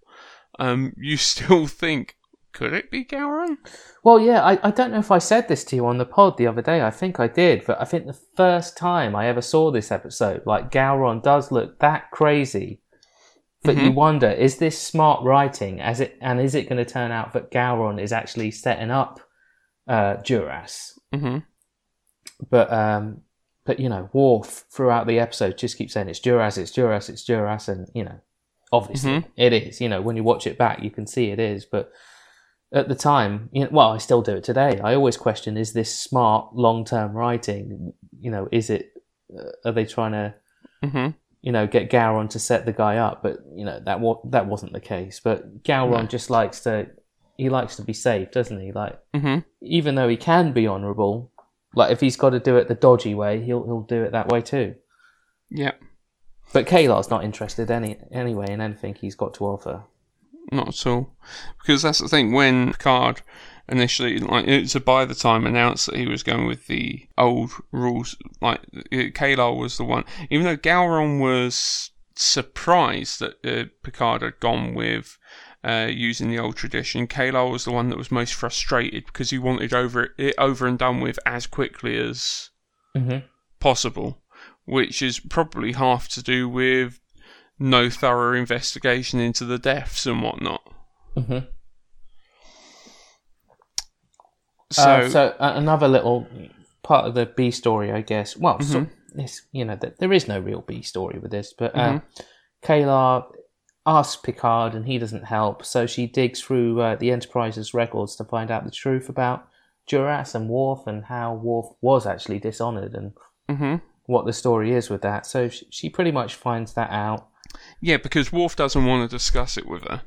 um, you (laughs) still think could it be Gowron? Well, yeah, I, I don't know if I said this to you on the pod the other day. I think I did, but I think the first time I ever saw this episode, like Gowron does look that crazy that you Mhm. wonder: is this smart writing? As it and is it going to turn out that Gowron is actually setting up uh, Duras? hmm But um, but you know, Worf throughout the episode just keeps saying it's Duras, it's Duras, it's Duras, and you know, obviously Mhm. it is. You know, when you watch it back, you can see it is, but at the time, you know, well, I still do it today. I always question: Is this smart long-term writing? You know, is it? Uh, are they trying to, hmm you know, get Gowron to set the guy up? But you know, that wa- that wasn't the case. But Gowron No. just likes to, he likes to be safe, doesn't he? Like, hmm even though he can be honourable, like if he's got to do it the dodgy way, he'll he'll do it that way too. Yeah, But K'Ehleyr's not interested any anyway in anything he's got to offer. not at all. Because that's the thing when Picard initially, like so by the time announced that he was going with the old rules, like uh, K'Ehleyr was the one. Even though Gowron was surprised that uh, Picard had gone with uh, using the old tradition, K'Ehleyr was the one that was most frustrated because he wanted over it over and done with as quickly as Mhm. possible, which is probably half to do with no thorough investigation into the deaths and whatnot. Mhm. So, uh, so uh, another little part of the B story, I guess. Well, Mm-hmm. it's, you know, there is no real B story with this, but uh, K'Ehleyr asks Picard, and he doesn't help. So she digs through uh, the Enterprise's records to find out the truth about Duras and Worf, and how Worf was actually dishonored, and Mhm. what the story is with that. So she, she pretty much finds that out. yeah, because Worf doesn't want to discuss it with her.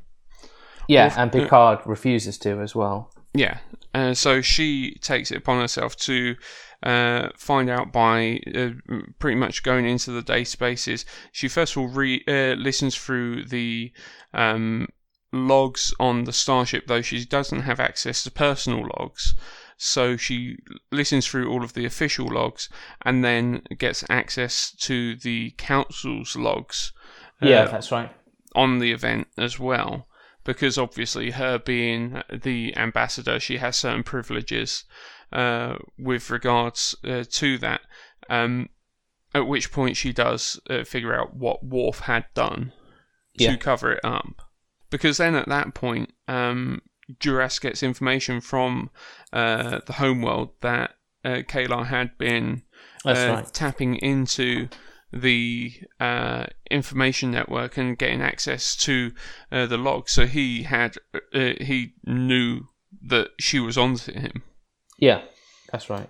Yeah, Worf- and Picard refuses to as well. Yeah, uh, so she takes it upon herself to uh, find out by uh, pretty much going into the databases. She first of all re- uh, listens through the um, logs on the starship, though she doesn't have access to personal logs. So she listens through all of the official logs and then gets access to the council's logs. Yeah, uh, that's right. on the event as well because obviously her being the ambassador she has certain privileges uh, with regards uh, to that um, at which point she does uh, figure out what Worf had done to cover it up because then at that point um, Duras gets information from uh, the homeworld that uh, K'Ehleyr had been uh, right. tapping into the uh, information network and getting access to uh, the log. So he had uh, he knew that she was onto him. Yeah, that's right.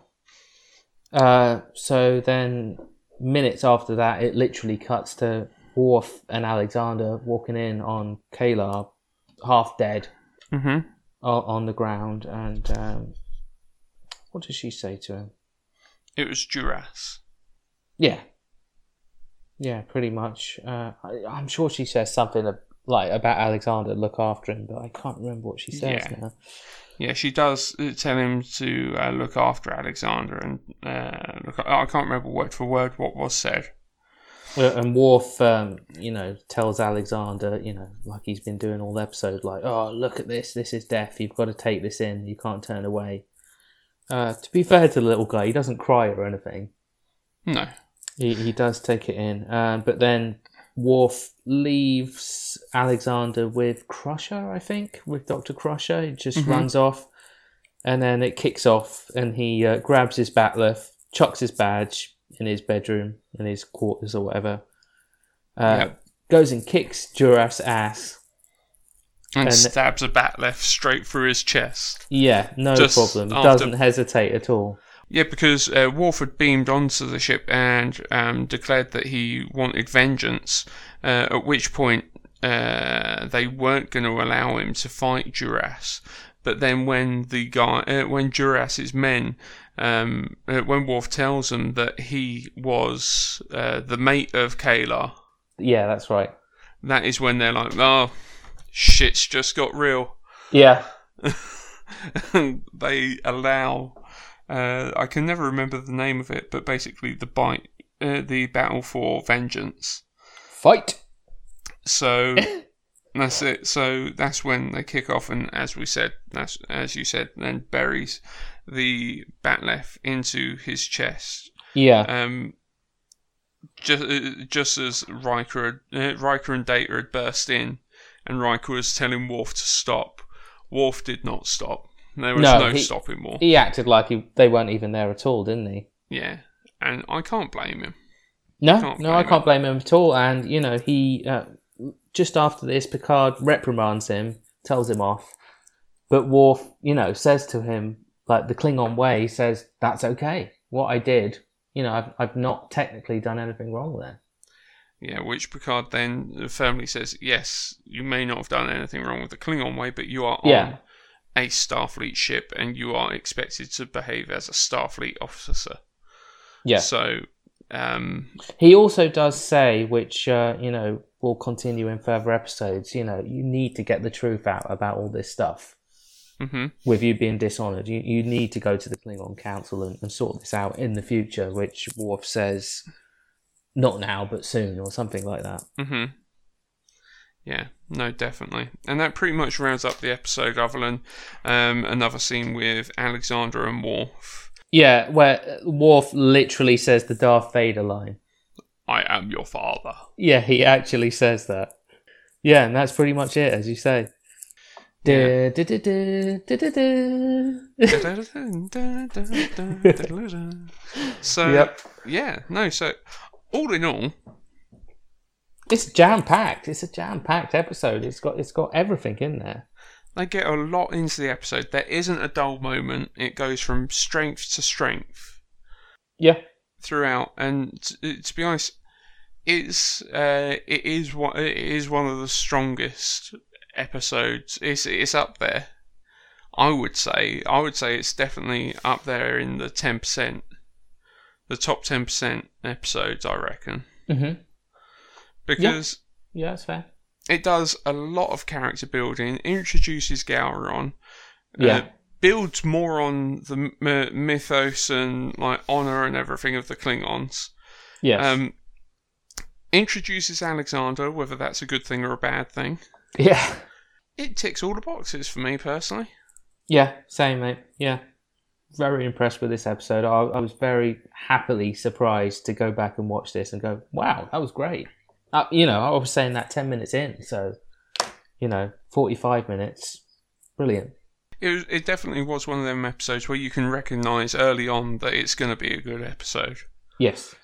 Uh, so then, minutes after that, it literally cuts to Worf and Alexander walking in on K'Ehleyr, half dead, Mm-hmm. on the ground. And um, what does she say to him? It was Duras. Yeah, yeah, pretty much. Uh, I, I'm sure she says something like about Alexander look after him, but I can't remember what she says Yeah. now. Yeah, she does uh, tell him to uh, look after Alexander, and uh, look. I can't remember word for word what was said. Uh, And Worf, um, you know, tells Alexander, you know, like he's been doing all the episode, like, oh, look at this, this is death. You've got to take this in. You can't turn away. Uh, to be fair to the little guy, he doesn't cry or anything. No. He he does take it in, uh, but then Worf leaves Alexander with Crusher, I think, with Doctor Crusher. He just Mhm. runs off, and then it kicks off, and he uh, grabs his bat'leth, chucks his badge in his bedroom, in his quarters or whatever. Uh, Yep. Goes and kicks Duras' ass. And, And- stabs a bat'leth straight through his chest. Yeah, no Just problem. after- Doesn't hesitate at all. Yeah, because uh, Worf had beamed onto the ship and um, declared that he wanted vengeance. Uh, at which point uh, they weren't going to allow him to fight Duras. But then when the guy, uh, when Duras's men, um, uh, when Worf tells them that he was uh, the mate of K'Ehleyr, Yeah, that's right. that is when they're like, "Oh, shit's just got real." Yeah. (laughs) they allow. Uh, I can never remember the name of it, but basically the bite, uh, the battle for vengeance. Fight. So (laughs) that's it. So that's when they kick off, and as we said, that's as you said, then buries the bat'leth into his chest. Yeah. Um. Just, uh, just as Riker, had- uh, Riker and Data had burst in, and Riker was telling Worf to stop. Worf did not stop. There was no, he, stopping Worf. He acted like he, they weren't even there at all, didn't he? Yeah, and I can't blame him. No, Can't no, I can't blame him at all. And you know, he uh, just after this, Picard reprimands him, tells him off, but Worf, you know, says to him like the Klingon way, says that's okay. What I did, you know, I've I've not technically done anything wrong there. Yeah, which Picard then firmly says, yes, you may not have done anything wrong with the Klingon way, but you are Yeah. A Starfleet ship and you are expected to behave as a Starfleet officer. Yeah. So, um, He also does say, which uh, you know will continue in further episodes. You know, you need to get the truth out about all this stuff. hmm with you being dishonored. You you need to go to the Klingon Council and, and sort this out in the future, which Worf says, not now but soon, or something like that. hmm Yeah, no, definitely. And that pretty much rounds up the episode, other than um, another scene with Alexander and Worf. Yeah, where Worf literally says the Darth Vader line. I am your father. Yeah, he actually says that. Yeah, and that's pretty much it, as you say. Yeah. So, Yep. yeah, no, so all in all, It's jam packed. It's a jam packed episode. It's got it's got everything in there. they get a lot into the episode. There isn't a dull moment. It goes from strength to strength. Yeah. throughout, and t- to be honest, it's uh, it is one it is one of the strongest episodes. It's it's up there. I would say I would say it's definitely up there in the ten percent, the top ten percent episodes. I reckon Mm-hmm. Because Yeah, that's fair. it does a lot of character building, introduces Gowron, Yeah. uh, builds more on the m- mythos and like honor and everything of the Klingons. Yes. Um, introduces Alexander, whether that's a good thing or a bad thing. yeah. It ticks all the boxes for me personally. Yeah, same mate. Yeah. Very impressed with this episode. I, I was very happily surprised to go back and watch this and go, wow, that was great. Uh, you know, I was saying that 10 minutes in, so, you know, 45 minutes. Brilliant. It, was, it definitely was one of them episodes where you can recognise early on that it's going to be a good episode. Yes.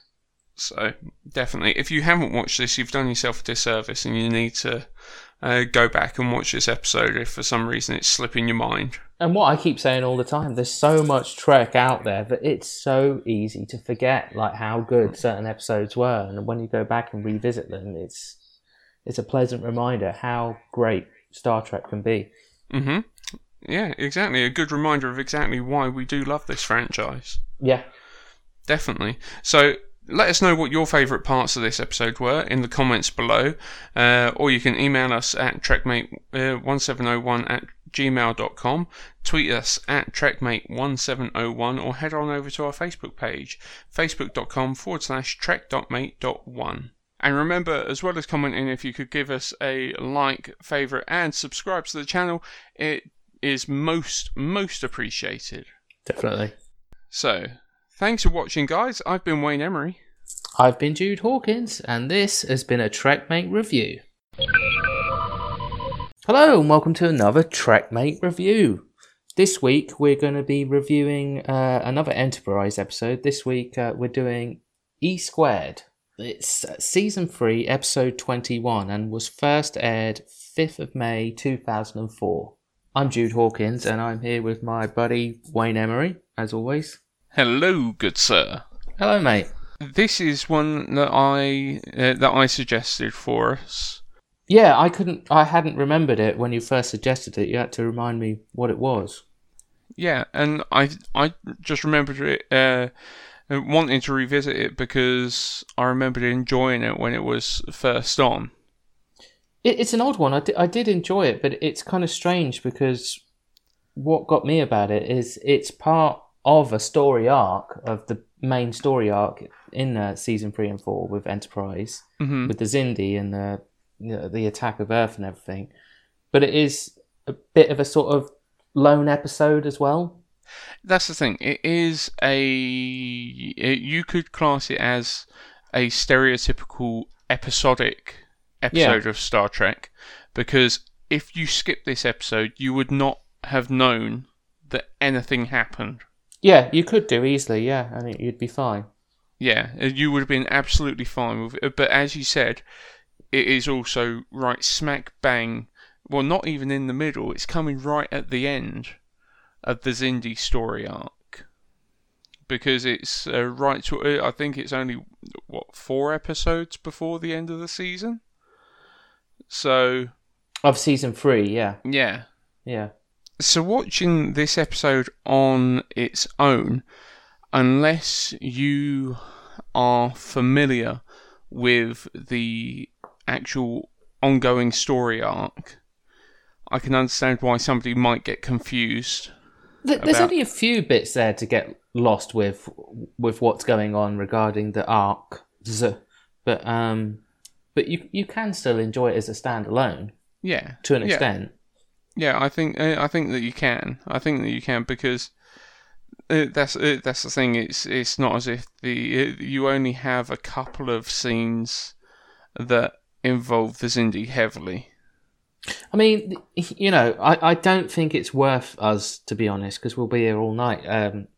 So definitely, if you haven't watched this, you've done yourself a disservice, and you need to uh, go back and watch this episode if for some reason it's slipping your mind. And what I keep saying all the time, there's so much Trek out there that it's so easy to forget like how good certain episodes were, and when you go back and revisit them, it's it's a pleasant reminder how great Star Trek can be. Mm-hmm. Yeah, exactly. A good reminder of exactly why we do love this franchise. Yeah, Definitely. So let us know what your favourite parts of this episode were in the comments below, uh, or you can email us at trekmate1701 at gmail.com, tweet us at trekmate1701, or head on over to our Facebook page, facebook.com forward slash trek.mate.1. And remember, as well as commenting, if you could give us a like, favourite, and subscribe to the channel, it is most, most appreciated. definitely. So, thanks for watching, guys. I've been Wayne Emery. I've been Jude Hawkins, and this has been a Trekmate review. Hello, and welcome to another Trekmate review. This week we're going to be reviewing uh, another Enterprise episode. This week uh, we're doing E Squared. It's uh, season three, episode twenty-one, and was first aired fifth of May two thousand and four. I'm Jude Hawkins, and I'm here with my buddy Wayne Emery, as always. Hello, good sir. Hello, mate. This is one that I uh, that I suggested for us. Yeah, I couldn't. I hadn't remembered it when you first suggested it. You had to remind me what it was. Yeah, and I I just remembered it uh, wanting to revisit it because I remembered enjoying it when it was first on. It, it's an odd one. I I did enjoy it, but it's kind of strange because what got me about it is it's part of a story arc of the main story arc in uh, season three and four with Enterprise, Mhm. with the Xindi and the you know, the attack of Earth and everything. But it is a bit of a sort of lone episode as well. That's the thing. It is a it, you could class it as a stereotypical episodic episode of Star Trek because if you skip this episode, you would not have known that anything happened. Yeah, you could do easily. Yeah, and it, you'd be fine. Yeah, uh, you would have been absolutely fine with it. But as you said, it is also right smack bang. Well, not even in the middle. It's coming right at the end of the Xindi story arc because it's uh, right to. uh, I think it's only what four episodes before the end of the season. So Of season three, yeah, yeah, yeah. So watching this episode on its own, unless you are familiar with the actual ongoing story arc, I can understand why somebody might get confused. There's about- only a few bits there to get lost with with what's going on regarding the arc, but um, but you you can still enjoy it as a standalone Yeah, to an extent. Yeah, I think uh, I think that you can. I think that you can because uh, that's uh, that's the thing. It's it's not as if the uh, you only have a couple of scenes that involve the Xindi heavily. I mean, you know, I, I don't think it's worth us, to be honest, because we'll be here all night um,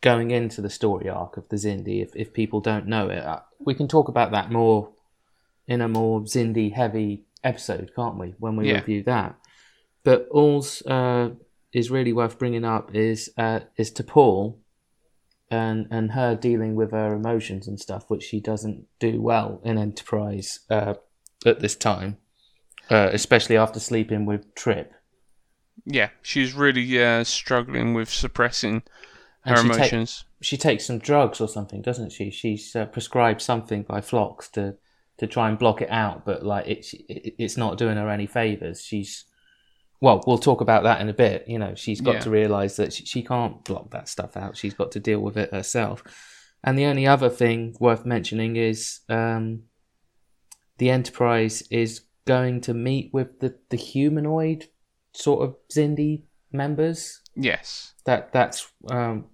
going into the story arc of the Xindi if, if people don't know it. Uh, We can talk about that more in a more Xindi heavy episode, can't we, when we Yeah. review that? But all's uh, is really worth bringing up is uh, is T'Pol and and her dealing with her emotions and stuff, which she doesn't do well in Enterprise uh, at this time, uh, especially after sleeping with Trip. Yeah, she's really uh, struggling with suppressing her she ta- emotions. she takes some drugs or something, doesn't she? She's uh, prescribed something by Phlox to to try and block it out, but like it's it, it's not doing her any favors. She's well, we'll talk about that in a bit. You know, she's got Yeah. to realize that she, she can't block that stuff out. She's got to deal with it herself. And the only other thing worth mentioning is um, the Enterprise is going to meet with the, the humanoid sort of Xindi members. yes, That that's um,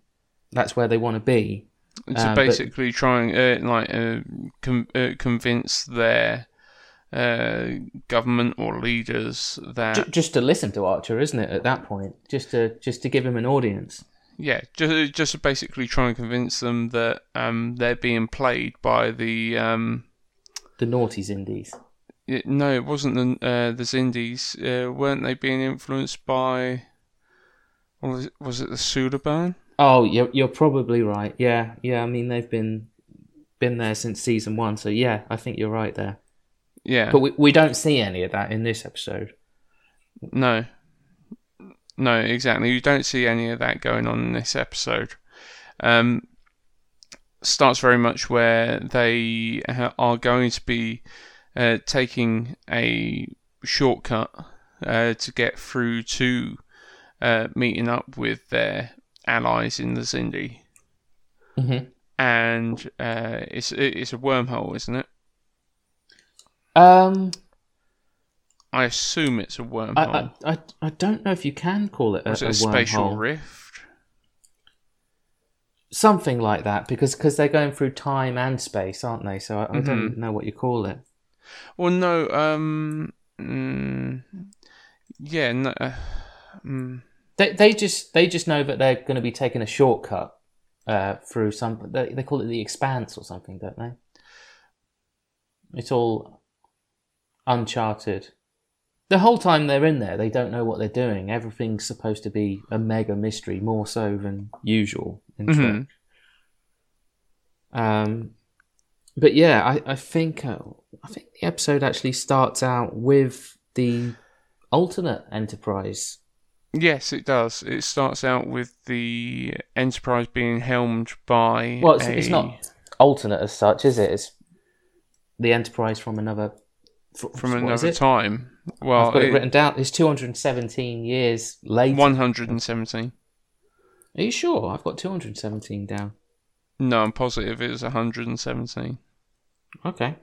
that's where they want to be. to Uh, basically try and uh, like uh, com- uh, convince their uh, government or leaders that just to listen to Archer, isn't it? At that point, just to just to give him an audience. Yeah, just just basically try and convince them that um, they're being played by the um, The naughties indies. it- no, it wasn't the uh, the Xindis. Uh, weren't they being influenced by? Was it, was it the Suliban? Oh, you're you're probably right. Yeah, yeah. I mean, they've been been there since season one, so yeah, I think you're right there. Yeah, But we we don't see any of that in this episode. no, no, exactly. You don't see any of that going on in this episode. Um, starts very much where they are going to be uh, taking a shortcut uh, to get through to uh, meeting up with their allies in the Xindi, Mm-hmm. and uh, it's it's a wormhole, isn't it? Um, I assume it's a wormhole. I, I I I don't know if you can call it a, Was it a a spatial wormhole. rift? something like that, because because they're going through time and space, aren't they? So I, I Mm-hmm. don't know what you call it. Well, no. Um. Mm, yeah. No. Uh, mm, They they just they just know that they're going to be taking a shortcut uh, through some. They, they call it the expanse or something, don't they? It's all uncharted. The whole time they're in there, they don't know what they're doing. Everything's supposed to be a mega mystery, more so than usual. Mhm. Um, but yeah, I I think uh, I think the episode actually starts out with the alternate Enterprise yes, it does. It starts out with the Enterprise being helmed by. Well, it's, a, it's not alternate as such, is it? It's the Enterprise from another from what another time. Well, I've got it, it- written down. It's 217 years later. 117. Are you sure? I've got 217 down. No, I'm positive it was 117. Okay,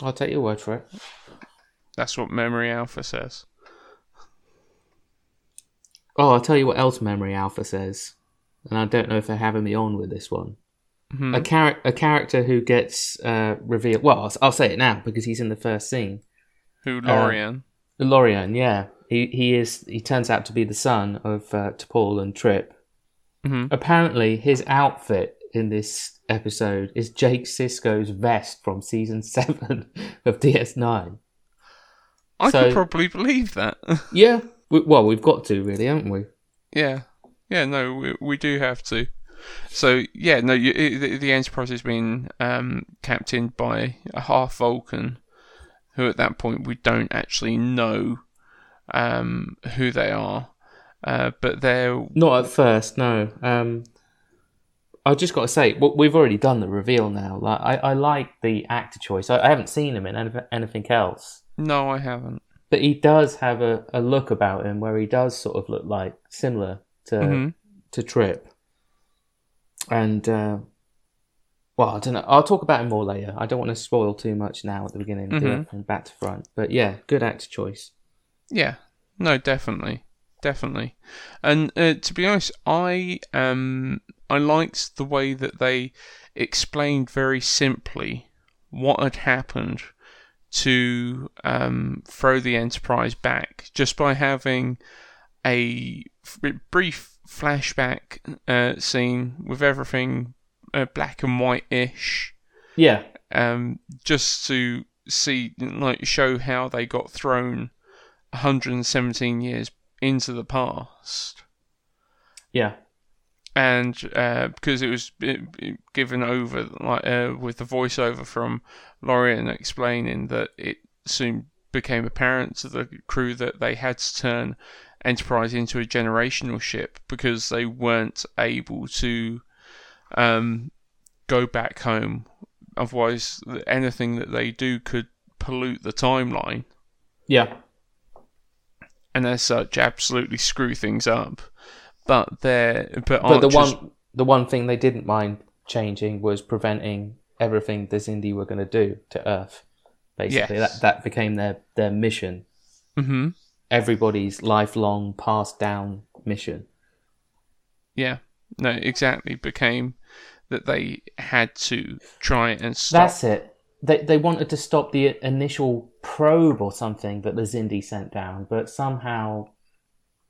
I'll take your word for it. That's what Memory Alpha says. Oh, I'll tell you what else Memory Alpha says, and I don't know if they're having me on with this one. Mhm. A, char- a character who gets uh, revealed. Well, I'll, I'll say it now because he's in the first scene. Who, Lorian? Lorian, yeah, he he is. He turns out to be the son of uh, T'Pol and Trip. Mhm. Apparently, his outfit in this episode is Jake Sisko's vest from season (laughs) seven of DS9. I so- could probably believe that. (laughs) Yeah, we, well, we've got to really, haven't we? Yeah, yeah, no, we, we do have to. So yeah, no, you, the, the Enterprise has been um, captained by a half Vulcan, who at that point we don't actually know um, who they are, uh, but they're Not at first, no. Um, I just got to say, we've already done the reveal now. Like, I, I like the actor choice. I, I haven't seen him in anyth- anything else. no, I haven't. but he does have a, a look about him where he does sort of look like similar to Mhm. to Trip. And uh, well, I don't know. I'll talk about him more later. I don't want to spoil too much now at the beginning. Mhm. it from back to front. But yeah, good actor choice. Yeah, no, definitely, definitely. And uh, to be honest, I um I liked the way that they explained very simply what had happened to um, throw the Enterprise back just by having a brief flashback uh, scene with everything uh, black and white ish Yeah, um, just to see, like, show how they got thrown 117 years into the past, yeah, and uh, because it was given over, like, uh, with the voiceover from Lorian explaining that it soon became apparent to the crew that they had to turn Enterprise into a generational ship because they weren't able to um, go back home. Otherwise, anything that they do could pollute the timeline, yeah, and as such, absolutely screw things up. But they're but, but the Archer's- one the one thing they didn't mind changing was preventing everything the Xindi were going to do to Earth. Basically, Yes. that that became their their mission. Mhm. Everybody's lifelong passed down mission. yeah, no, exactly became that they had to try and stop. That's it. They they wanted to stop the initial probe or something that the Xindi sent down, but somehow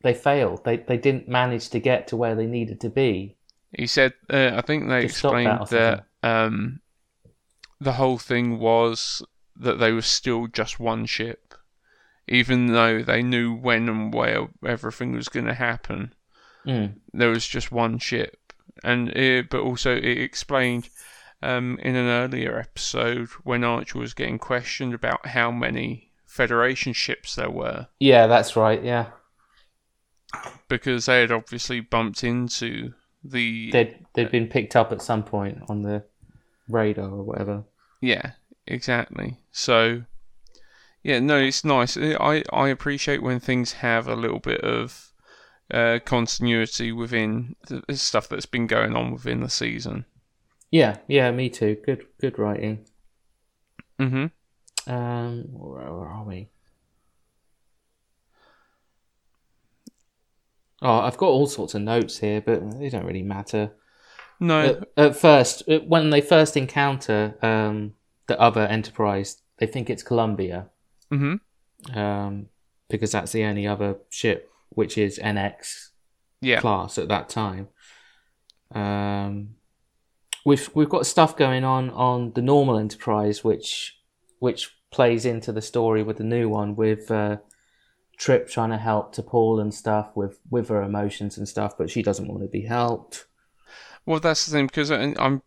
they failed. They they didn't manage to get to where they needed to be. He said, uh, I think they stop that explained that, um, the whole thing was that they were still just one ship, even though they knew when and where everything was going to happen. Mm. There was just one ship, and it, but also it explained um, in an earlier episode when Archer was getting questioned about how many Federation ships there were Yeah, that's right. Yeah, because they had obviously bumped into the they'd they'd been picked up at some point on the radar or whatever. Yeah, exactly. So, yeah, no, it's nice. I I appreciate when things have a little bit of uh, continuity within the stuff that's been going on within the season. Yeah, yeah, me too. Good good writing. hmm Um, where, where are we? Oh, I've got all sorts of notes here, but they don't really matter. No, At, at first, uh, when they first encounter um, the other Enterprise, they think it's Columbia, hmm um, because that's the only other ship which is NX yeah, class at that time. Um, we've we've got stuff going on on the normal Enterprise, which which plays into the story with the new one with uh, Trip trying to help T'Pol and stuff with with her emotions and stuff, but she doesn't want to be helped. Well, that's the thing because I'm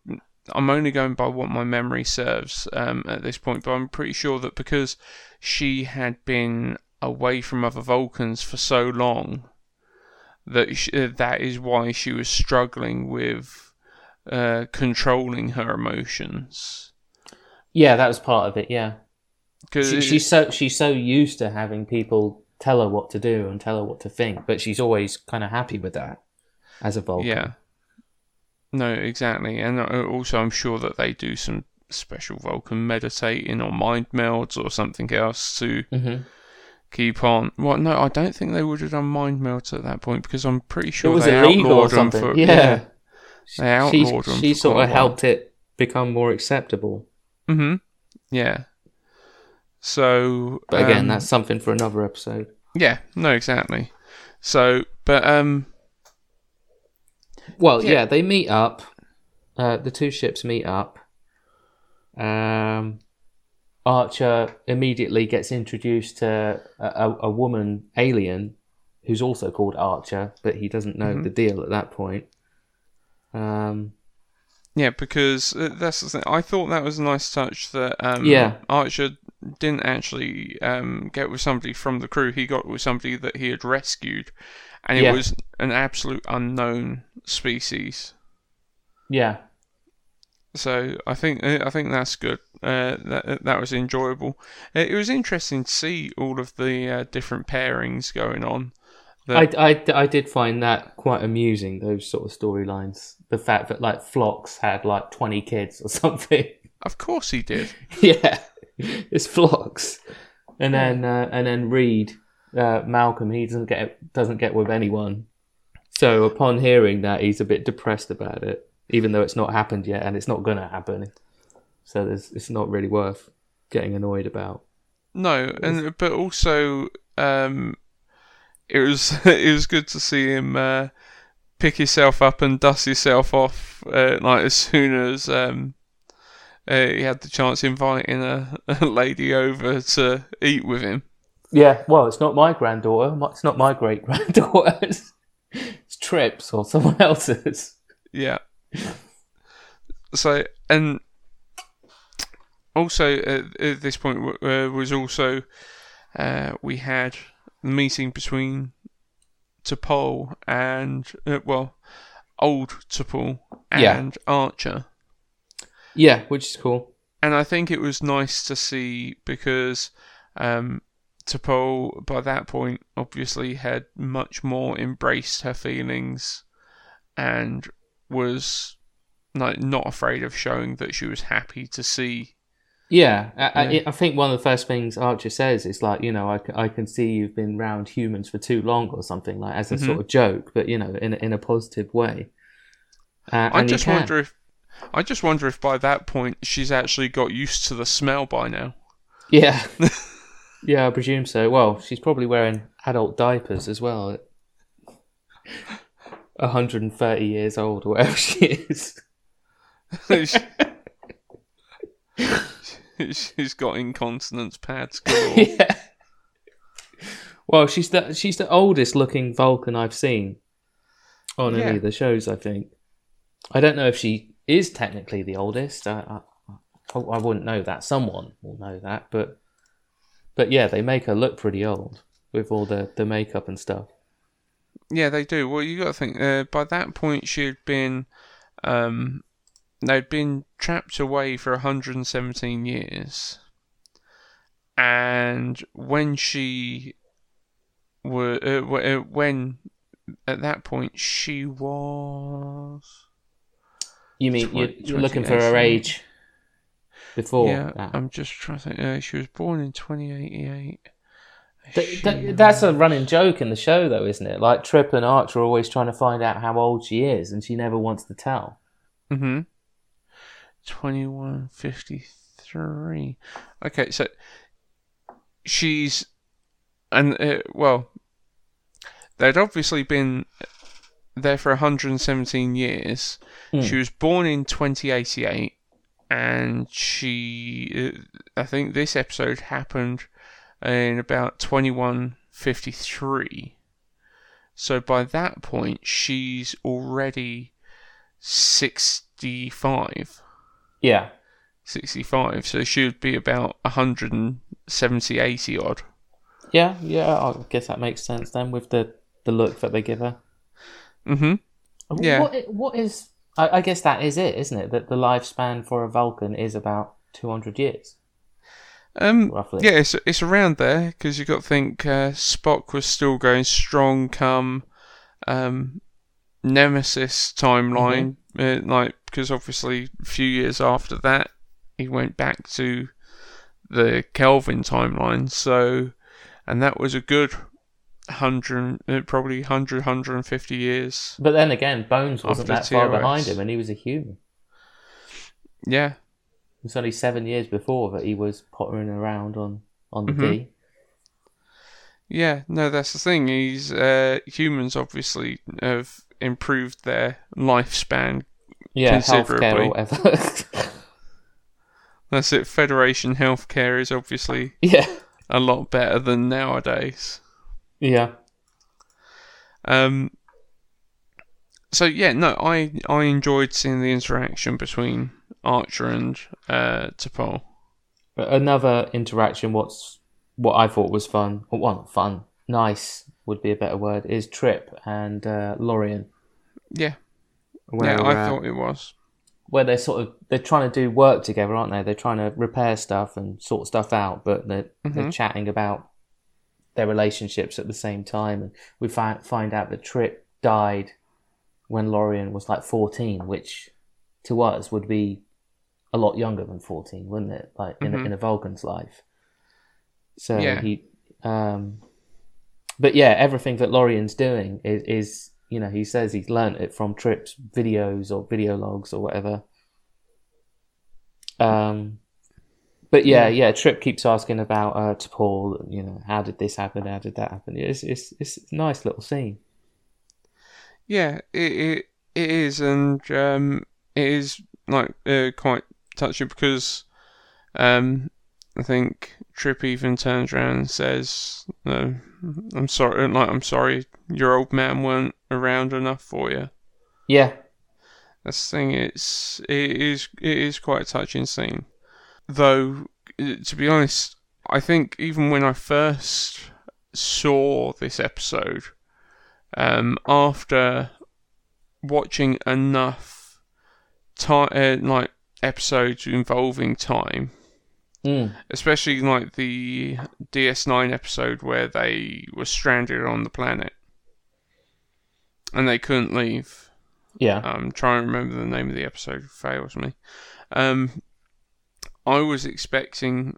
I'm only going by what my memory serves um, at this point, but I'm pretty sure that because she had been away from other Vulcans for so long, that sh uh, that is why she was struggling with uh, controlling her emotions. Yeah, that was part of it. Yeah, Because she, she's so she's so used to having people tell her what to do and tell her what to think, but she's always kind of happy with that as a Vulcan. yeah, no, exactly, and uh, also I'm sure that they do some special Vulcan meditating or mind melds or something else to. hmm keep on. Well, no, I don't think they would have done mind melds at that point because I'm pretty It sure was they illegal or outlawed them something. for yeah. They outlawed she, them she sort of helped it become more acceptable. hmm Yeah. So, But again, um, that's something for another episode. yeah, no, exactly. So, but um, Well, Yeah. yeah, they meet up. Uh, the two ships meet up. Um, Archer immediately gets introduced to a, a, a woman alien who's also called Archer, but he doesn't know Mhm. the deal at that point. Um, yeah, because uh, that's the thing. I thought that was a nice touch that um, Yeah. Archer didn't actually um get with somebody from the crew. He got with somebody that he had rescued, and it Yeah. was an absolute unknown species. yeah, So I think I think that's good. uh, that that was enjoyable. Uh, It was interesting to see all of the uh, different pairings going on. I, That- I, I did find that quite amusing, those sort of storylines. The fact that, like, Phlox had, like, 20 kids or (laughs) something. of course he did. (laughs) yeah, it's Phlox. And then, uh, and then Reed, uh, Malcolm, he doesn't get, doesn't get with anyone. So upon hearing that, he's a bit depressed about it, even though it's not happened yet and it's not going to happen. So it's not really worth getting annoyed about. No, and but also um, it was (laughs) it was good to see him uh, pick himself up and dust himself off uh, like as soon as um, uh, he had the chance inviting a, (laughs) a lady over to eat with him. Yeah, well, it's not my granddaughter. It's not my great granddaughter. (laughs) It's, it's Trips or someone else's. Yeah. So and also at, at this point uh, was also uh, we had the meeting between T'Pol and uh, well old Yeah. and Archer. Yeah, which is cool. And I think it was nice to see because um, T'Pol, by that point, obviously had much more embraced her feelings and was like not afraid of showing that she was happy to see. Yeah, I, Yeah. I, I think one of the first things Archer says is like, you know, I, I can see you've been round humans for too long or something like as a Mhm. sort of joke, but you know, in a, in a positive way. Uh, I just wonder if I just wonder if by that point she's actually got used to the smell by now. Yeah, (laughs) yeah, I presume so. Well, she's probably wearing adult diapers as well. (laughs) 130 years old or whatever she is. (laughs) she's got incontinence pads (laughs) yeah. Well, she's the she's the oldest looking Vulcan I've seen on Yeah. any of the shows. I think. I don't know if she is technically the oldest. I, I, I wouldn't know that. Someone will know that, but but yeah, they make her look pretty old with all the the makeup and stuff. Yeah, they do. Well, you got to think. Uh, by that point, she had been, um, they'd been trapped away for 117 years, and when she were, uh, uh, when at that point she was. You mean Twen- you're, you're looking for her age before yeah, that? I'm just trying to think. Uh, she was born in 2088. Th- th- that's a running joke in the show, though, isn't it? Like Trip and Archer are always trying to find out how old she is, and she never wants to tell. Mm-hmm. Twenty-one fifty-three. Okay, so she's and uh, well, they'd obviously been there for 117 years. Hmm. She was born in 2088, and she, uh, I think this episode happened in about 2153. So by that point, she's already 65. Yeah. 65. So she would be about 170, 80 odd. Yeah, yeah, I guess that makes sense then with the, the look that they give her. Mm-hmm. Yeah. What, what is. I, I guess that is it, isn't it? That the lifespan for a Vulcan is about 200 years. Um, Roughly. Yeah, it's, it's around there because you've got to think uh, Spock was still going strong come um, Nemesis timeline. Uh, like, because obviously a few years after that, he went back to the Kelvin timeline. So, and that was a good 100, uh, probably 100, 150 years. But then again, Bones wasn't that far behind him, and he was a human. Yeah. It was only seven years before that he was pottering around on, on the Mhm. D. Yeah, no, that's the thing. He's uh, humans obviously have improved their lifespan Yeah, considerably. healthcare. (laughs) That's it. Federation healthcare is obviously Yeah. a lot better than nowadays. Yeah. Um. So yeah, no, I I enjoyed seeing the interaction between Archer and uh, T'Pol. Another interaction, what's what I thought was fun, or well, not fun, nice would be a better word, is Trip and uh, Lorian. Yeah, Where, yeah, I uh, thought it was. where they're sort of they're trying to do work together, aren't they? They're trying to repair stuff and sort stuff out, but they're they're Mhm. chatting about their relationships at the same time. And we find find out that Trip died when Lorian was like fourteen, which to us would be a lot younger than fourteen, wouldn't it? Like in a, Mhm. in a Vulcan's life. So Yeah. he, um, but yeah, everything that Lorian's doing is, is you know he says he's learnt it from Trip's videos or video logs or whatever. Um, but yeah, yeah, Trip keeps asking about uh, T'Pol, you know, how did this happen? How did that happen? It's it's it's a nice little scene. Yeah, it it, it is, and um, it is like uh, quite touching because um, I think Trip even turns around and says, "No, I'm sorry. Like I'm sorry, your old man weren't around enough for you." Yeah, That's the thing. It's it is it is quite a touching scene, though. uh, To be honest, I think even when I first saw this episode, um, after watching enough time, uh, like episodes involving time, Mm. especially like the DS9 episode where they were stranded on the planet and they couldn't leave. yeah, I'm trying to remember the name of the episode. Fails me. Um, I was expecting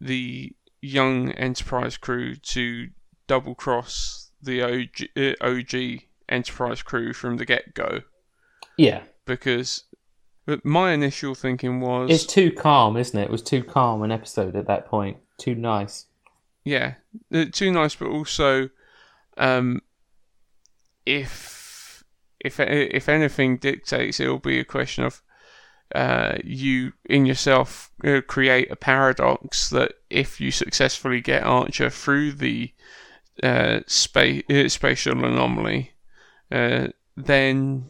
the young Enterprise crew to double cross the OG, uh, OG Enterprise crew from the get go yeah. because but my initial thinking was It's too calm, isn't it? It was too calm an episode at that point. Too nice. yeah, uh, too nice, but also, um, if if if anything dictates, it'll be a question of uh, you in yourself uh, create a paradox that if you successfully get Archer through the uh, uh, spatial anomaly, uh, then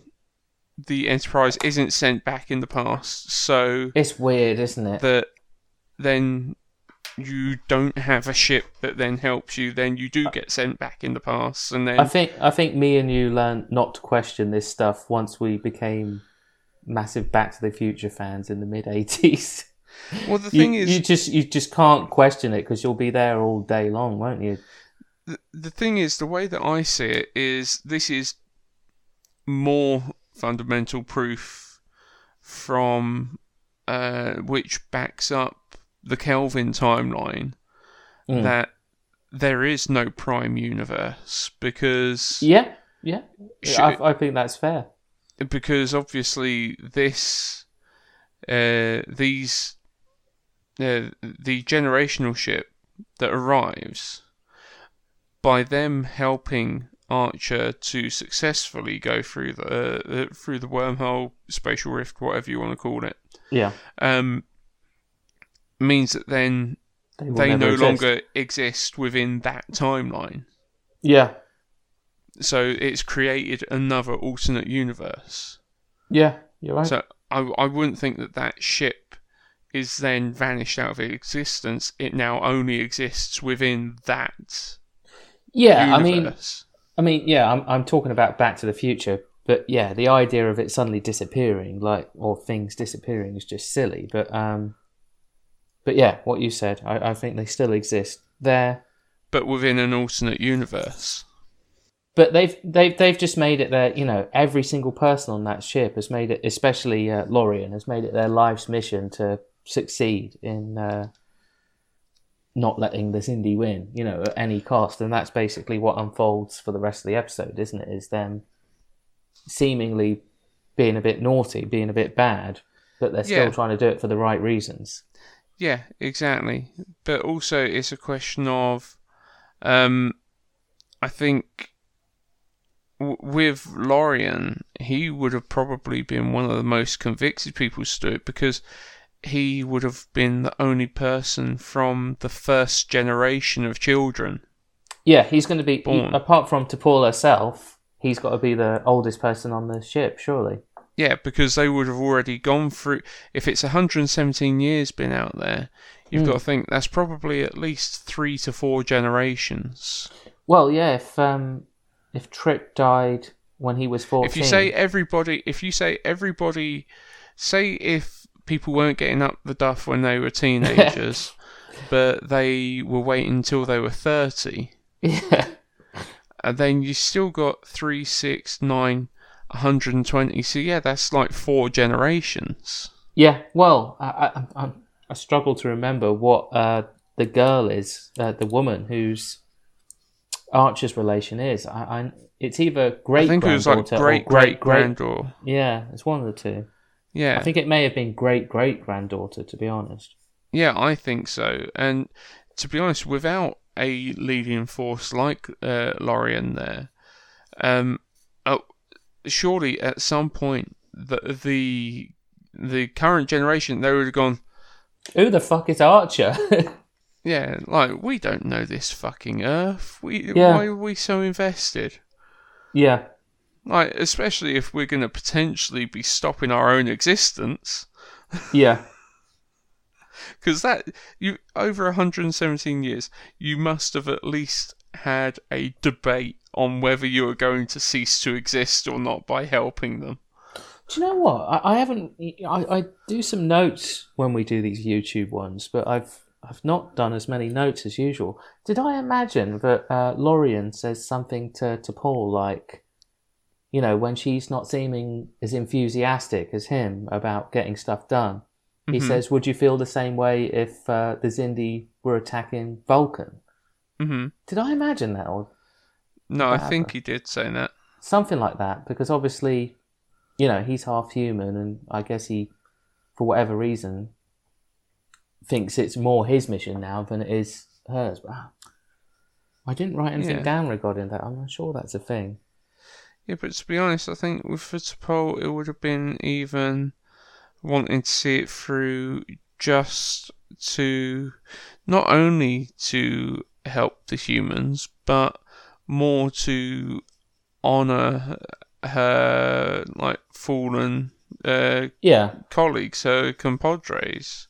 the Enterprise isn't sent back in the past, so It's weird, isn't it? that then you don't have a ship that then helps you, then you do get sent back in the past, and then I think I think me and you learned not to question this stuff once we became massive Back to the Future fans in the mid '80s. well, the (laughs) You, thing is, you just you just can't question it because you'll be there all day long, won't you? the, the thing is, the way that I see it is this is more fundamental proof from uh, which backs up the Kelvin timeline Mm. that there is no prime universe because Yeah, yeah. Should- I, I think that's fair. Because obviously this uh, these uh, the generational ship that arrives by them helping Archer to successfully go through the uh, through the wormhole, spatial rift, whatever you want to call it, Yeah, um, means that then will they no exist. longer exist within that timeline. Yeah, So it's created another alternate universe. yeah. You're right. So I, I wouldn't think that that ship is then vanished out of existence. It now only exists within that yeah, I mean. I mean, yeah. I'm I'm talking about Back to the Future, but yeah, the idea of it suddenly disappearing, like or things disappearing, is just silly. But um, but yeah, what you said, I, I think they still exist there. but within an alternate universe. But they've they've they've just made it their you know every single person on that ship has made it, especially uh, Lorian has made it their life's mission to succeed in uh, not letting this Xindi win, you know, at any cost, and that's basically what unfolds for the rest of the episode, isn't it? Is them seemingly being a bit naughty, being a bit bad, but they're still Yeah. trying to do it for the right reasons. Yeah, exactly. But also, it's a question of, um, I think w- with Lorian, he would have probably been one of the most convicted people to do it because he would have been the only person from the first generation of children. Yeah, he's going to be Born. apart from T'Pol herself. He's got to be the oldest person on the ship, surely. Yeah, because they would have already gone through. If it's 117 years been out there, you've Hmm. got to think that's probably at least three to four generations. Well, yeah, if um, if Trip died when he was fourteen, If you say everybody, if you say everybody say if people weren't getting up the duff when they were teenagers, (laughs) but they were waiting until they were thirty, Yeah. and then you still got three, six, nine, 120. So yeah, that's like four generations. Yeah, well, I, I, I, I struggle to remember what uh, the girl is, uh, the woman whose Archer's relation is. I, I it's either great I think it was like granddaughter great, or great granddaughter. Yeah, it's one of the two. Yeah, I think it may have been great great granddaughter, to be honest. Yeah, I think so. And to be honest, without a leading force like uh, Lorian there, um, oh, surely at some point the the the current generation they would have gone, Who the fuck is Archer? (laughs) yeah, like we don't know this fucking Earth. We Yeah. why are we so invested? yeah, Like, especially if we're going to potentially be stopping our own existence. yeah, (laughs) because that you over 117 years you must have at least had a debate on whether you are going to cease to exist or not by helping them Do you know what? I, I haven't. I, I do some notes when we do these YouTube ones, but I've I've not done as many notes as usual. Did I imagine that uh, Lorian says something to, T'Pol like, you know, when she's not seeming as enthusiastic as him about getting stuff done, he Mhm. says, "Would you feel the same way if uh, the Xindi were attacking Vulcan?" hmm Did I imagine that, or no i think he did say that something like that because obviously you know he's half human and i guess he for whatever reason thinks it's more his mission now than it is hers. But i didn't write anything Yeah. down regarding that. I'm not sure that's a thing. Yeah but to be honest i think with T'Pol it would have been even wanting to see it through just to not only to help the humans but more to honor her like fallen uh, yeah. colleagues, her compadres,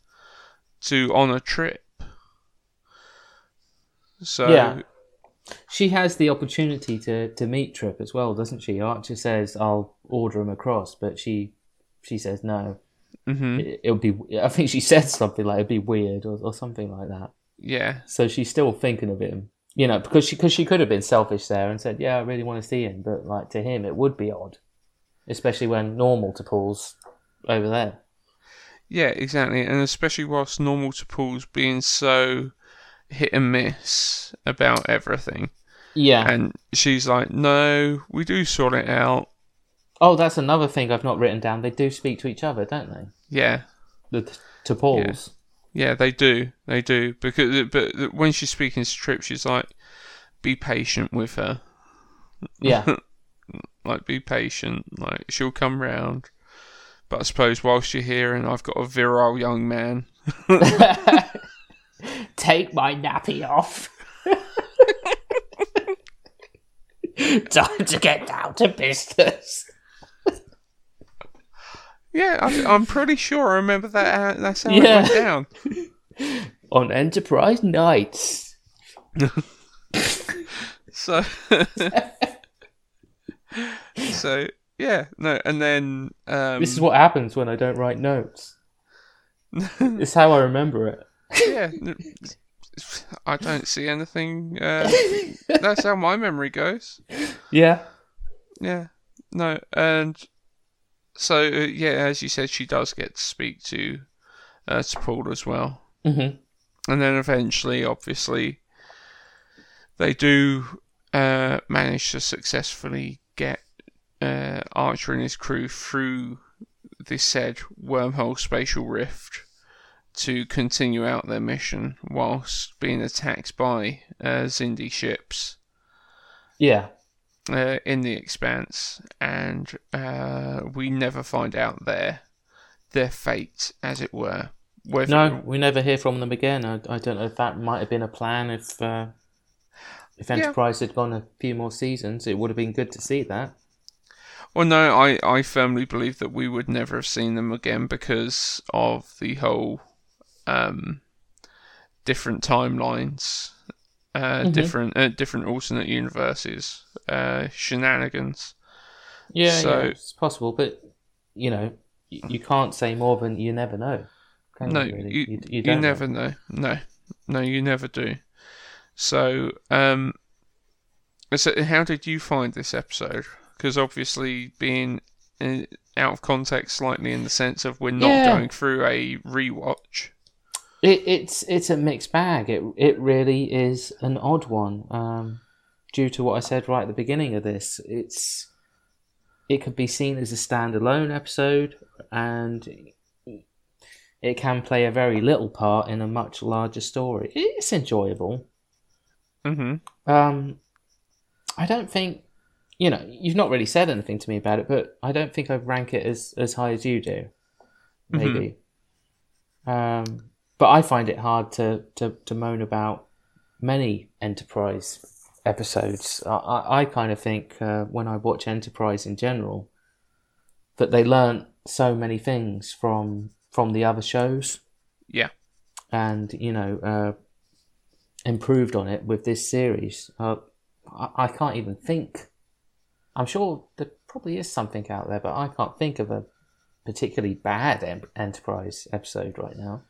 to on a Trip. So Yeah. she has the opportunity to to meet trip as well doesn't she archer says i'll order him across but she she says no mhm, it, would be i think she (laughs) said something like it'd be weird or, or something like that yeah, So she's still thinking of him, you know, because she because she could have been selfish there and said, "Yeah, I really want to see him," but like to him, it would be odd, especially when normal T'Pol's over there. Yeah, exactly, and especially whilst normal T'Pol's being so hit and miss about everything, Yeah. and she's like, "No, we do sort it out." oh, that's another thing I've not written down. They do speak to each other, don't they? Yeah, The T'Pol's. Yeah, they do. They do because but when she's speaking to Trip, she's like, "Be patient with her. Yeah. (laughs) like, be patient. Like, she'll come round." But I suppose whilst you're here, and I've got a virile young man. (laughs) Take my nappy off. (laughs) Time to get down to business. Yeah, I, I'm pretty sure I remember that. uh, That's how Yeah. it went down. (laughs) On Enterprise nights. So, so yeah, no, and then um, This is what happens when I don't write notes. (laughs) it's how I remember it. yeah, I don't see anything. Uh, that's how my memory goes. Yeah. Yeah, no, and so uh, yeah, as you said, she does get to speak to uh, T'Pol as well, Mm-hmm. and then eventually, obviously, they do uh, manage to successfully get uh, Archer and his crew through the said wormhole spatial rift to continue out their mission whilst being attacked by uh, Xindi ships Yeah. uh, in the expanse, and uh, we never find out their their fate, as it were. Whether, No, we never hear from them again. I, I don't know if that might have been a plan. If uh, if Enterprise had gone a few more seasons, it would have been good to see that. Well, no, I, I firmly believe that we would never have seen them again because of the whole um, different timelines, uh, Mhm. different uh, different alternate universes, uh, shenanigans. Yeah, So- yeah, it's possible, but you know, you, you can't say more than you never know. Can no, you, really? you, you, you, know. never know. No, no, you never do. So, um, so how did you find this episode? Because obviously, being uh, out of context slightly in the sense of we're not Yeah. going through a rewatch. It, it's it's a mixed bag. It it really is an odd one. Um, due to what I said right at the beginning of this, it's it could be seen as a standalone episode, and it can play a very little part in a much larger story. It's enjoyable. Mm-hmm. Um, I don't think you know you've not really said anything to me about it, but I don't think I'd rank it as as high as you do. Maybe. Um, but I find it hard to, to, to moan about many Enterprise episodes. I, I, I kind of think uh, when I watch Enterprise in general that they learnt so many things from from the other shows Yeah. and you know uh, improved on it with this series. Uh, I, I can't even think. I'm sure there probably is something out there, but I can't think of a particularly bad em- Enterprise episode right now.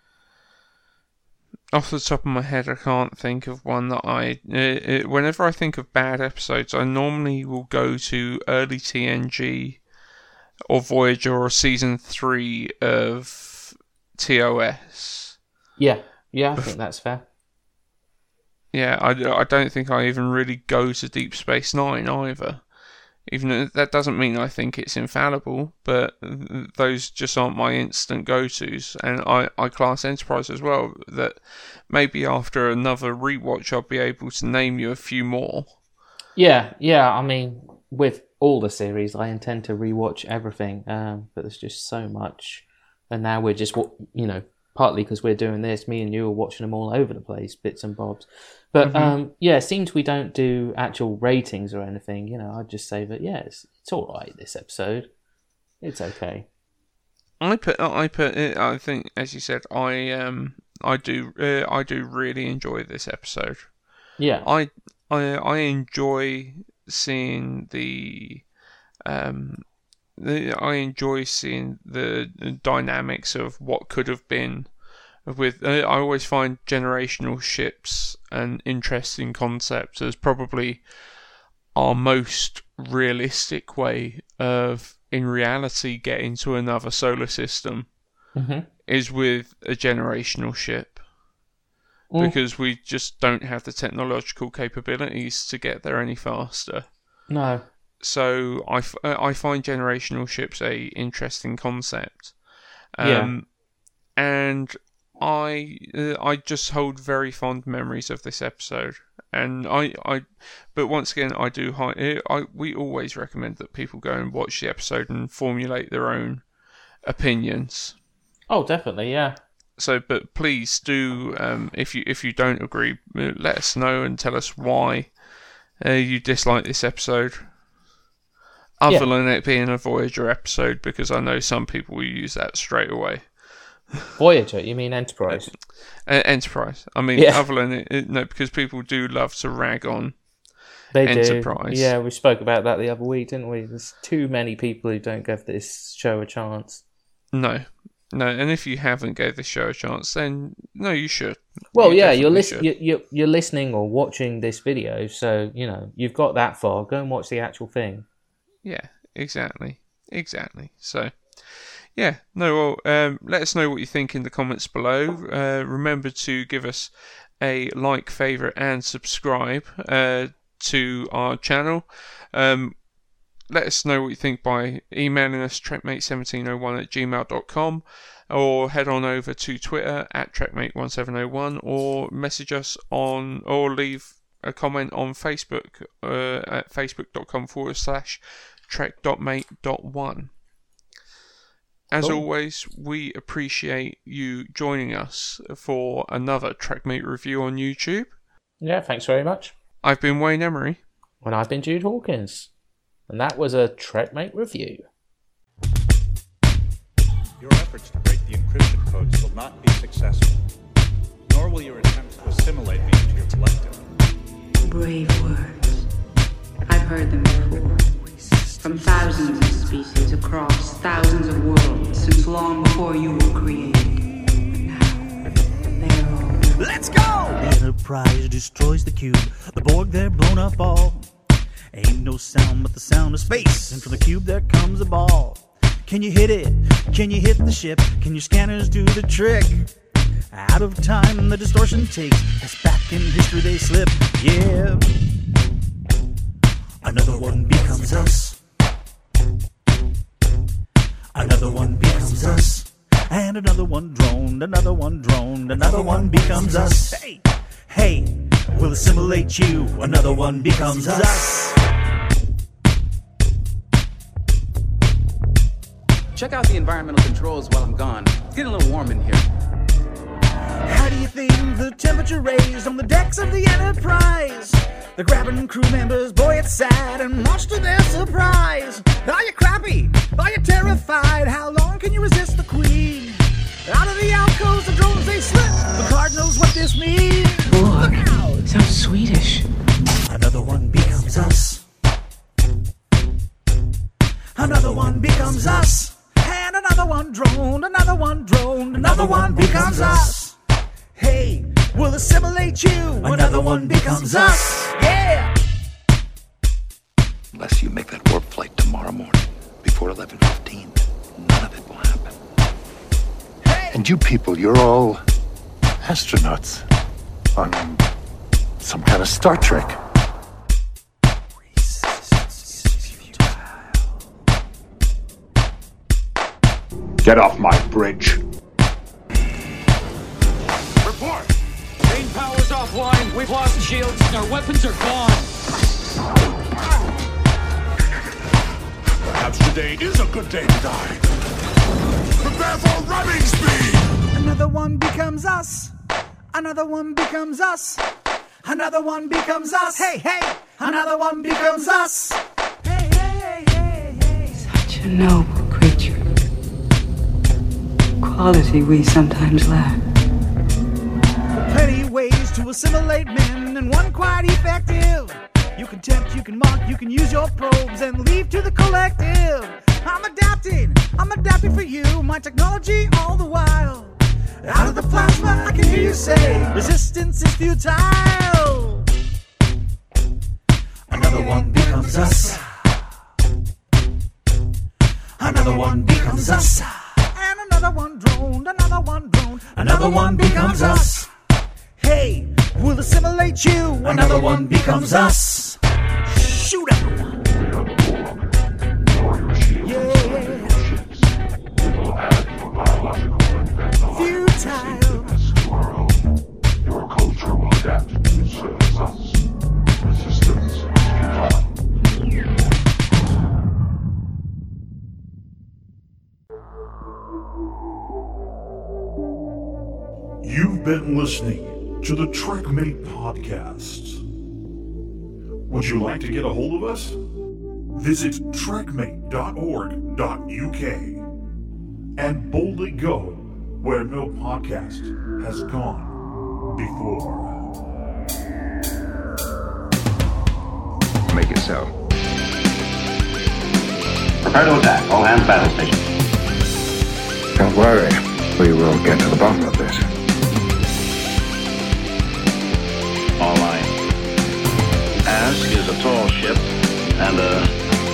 Off the top of my head, I can't think of one that I. Uh, uh, whenever I think of bad episodes, I normally will go to early TNG or Voyager or season three of TOS. Yeah, yeah, I think that's fair. Yeah, I, I don't think I even really go to Deep Space Nine either. Even though that doesn't mean I think it's infallible, but those just aren't my instant go tos. And I, I class Enterprise as well. That maybe after another rewatch, I'll be able to name you a few more. Yeah, yeah. I mean, with all the series, I intend to rewatch everything, um, but there's just so much, and now we're just you know partly because we're doing this, me and you are watching them all over the place, bits and bobs. But Mhm. um, yeah, it seems we don't do actual ratings or anything. You know, I'd just say that yeah, it's, it's all right. This episode, it's okay. I put, I put, I think, as you said, I um, I do, uh, I do really enjoy this episode. Yeah. I, I, I enjoy seeing the, um, the, I enjoy seeing the dynamics of what could have been. With, uh, I always find generational ships an interesting concept as probably our most realistic way of, in reality, getting to another solar system Mhm. is with a generational ship. Mm. Because we just don't have the technological capabilities to get there any faster. No. So I, f- uh, I find generational ships a interesting concept. Yeah. Um, And I uh, I just hold very fond memories of this episode, and I, I but once again I do hi- uh, I we always recommend that people go and watch the episode and formulate their own opinions. Oh, definitely, yeah. So, but please do um, if you if you don't agree, uh, let us know and tell us why uh, you dislike this episode. Other Yeah. than it being a Voyager episode, because I know some people will use that straight away. (laughs) Voyager, you mean Enterprise? Uh, Enterprise. I mean, Yeah. other than it, it- no, because people do love to rag on They Enterprise. do. Yeah, we spoke about that the other week, didn't we? There's too many people who don't give this show a chance. No, no, and if you haven't gave this show a chance, then no, you should. Well, You yeah, you're should. You're you're listening or watching this video, so you know you've got that far. Go and watch the actual thing. Yeah, exactly, exactly. So, yeah, no, well, um, let us know what you think in the comments below. Uh, remember to give us a like, favorite, and subscribe uh, to our channel. Um, let us know what you think by emailing us trekmate1701 at gmail.com or head on over to Twitter at trekmate1701 or message us on or leave a comment on Facebook uh, at facebook.com forward slash trek.mate.1. As Cool. always, we appreciate you joining us for another TrekMate review on YouTube. Yeah, thanks very much. I've been Wayne Emery. And I've been Jude Hawkins, and that was a Trekmate review. Your efforts to break the encryption codes will not be successful, nor will your attempts to assimilate me into your collective. Brave words. I've heard them before. From thousands of species across thousands of worlds since long before you were created. Let's go! The Enterprise destroys the cube. The Borg, they're blown up all. Ain't no sound but the sound of space. And from the cube there comes a ball. Can you hit it? Can you hit the ship? Can your scanners do the trick? Out of time the distortion takes us back in history they slip. Yeah. Another one becomes us. Another one becomes us. And another one droned, another one droned, another one becomes us. Hey, hey, we'll assimilate you. Another one becomes us. Check out the environmental controls while I'm gone. It's getting a little warm in here. How do you think the temperature raised on the decks of the Enterprise? They're grabbing crew members, boy, it's sad, and much to their surprise. Are you crappy? Are you terrified? How long can you resist the Queen? Out of the alcoves, the drones they slip. The card knows what this means. Look out! Sounds Swedish. Another one becomes us. Another one becomes us. And another one droned, another one droned, another one becomes us. Hey, we'll assimilate you. Another one becomes us. Yeah! Unless you make that warp flight tomorrow morning before 11.15, none of it will happen. And you people, you're all astronauts on some kind of Star Trek. Get off my bridge. Offline. We've lost shields. And our weapons are gone. Perhaps today is a good day to die. Prepare for rubbing speed! Another one becomes us. Another one becomes us. Another one becomes us. Hey, hey! Another one becomes us. Hey, hey, hey, hey. Such a noble creature. Quality we sometimes lack. Plenty ways to assimilate men, and one quite effective. You can tempt, you can mock, you can use your probes and leave to the collective. I'm adapting, I'm adapting for you, my technology all the while. Out of the plasma, I can hear you say, resistance is futile. Another one becomes us. Another one becomes us. And another one droned, another one droned, another one becomes us. We'll assimilate you. Another one becomes us. Shoot up. Yeah. Futile. Your culture will adapt to us. Resistance. You've been listening to the Trekmate Podcast. Would you like to get a hold of us? Visit trekmate.org.uk and boldly go where no podcast has gone before. Make it so. Prepare to attack. All hands battle station. Don't worry. We will get to the bottom of this. Ask is a tall ship and a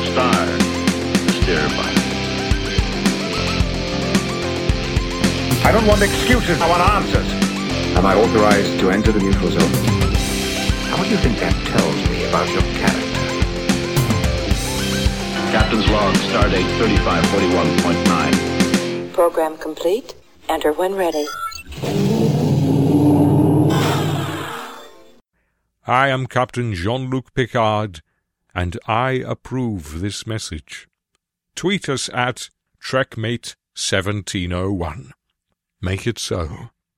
star to steer by. I don't want excuses. I want answers. Am I authorized to enter the neutral zone? How do you think that tells me about your character? Captain's log, stardate 3541.9. Program complete. Enter when ready. I am Captain Jean Luc Picard, and I approve this message. Tweet us at TrekMate1701. Make it so.